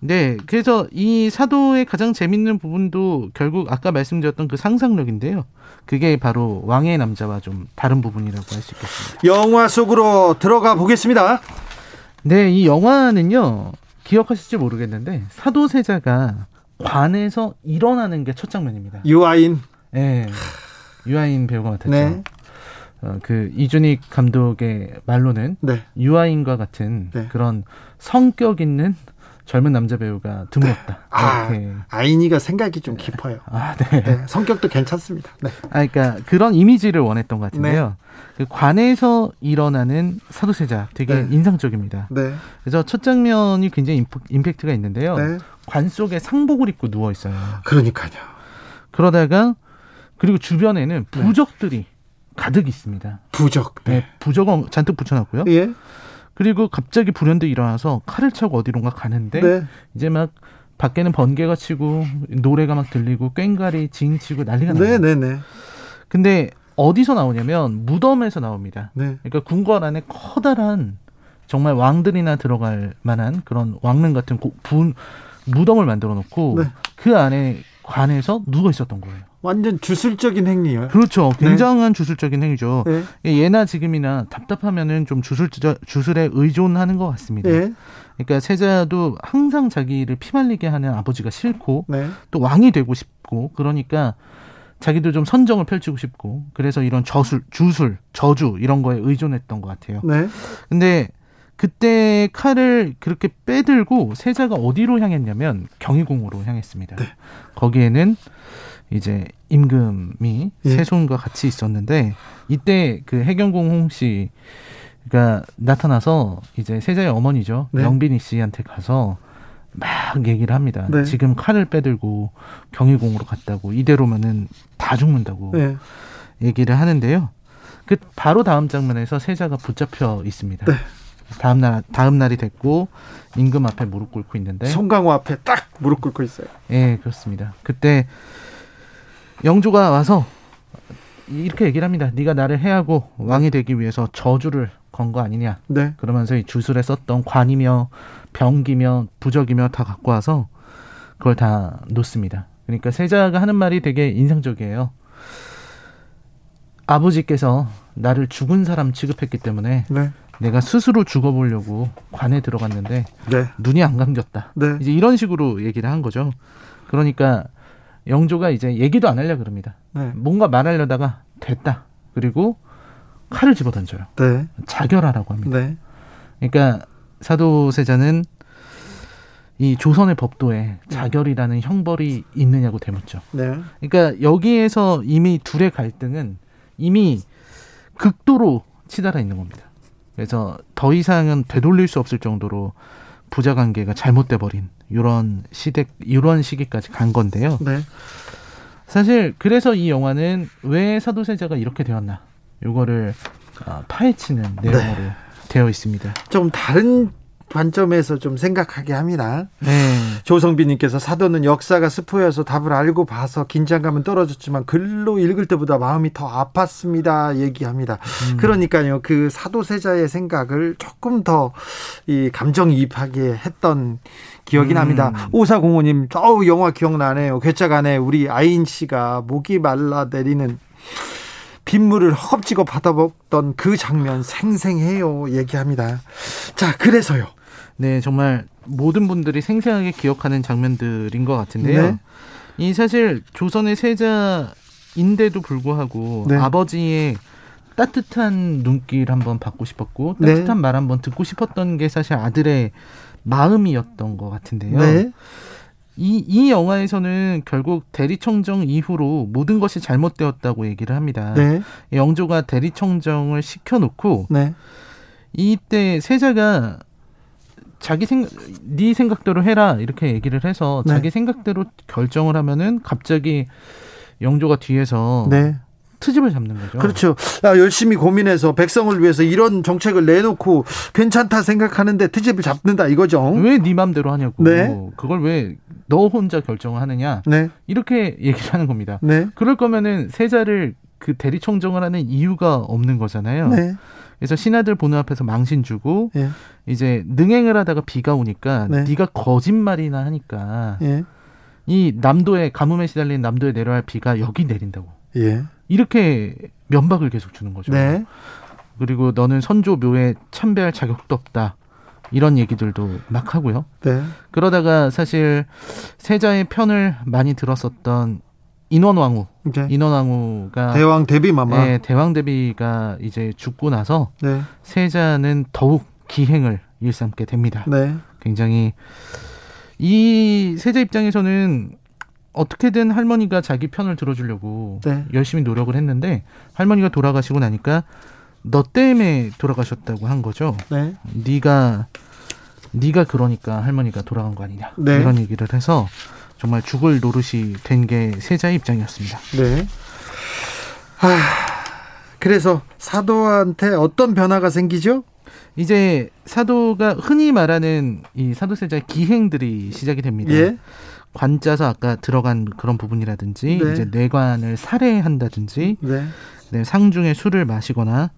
네, 그래서 이 사도의 가장 재밌는 부분도 결국 아까 말씀드렸던 그 상상력인데요. 그게 바로 왕의 남자와 좀 다른 부분이라고 할 수 있겠습니다. 영화 속으로 들어가 보겠습니다. 네, 이 영화는요. 기억하실지 모르겠는데 사도세자가 관에서 일어나는 게 첫 장면입니다. 유아인. 네. 유아인 배우가 맡았죠. 네. 어, 그 이준익 감독의 말로는 네. 유아인과 같은 네. 그런 성격 있는 젊은 남자 배우가 드물었다. <laughs> 아, 아이니가 생각이 좀 깊어요. 아, 네. 네. 성격도 괜찮습니다. 네. 아, 그러니까 그런 이미지를 원했던 것 같은데요. 네. 그 관에서 일어나는 사도세자 되게 네. 인상적입니다. 네. 그래서 첫 장면이 굉장히 임팩트가 있는데요. 네. 관 속에 상복을 입고 누워 있어요. 그러니까요. 그러다가 그리고 주변에는 네. 부적들이 가득 있습니다. 부적. 네. 부적 잔뜩 붙여놨고요. 예. 그리고 갑자기 불현듯 일어나서 칼을 차고 어디론가 가는데 네. 이제 막 밖에는 번개가 치고 노래가 막 들리고 꽹가리 징치고 난리가 나요. 네, 네, 네. 근데 어디서 나오냐면 무덤에서 나옵니다. 네. 그러니까 궁궐 안에 커다란 정말 왕들이나 들어갈 만한 그런 왕릉 같은 고, 분 무덤을 만들어 놓고 네. 그 안에 관에서 누워 있었던 거예요. 완전 주술적인 행위예요. 그렇죠. 네. 굉장한 네. 주술적인 행위죠. 네. 예나 지금이나 답답하면은 좀 주술 주술에 의존하는 것 같습니다. 네. 그러니까 세자도 항상 자기를 피말리게 하는 아버지가 싫고 네. 또 왕이 되고 싶고 그러니까 자기도 좀 선정을 펼치고 싶고 그래서 이런 저술, 주술, 저주 이런 거에 의존했던 것 같아요. 네. 근데 그때 칼을 그렇게 빼들고 세자가 어디로 향했냐면 경희궁으로 향했습니다. 네. 거기에는 이제 임금이 예. 세손과 같이 있었는데 이때 그 해경궁 홍 씨가 나타나서 이제 세자의 어머니죠 네. 영빈이 씨한테 가서 막 얘기를 합니다. 네. 지금 칼을 빼들고 경희궁으로 갔다고 이대로면은 다 죽는다고 네. 얘기를 하는데요. 그 바로 다음 장면에서 세자가 붙잡혀 있습니다. 네. 다음 날 다음 날이 됐고 임금 앞에 무릎 꿇고 있는데 송강호 앞에 딱 무릎 꿇고 있어요. 예, 그렇습니다. 그때 영조가 와서 이렇게 얘기를 합니다. 네가 나를 해하고 왕이 되기 위해서 저주를 건 거 아니냐. 네. 그러면서 이 주술에 썼던 관이며 병기며 부적이며 다 갖고 와서 그걸 다 놓습니다. 그러니까 세자가 하는 말이 되게 인상적이에요. 아버지께서 나를 죽은 사람 취급했기 때문에 네. 내가 스스로 죽어보려고 관에 들어갔는데 네. 눈이 안 감겼다. 네. 이제 이런 식으로 얘기를 한 거죠. 그러니까 영조가 이제 얘기도 안 하려 그럽니다. 네. 뭔가 말하려다가 됐다. 그리고 칼을 집어 던져요. 네. 자결하라고 합니다. 네. 그러니까 사도세자는 이 조선의 법도에 네. 자결이라는 형벌이 있느냐고 대묻죠. 네. 그러니까 여기에서 이미 둘의 갈등은 이미 극도로 치달아 있는 겁니다. 그래서 더 이상은 되돌릴 수 없을 정도로 부자 관계가 잘못돼 버린 이런 시대 이런 시기까지 간 건데요. 네. 사실 그래서 이 영화는 왜 사도세자가 이렇게 되었나 요거를 어, 파헤치는 내용으로 네. 되어 있습니다. 좀 다른 관점에서 좀 생각하게 합니다. 네. 조성빈님께서 사도는 역사가 스포여서 답을 알고 봐서 긴장감은 떨어졌지만 글로 읽을 때보다 마음이 더 아팠습니다. 얘기합니다. 음. 그러니까요, 그 사도세자의 생각을 조금 더 이 감정이입하게 했던 기억이 음. 납니다. 오사공호님, 어우 영화 기억나네요. 괴짜간에 우리 아인 씨가 목이 말라 내리는 빗물을 허겁지겁 받아먹던 그 장면 생생해요. 얘기합니다. 자, 그래서요. 네, 정말 모든 분들이 생생하게 기억하는 장면들인 것 같은데요. 네. 이 사실 조선의 세자인데도 불구하고 네. 아버지의 따뜻한 눈길 한번 받고 싶었고 네. 따뜻한 네. 말 한번 듣고 싶었던 게 사실 아들의 마음이었던 것 같은데요. 네. 이, 이 영화에서는 결국 대리청정 이후로 모든 것이 잘못되었다고 얘기를 합니다. 네. 영조가 대리청정을 시켜놓고 네. 이때 세자가 자기 생각, 네 생각대로 해라 이렇게 얘기를 해서 네. 자기 생각대로 결정을 하면은 갑자기 영조가 뒤에서 네. 트집을 잡는 거죠. 그렇죠. 아, 열심히 고민해서 백성을 위해서 이런 정책을 내놓고 괜찮다 생각하는데 트집을 잡는다 이거죠. 왜 네 맘대로 하냐고. 네. 그걸 왜 너 혼자 결정을 하느냐. 네. 이렇게 얘기를 하는 겁니다. 네. 그럴 거면은 세자를 그 대리청정을 하는 이유가 없는 거잖아요. 네. 그래서 신하들 보는 앞에서 망신 주고 예. 이제 능행을 하다가 비가 오니까 네. 네가 거짓말이나 하니까 예. 이 남도에 가뭄에 시달린 남도에 내려야 할 비가 여기 내린다고. 예. 이렇게 면박을 계속 주는 거죠. 네. 그리고 너는 선조 묘에 참배할 자격도 없다. 이런 얘기들도 막 하고요. 네. 그러다가 사실 세자의 편을 많이 들었었던 인원왕후. 네. 인원왕후가 대왕 대비마마. 네, 대왕 대비가 이제 죽고 나서 네. 세자는 더욱 기행을 일삼게 됩니다. 네. 굉장히 이 세자 입장에서는 어떻게든 할머니가 자기 편을 들어주려고 네. 열심히 노력을 했는데 할머니가 돌아가시고 나니까 너 때문에 돌아가셨다고 한 거죠. 네. 네가 네가 그러니까 할머니가 돌아간 거 아니냐 네. 이런 얘기를 해서 정말 죽을 노릇이 된 게 세자의 입장이었습니다. 네. 아, 그래서 사도한테 어떤 변화가 생기죠? 이제 사도가 흔히 말하는 이 사도세자의 기행들이 시작이 됩니다. 예. 관자서 아까 들어간 그런 부분이라든지 네. 이제 뇌관을 살해한다든지 네. 네, 상중에 술을 마시거나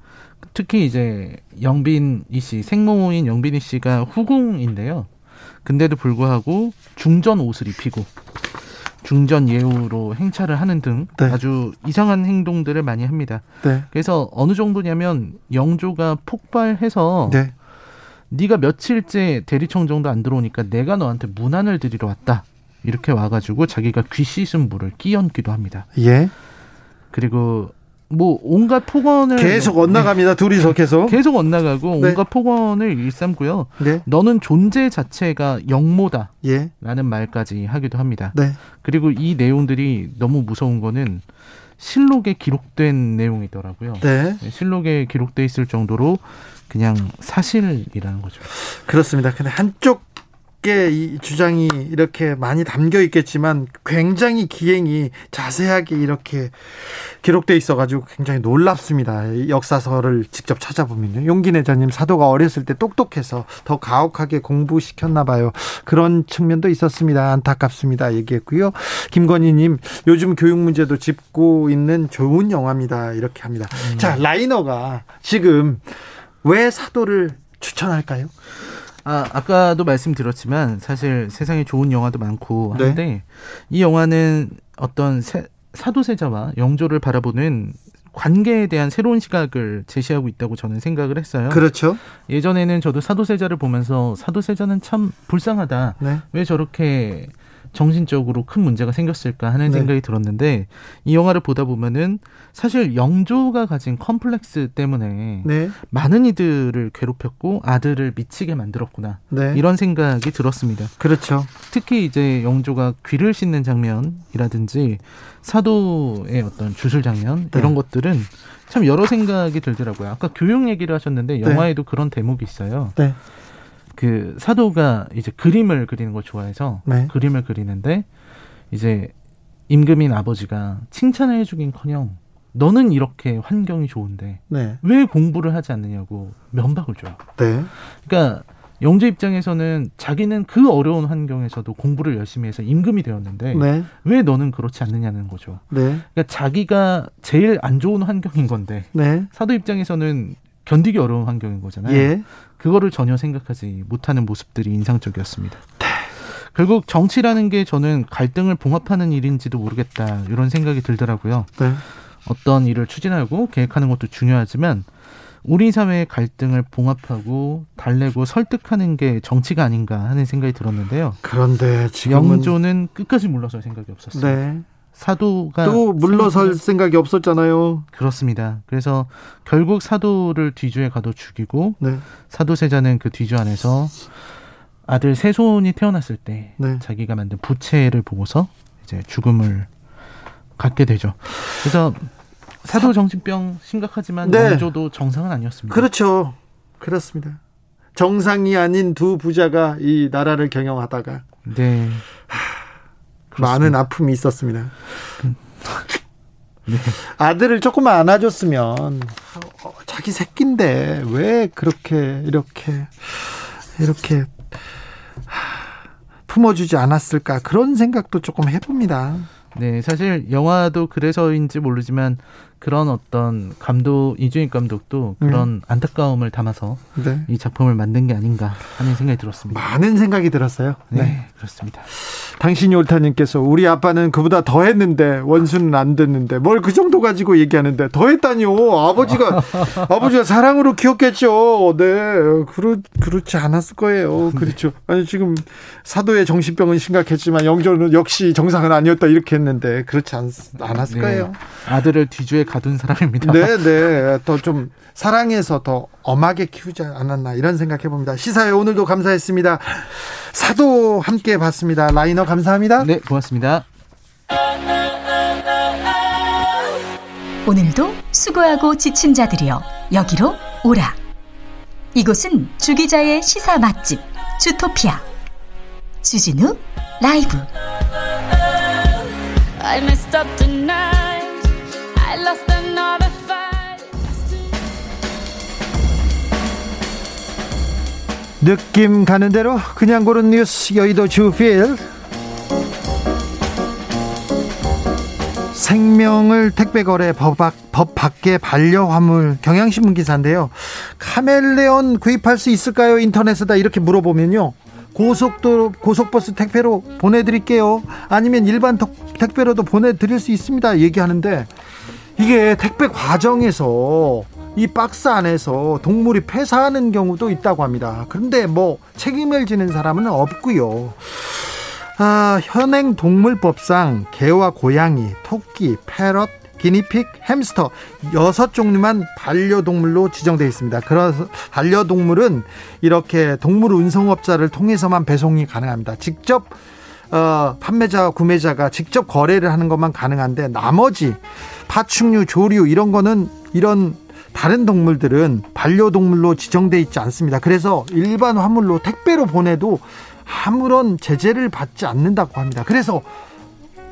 특히 이제 영빈이 씨 생모인 영빈이 씨가 후궁인데요. 근데도 불구하고 중전 옷을 입히고 중전 예우로 행차를 하는 등 네. 아주 이상한 행동들을 많이 합니다. 네. 그래서 어느 정도냐면 영조가 폭발해서 네. 네가 며칠째 대리청 정도 안 들어오니까 내가 너한테 문안을 드리러 왔다. 이렇게 와가지고 자기가 귀 씻은 물을 끼얹기도 합니다. 예. 그리고 뭐 온갖 폭언을 계속 엇나갑니다. 둘이서 계속 계속 엇나가고 네. 온갖 폭언을 일삼고요. 네. 너는 존재 자체가 영모다. 예. 라는 말까지 하기도 합니다. 네. 그리고 이 내용들이 너무 무서운 거는 실록에 기록된 내용이더라고요. 네. 네 실록에 기록돼 있을 정도로 그냥 사실이라는 거죠. 그렇습니다. 근데 한쪽 이 주장이 이렇게 많이 담겨 있겠지만 굉장히 기행이 자세하게 이렇게 기록돼 있어가지고 굉장히 놀랍습니다. 역사서를 직접 찾아보면요. 용기 내자님 사도가 어렸을 때 똑똑해서 더 가혹하게 공부시켰나 봐요. 그런 측면도 있었습니다. 안타깝습니다. 얘기했고요. 김건희님 요즘 교육 문제도 짚고 있는 좋은 영화입니다. 이렇게 합니다. 음. 자 라이너가 지금 왜 사도를 추천할까요? 아, 아까도 말씀드렸지만 사실 세상에 좋은 영화도 많고 네. 한데 네. 이 영화는 어떤 세, 사도세자와 영조를 바라보는 관계에 대한 새로운 시각을 제시하고 있다고 저는 생각을 했어요. 그렇죠. 예전에는 저도 사도세자를 보면서 사도세자는 참 불쌍하다. 네. 왜 저렇게 정신적으로 큰 문제가 생겼을까 하는 네. 생각이 들었는데 이 영화를 보다 보면은 사실 영조가 가진 컴플렉스 때문에 네. 많은 이들을 괴롭혔고 아들을 미치게 만들었구나 네. 이런 생각이 들었습니다. 그렇죠. 특히 이제 영조가 귀를 씻는 장면이라든지 사도의 어떤 주술 장면 네. 이런 것들은 참 여러 생각이 들더라고요. 아까 교육 얘기를 하셨는데 네. 영화에도 그런 대목이 있어요. 네. 그 사도가 이제 그림을 그리는 걸 좋아해서 네. 그림을 그리는데 이제 임금인 아버지가 칭찬을 해주긴커녕 너는 이렇게 환경이 좋은데 네. 왜 공부를 하지 않느냐고 면박을 줘요. 네. 그러니까 영재 입장에서는 자기는 그 어려운 환경에서도 공부를 열심히 해서 임금이 되었는데 네. 왜 너는 그렇지 않느냐는 거죠. 네. 그러니까 자기가 제일 안 좋은 환경인 건데 네. 사도 입장에서는 견디기 어려운 환경인 거잖아요. 예. 그거를 전혀 생각하지 못하는 모습들이 인상적이었습니다. 네. 결국 정치라는 게 저는 갈등을 봉합하는 일인지도 모르겠다 이런 생각이 들더라고요. 네. 어떤 일을 추진하고 계획하는 것도 중요하지만 우리 사회의 갈등을 봉합하고 달래고 설득하는 게 정치가 아닌가 하는 생각이 들었는데요. 그런데 지금 영조는 끝까지 물러설 생각이 없었어요. 네. 사도가 또 물러설 생각이 없었잖아요. 그렇습니다. 그래서 결국 사도를 뒤주에 가둬 죽이고 네. 사도세자는 그 뒤주 안에서 아들 세손이 태어났을 때 네. 자기가 만든 부채를 보고서 이제 죽음을 갖게 되죠. 그래서 사도 정신병 심각하지만 네. 영조도 정상은 아니었습니다. 그렇죠. 그렇습니다. 정상이 아닌 두 부자가 이 나라를 경영하다가 네. 많은 아픔이 있었습니다. 네. 아들을 조금만 안아줬으면 어, 자기 새끼인데 왜 그렇게 이렇게 이렇게 품어주지 않았을까 그런 생각도 조금 해봅니다. 네, 사실 영화도 그래서인지 모르지만 그런 어떤 감독 이주인 감독도 그런 음. 안타까움을 담아서 네. 이 작품을 만든 게 아닌가 하는 생각이 들었습니다. 많은 생각이 들었어요. 네, 네. 그렇습니다. 당신이 옳다님께서 우리 아빠는 그보다 더 했는데 원수는 안 됐는데 뭘 그 정도 가지고 얘기하는데 더 했다니요. 아버지가 <laughs> 아버지가 사랑으로 키웠겠죠. 네, 그렇 그렇지 않았을 거예요. 네. 그렇죠. 아니 지금 사도의 정신병은 심각했지만 영조는 역시 정상은 아니었다 이렇게 했는데 그렇지 않, 않았을 네. 거예요. 아들을 뒤주에 가둔 사람입니다. 네, 네. 더 좀 사랑해서 더 엄하게 키우지 않았나 이런 생각해 봅니다. 시사회 오늘도 감사했습니다. 사도 함께 봤습니다. 라이너 감사합니다. 네, 고맙습니다. 오늘도 수고하고 지친 자들이여 여기로 오라. 이곳은 주기자의 시사 맛집 주토피아 주진우 라이브. 느낌 가는 대로 그냥 고른 뉴스 여의도 주필 생명을 택배 거래 법, 법 밖에 반려화물 경향신문 기사인데요. 카멜레온 구입할 수 있을까요? 인터넷에다 이렇게 물어보면요. 고속도로 고속버스 택배로 보내드릴게요. 아니면 일반 택배로도 보내드릴 수 있습니다. 얘기하는데 이게 택배 과정에서 이 박스 안에서 동물이 폐사하는 경우도 있다고 합니다. 그런데 뭐 책임을 지는 사람은 없고요. 아, 현행 동물법상 개와 고양이, 토끼, 패럿, 기니픽, 햄스터 여섯 종류만 반려동물로 지정되어 있습니다. 그래서 반려동물은 이렇게 동물 운송업자를 통해서만 배송이 가능합니다. 직접 어, 판매자와 구매자가 직접 거래를 하는 것만 가능한데 나머지 파충류, 조류 이런 거는 이런 다른 동물들은 반려동물로 지정돼 있지 않습니다. 그래서 일반 화물로 택배로 보내도 아무런 제재를 받지 않는다고 합니다. 그래서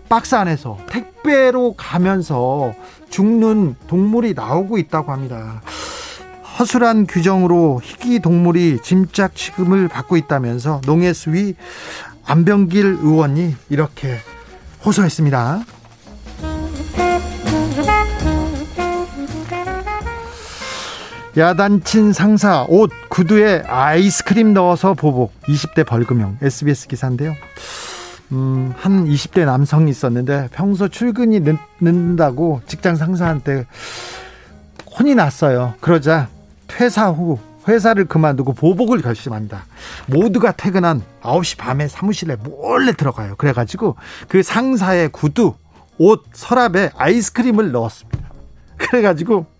박스 안에서 택배로 가면서 죽는 동물이 나오고 있다고 합니다. 허술한 규정으로 희귀 동물이 짐작 취급을 받고 있다면서 농해수위 안병길 의원이 이렇게 호소했습니다. 야단친 상사 옷 구두에 아이스크림 넣어서 보복 20대 벌금형 SBS 기사인데요. 음, 한 20대 남성이 있었는데 평소 출근이 늦, 는다고 직장 상사한테 혼이 났어요. 그러자 퇴사 후 회사를 그만두고 보복을 결심합니다. 모두가 퇴근한 9시 밤에 사무실에 몰래 들어가요. 그래가지고 그 상사의 구두, 옷, 서랍에 아이스크림을 넣었습니다. 그래가지고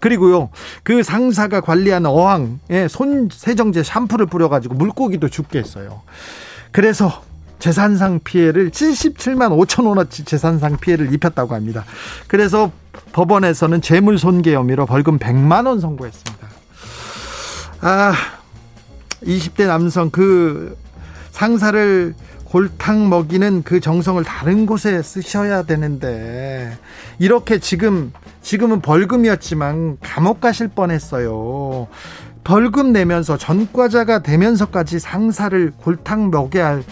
그리고요, 그 상사가 관리하는 어항에 손 세정제 샴푸를 뿌려가지고 물고기도 죽게 했어요. 그래서 재산상 피해를 77만 5천 원어치 재산상 피해를 입혔다고 합니다. 그래서 법원에서는 재물손괴 혐의로 벌금 100만 원 선고했습니다. 아, 20대 남성 그 상사를 골탕 먹이는 그 정성을 다른 곳에 쓰셔야 되는데 이렇게 지금 지금은 벌금이었지만 감옥 가실 뻔했어요. 벌금 내면서 전과자가 되면서까지 상사를 골탕 먹여야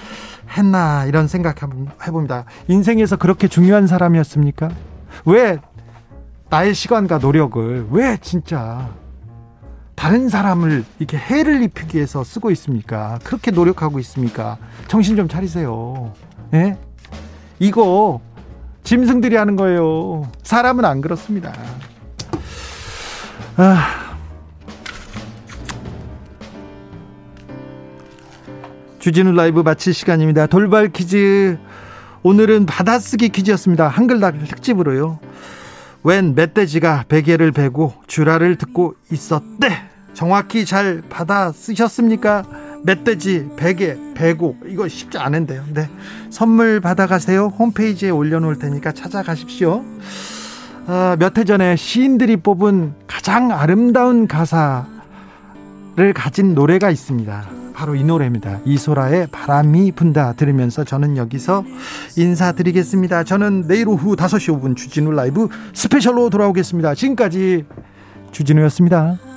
했나 이런 생각 해봅니다. 인생에서 그렇게 중요한 사람이었습니까? 왜 나의 시간과 노력을 왜 진짜 다른 사람을 이렇게 해를 입히기 위해서 쓰고 있습니까? 그렇게 노력하고 있습니까? 정신 좀 차리세요. 예? 이거 짐승들이 하는 거예요. 사람은 안 그렇습니다. 아. 주진우 라이브 마칠 시간입니다. 돌발 퀴즈. 오늘은 받아쓰기 퀴즈였습니다. 한글날 특집으로요. 웬 멧돼지가 베개를 베고 주라를 듣고 있었대. 정확히 잘 받아 쓰셨습니까? 멧돼지 베개 베고 이거 쉽지 않은데요. 네. 선물 받아가세요. 홈페이지에 올려놓을 테니까 찾아가십시오. 아, 몇해 전에 시인들이 뽑은 가장 아름다운 가사를 가진 노래가 있습니다. 바로 이 노래입니다. 이소라의 바람이 분다 들으면서 저는 여기서 인사드리겠습니다. 저는 내일 오후 5시 5분 주진우 라이브 스페셜로 돌아오겠습니다. 지금까지 주진우였습니다.